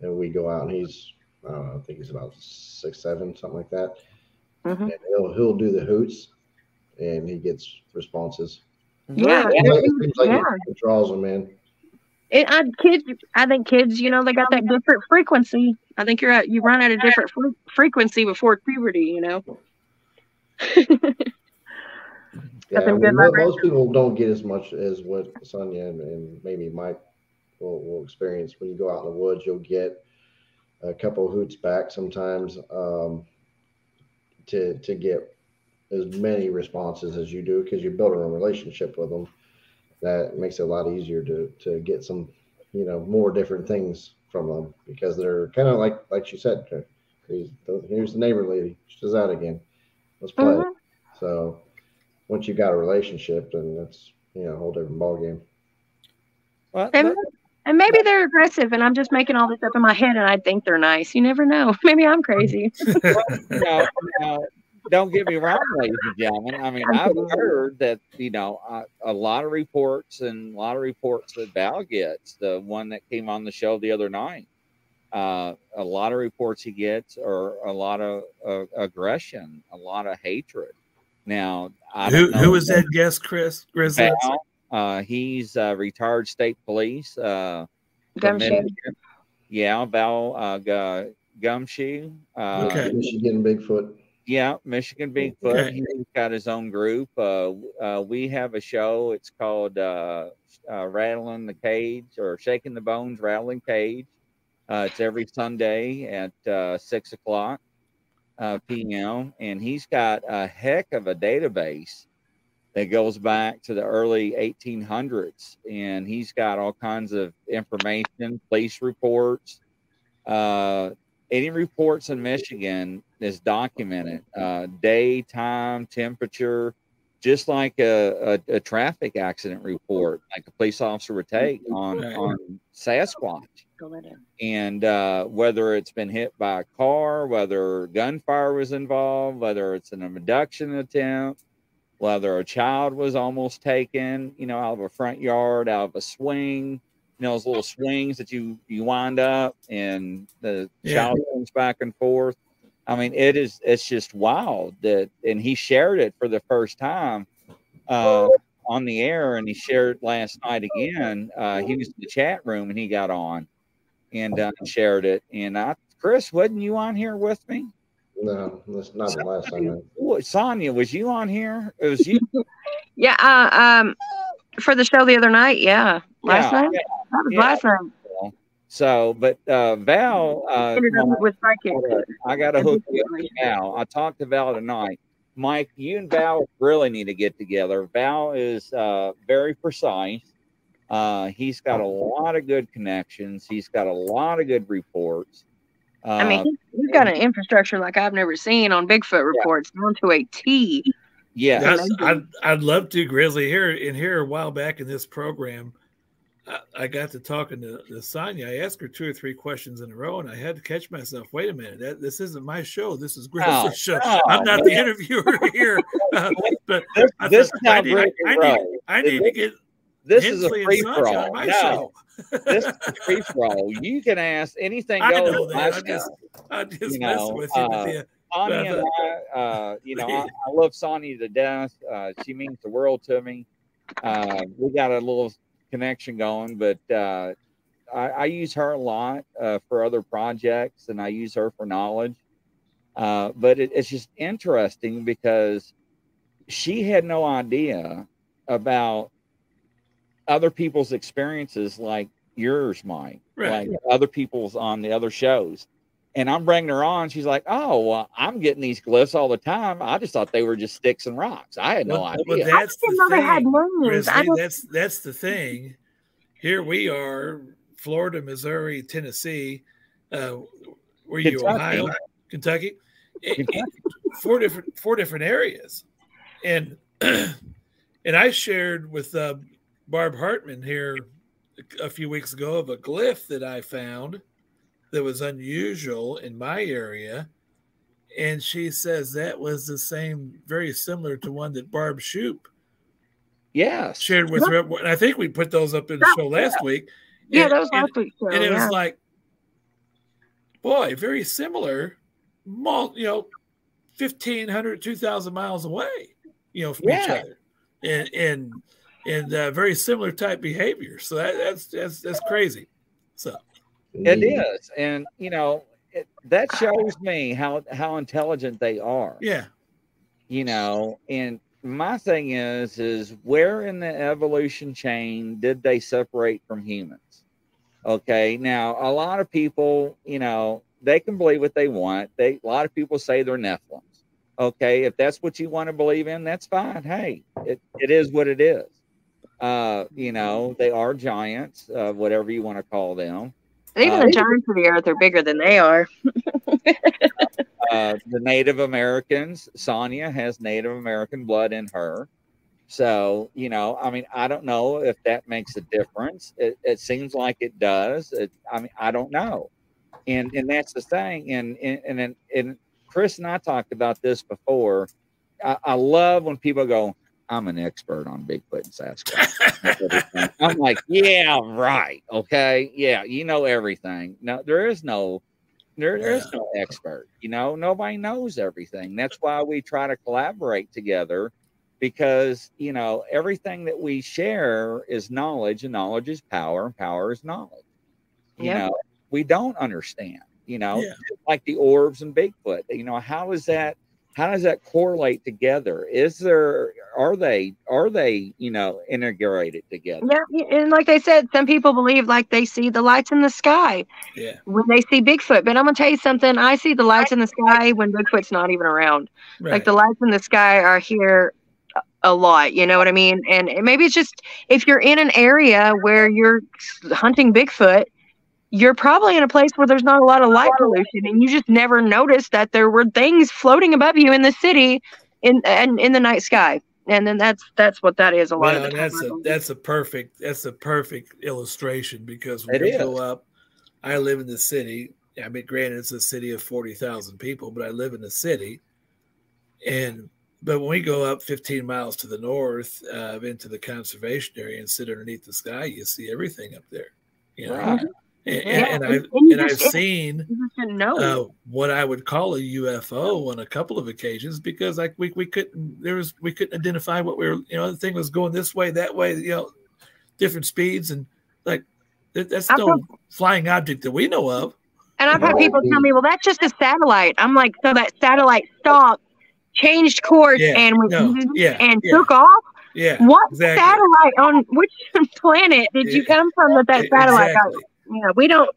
and we go out and he's I don't know, I think he's about six seven something like that, Mhm. and he'll he'll do the hoots, and he gets responses. Yeah, It seems like yeah. it draws them in. It, I, kids, I think kids, you know, they got that different frequency. I think you're at, you run at a different fre- frequency before puberty, you know. Yeah, Nothing I mean, good mo- vibration. most people don't get as much as what Sonia and, and maybe Mike will, will experience when you go out in the woods. You'll get a couple hoots back sometimes um, to to get as many responses as you do because you're building a relationship with them. That makes it a lot easier to to get some you know more different things from them because they're kind of like like you said. Here's the, here's the neighbor lady. She's out again. Let's play. Mhm. So once you've got a relationship, then that's you know a whole different ballgame. Well, And let, And maybe they're aggressive, and I'm just making all this up in my head, and I think they're nice. You never know. Maybe I'm crazy. now, now, don't get me wrong, ladies and gentlemen. I mean, I've heard that you know uh, a lot of reports and a lot of reports that Val gets. The one that came on the show the other night, uh, a lot of reports he gets are a lot of uh, aggression, a lot of hatred. Now, I Who don't know who was that guest, Chris? Grizzly? Val, uh, he's uh, retired state police. Uh, Gumshoe. Yeah, Val uh, Gu- Gumshoe. Uh, Okay. Michigan Bigfoot. Yeah, Michigan Bigfoot. Okay. He's got his own group. Uh, uh, we have a show. It's called uh, uh, Rattling the Cage or Shaking the Bones, Rattling Cage. Uh, it's every Sunday at uh, six o'clock uh, p.m. And he's got a heck of a database that goes back to the early 1800s. And he's got all kinds of information, police reports, uh, any reports in Michigan is documented uh, day, time, temperature, just like a, a, a traffic accident report, like a police officer would take on, on Sasquatch. And uh, whether it's been hit by a car, whether gunfire was involved, whether it's an abduction attempt, whether a child was almost taken, you know, out of a front yard, out of a swing, you know, those little swings that you you wind up and the Yeah. child comes back and forth. I mean, it is it's just wild that and he shared it for the first time uh on the air and he shared it last night again. Uh he was in the chat room and he got on and uh, shared it. And I Chris, wasn't you on here with me? No, that's not the last time. I- What, Sonia, was you on here? It was you. Yeah. Uh, um, for the show the other night. Yeah. Last Yeah, night. yeah, That was yeah. last night. So, but uh, Val, uh, Ended up with psychic. I got to hook you up Val. I talked to Val tonight. Mike, you and Val really need to get together. Val is uh, very precise. Uh, he's got a lot of good connections. He's got a lot of good reports. Uh, I mean, he's, he's got an infrastructure like I've never seen on Bigfoot reports down to a T. yeah, That's, I'd, I'd love to, Grizzly. Here in here a while back in this program, I, I got to talking to, to Sonia. I asked her two or three questions in a row, and I had to catch myself. Wait a minute, that, this isn't my show. This is Grizzly's Oh, show. no, I'm not the interviewer here. Uh, but this, I this thought, is how I need, I need. I need to get This is a free for all. No, this is a free for all. You can ask anything I goes. know that. I just, I just you know, with you. uh. Sonia and I, uh, you know, I, I love Sonia to death. Uh, she means the world to me. Uh, we got a little connection going, but uh, I, I use her a lot uh, for other projects, and I use her for knowledge. Uh, but it, it's just interesting because she had no idea about other people's experiences like yours, Mike, Right. like other people's on the other shows. And I'm bringing her on. She's like, "Oh, well, I'm getting these glyphs all the time. I just thought they were just sticks and rocks. I had no Well, well, idea." that's didn't the know they had thing, names. I That's that's the thing. Here we are, Florida, Missouri, Tennessee. Uh, were you Kentucky. Ohio, Kentucky? Eh, Four different four different areas, and and I shared with uh, Barb Hartman here a few weeks ago of a glyph that I found that was unusual in my area. And she says that was the same, very similar to one that Barb Shoop yes, shared with her. And I think we put those up in the show last week. Yeah, And- that was and- last week's show. and it yeah. was like, boy, very similar, you know, 1,500, 2,000 miles away, you know, from each other. And, and, and uh, very similar type behavior. So that, that's, that's, that's crazy. So, It is, and you know it, that shows me how how intelligent they are. yeah. You know, and my thing is, is where in the evolution chain did they separate from humans? Okay, now a lot of people, you know, they can believe what they want. They a lot of people say they're Nephilims. Okay, if that's what you want to believe in, that's fine. Hey, it, it is what it is. Uh, you know, they are giants, uh, whatever you want to call them. Even Uh, the giants of the earth are bigger than they are. uh, the Native Americans. Sonia has Native American blood in her. So, you know, I mean, I don't know if that makes a difference. It, it seems like it does. It, I mean, I don't know. And and that's the thing. And and and, and Chris and I talked about this before. I, I love when people go, I'm an expert on Bigfoot and Sasquatch. I'm like, yeah, right. Okay. Yeah, you know everything. No, there is no there, there's no expert. You know, nobody knows everything. That's why we try to collaborate together because, you know, everything that we share is knowledge and knowledge is power and power is knowledge. You Yeah. know, we don't understand, you know, Yeah. like the orbs and Bigfoot. You know, how is that how does that correlate together? Is there are they are they, you know, integrated together? Yeah, and like they said, some people believe like they see the lights in the sky Yeah. when they see Bigfoot. But I'm gonna tell you something. I see the lights in the sky when Bigfoot's not even around. right. Like the lights in the sky are here a- a lot. You know what I mean? And maybe it's just if you're in an area where you're hunting Bigfoot, you're probably in a place where there's not a lot of light pollution, and you just never noticed that there were things floating above you in the city in and in the night sky. And then that's that's what that is a lot Well, of the that's time. a that's a perfect that's a perfect illustration because when It we is. go up, I live in the city. I mean, granted, it's a city of forty thousand people, but I live in the city, and but when we go up fifteen miles to the north uh, into the conservation area and sit underneath the sky, you see everything up there. You know, Right. And, Yeah, and, and- I've and I've seen You just didn't know. uh, what I would call a UFO on a couple of occasions because like we, we couldn't there was we couldn't identify what we were you know the thing was going this way that way you know different speeds and like that, that's no got- flying object that we know of. And I've had people tell me, "Well, that's just a satellite." I'm like, "So that satellite stopped, changed course, Yeah, and went no, yeah, and yeah. took off." Yeah, What exactly. satellite on which planet did you come from with that satellite exactly. Yeah, we don't.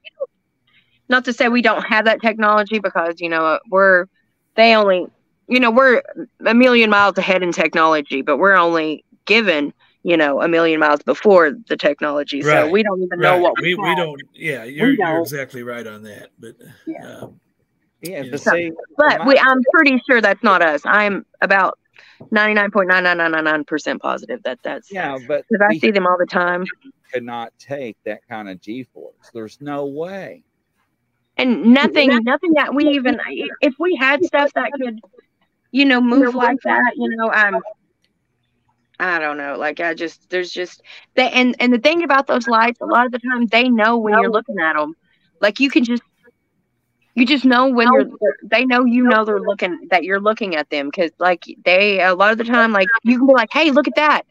Not to say we don't have that technology because you know we're they only you know we're a million miles ahead in technology, but we're only given you know a million miles before the technology, so we don't even know what we we, we don't. Yeah, you're, you're don't. exactly right on that. But um, Yeah, but know. see, But we, I'm pretty sure that's not us. I'm about 99.9999% positive that that's yeah, but because I see them all the time. Could not take that kind of G force. There's no way. And nothing, nothing that we even, if we had stuff that could, you know, move like that, you know, um, I don't know. Like I just, there's just that, and and the thing about those lights, a lot of the time they know when you're looking at them. Like you can just, you just know when you're. They know you know they're looking that you're looking at them because like they a lot of the time like you can be like, hey, look at that,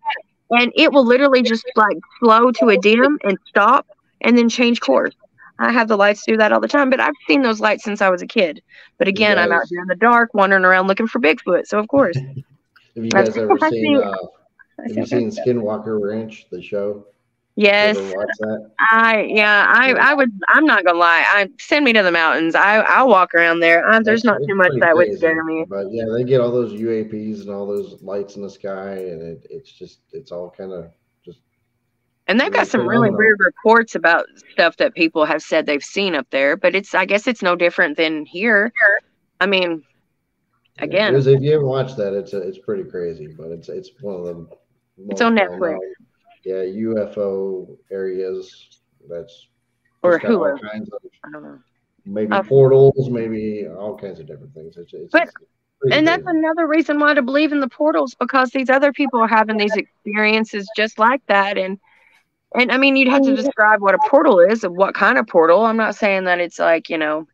and it will literally just like slow to a dim and stop and then change course. I have the lights do that all the time, but I've seen those lights since I was a kid. But again, I'm out here in the dark, wandering around looking for Bigfoot. So of course, Have you That's- guys ever seen? Uh, have you seen Skinwalker Ranch, the show? Yes, ever watch? I yeah, I I would. I'm not gonna lie. I send me to the mountains. I I'll walk around there. I, there's It's- not it's too much that would scare me. But yeah, they get all those UAPs and all those lights in the sky, and it, it's just it's all kind of just And they've got some really weird reports about stuff that people have said they've seen up there. But it's I guess it's no different than here. I mean, again, Because if you haven't watched that, it's it's pretty crazy. But it's it's one of the It's on Netflix. Well-known, Yeah, UFO areas. That's Or just got all kinds of I don't know. maybe Uh, portals, maybe all kinds of different things. It's, it's, But- it's And that's crazy. another reason why to believe in the portals because these other people are having these experiences just like that. And and I mean, you'd have to describe what a portal is and what kind of portal. I'm not saying that it's like you know,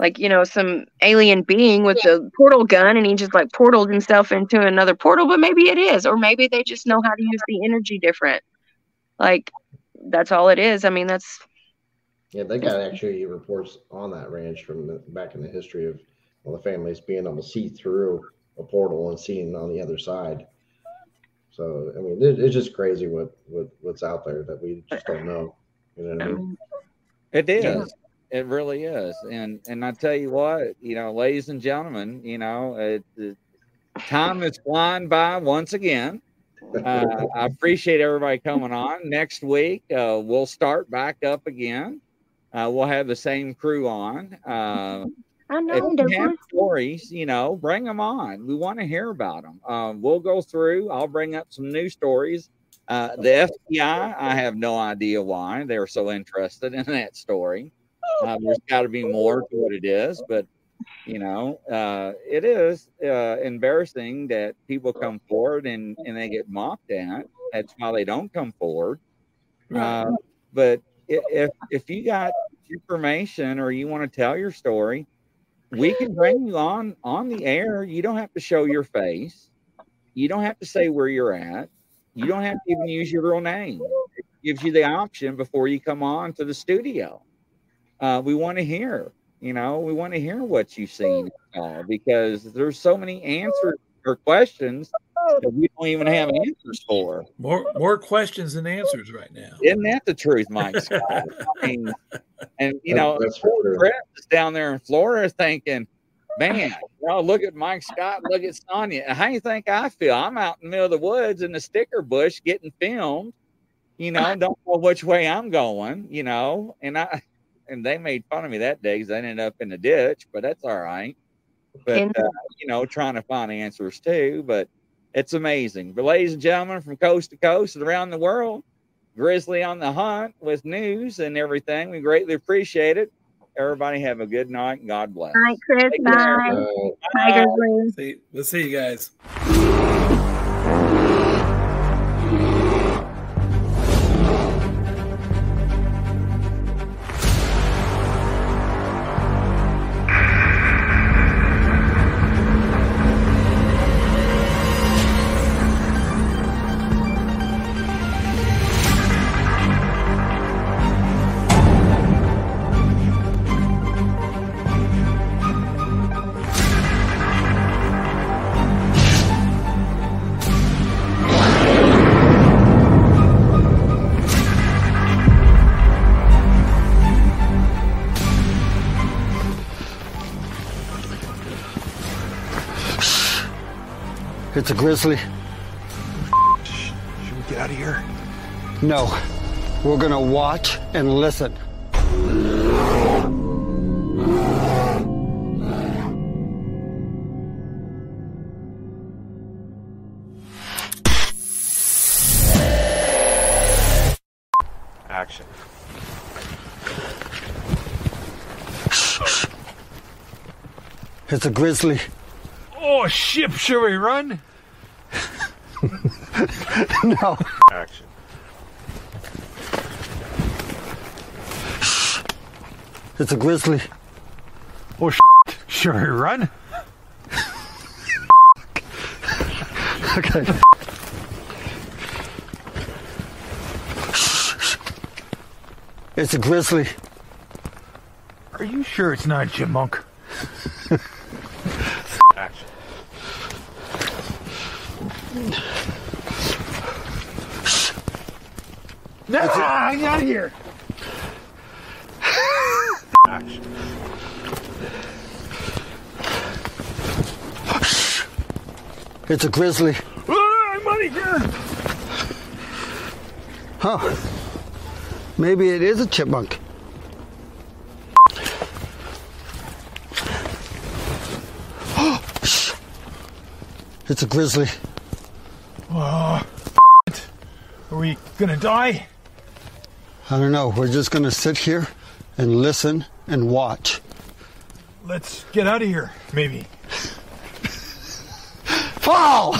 like you know, some alien being with a portal gun and he just like portaled himself into another portal. But maybe it is, or maybe they just know how to use the energy different. Like that's all it is. I mean, that's Yeah, they got actually reports on that ranch from the, back in the history of well, the families being able to see through a portal and seeing on the other side. So I mean, it, it's just crazy what, what what's out there that we just don't know. You know what I mean? It is. Yeah. It really is. And and I tell you what, you know, ladies and gentlemen, you know, it, it, time is flying by once again. Uh, I appreciate everybody coming on. Next week, uh, we'll start back up again. Uh, we'll have the same crew on. Uh, I if you have stories, you know, bring them on. We want to hear about them. Um, we'll go through. I'll bring up some new stories. Uh, the FBI, I have no idea why they're so interested in that story. Uh, there's got to be more to what it is, but you know, uh, it is uh, embarrassing that people come forward and, and they get mocked at. That's why they don't come forward. Uh, but if if you got information or you want to tell your story, we can bring you on on the air. You don't have to show your face. You don't have to say where you're at. You don't have to even use your real name. It gives you the option before you come on to the studio. Uh, we want to hear, you know, we want to hear what you've seen and saw because there's so many answers or questions that we don't even have answers for. More more questions than answers right now. Isn't that the truth, Mike Scott? I mean, and you know, That's for. Chris is down there in Florida thinking, man, you know, look at Mike Scott, look at Sonia. How do you think I feel? I'm out in the middle of the woods in the sticker bush getting filmed, you know, don't know which way I'm going, you know, and I and they made fun of me that day because I ended up in the ditch, but that's all right. But And- uh, you know, trying to find answers too, but it's amazing. But ladies and gentlemen, from coast to coast and around the world, Grizzly on the hunt with news and everything. We greatly appreciate it. Everybody have a good night and God bless. All right, Chris. Take care. Bye. Uh, Bye, Grizzly. See, let's see you guys. It's a grizzly. Should we get out of here? No. We're gonna watch and listen. Action. It's a grizzly. Oh, ship, should we run? No. Action. It's a grizzly. Oh, should we run? Okay. It's a grizzly. Are you sure it's not a chipmunk? No, get out of here. It's a grizzly. Ah, of here. Huh. Maybe it is a chipmunk. It's a grizzly. Oh, are we gonna die? I don't know. We're just to sit here and listen and watch. Let's get out of here, maybe. Fall!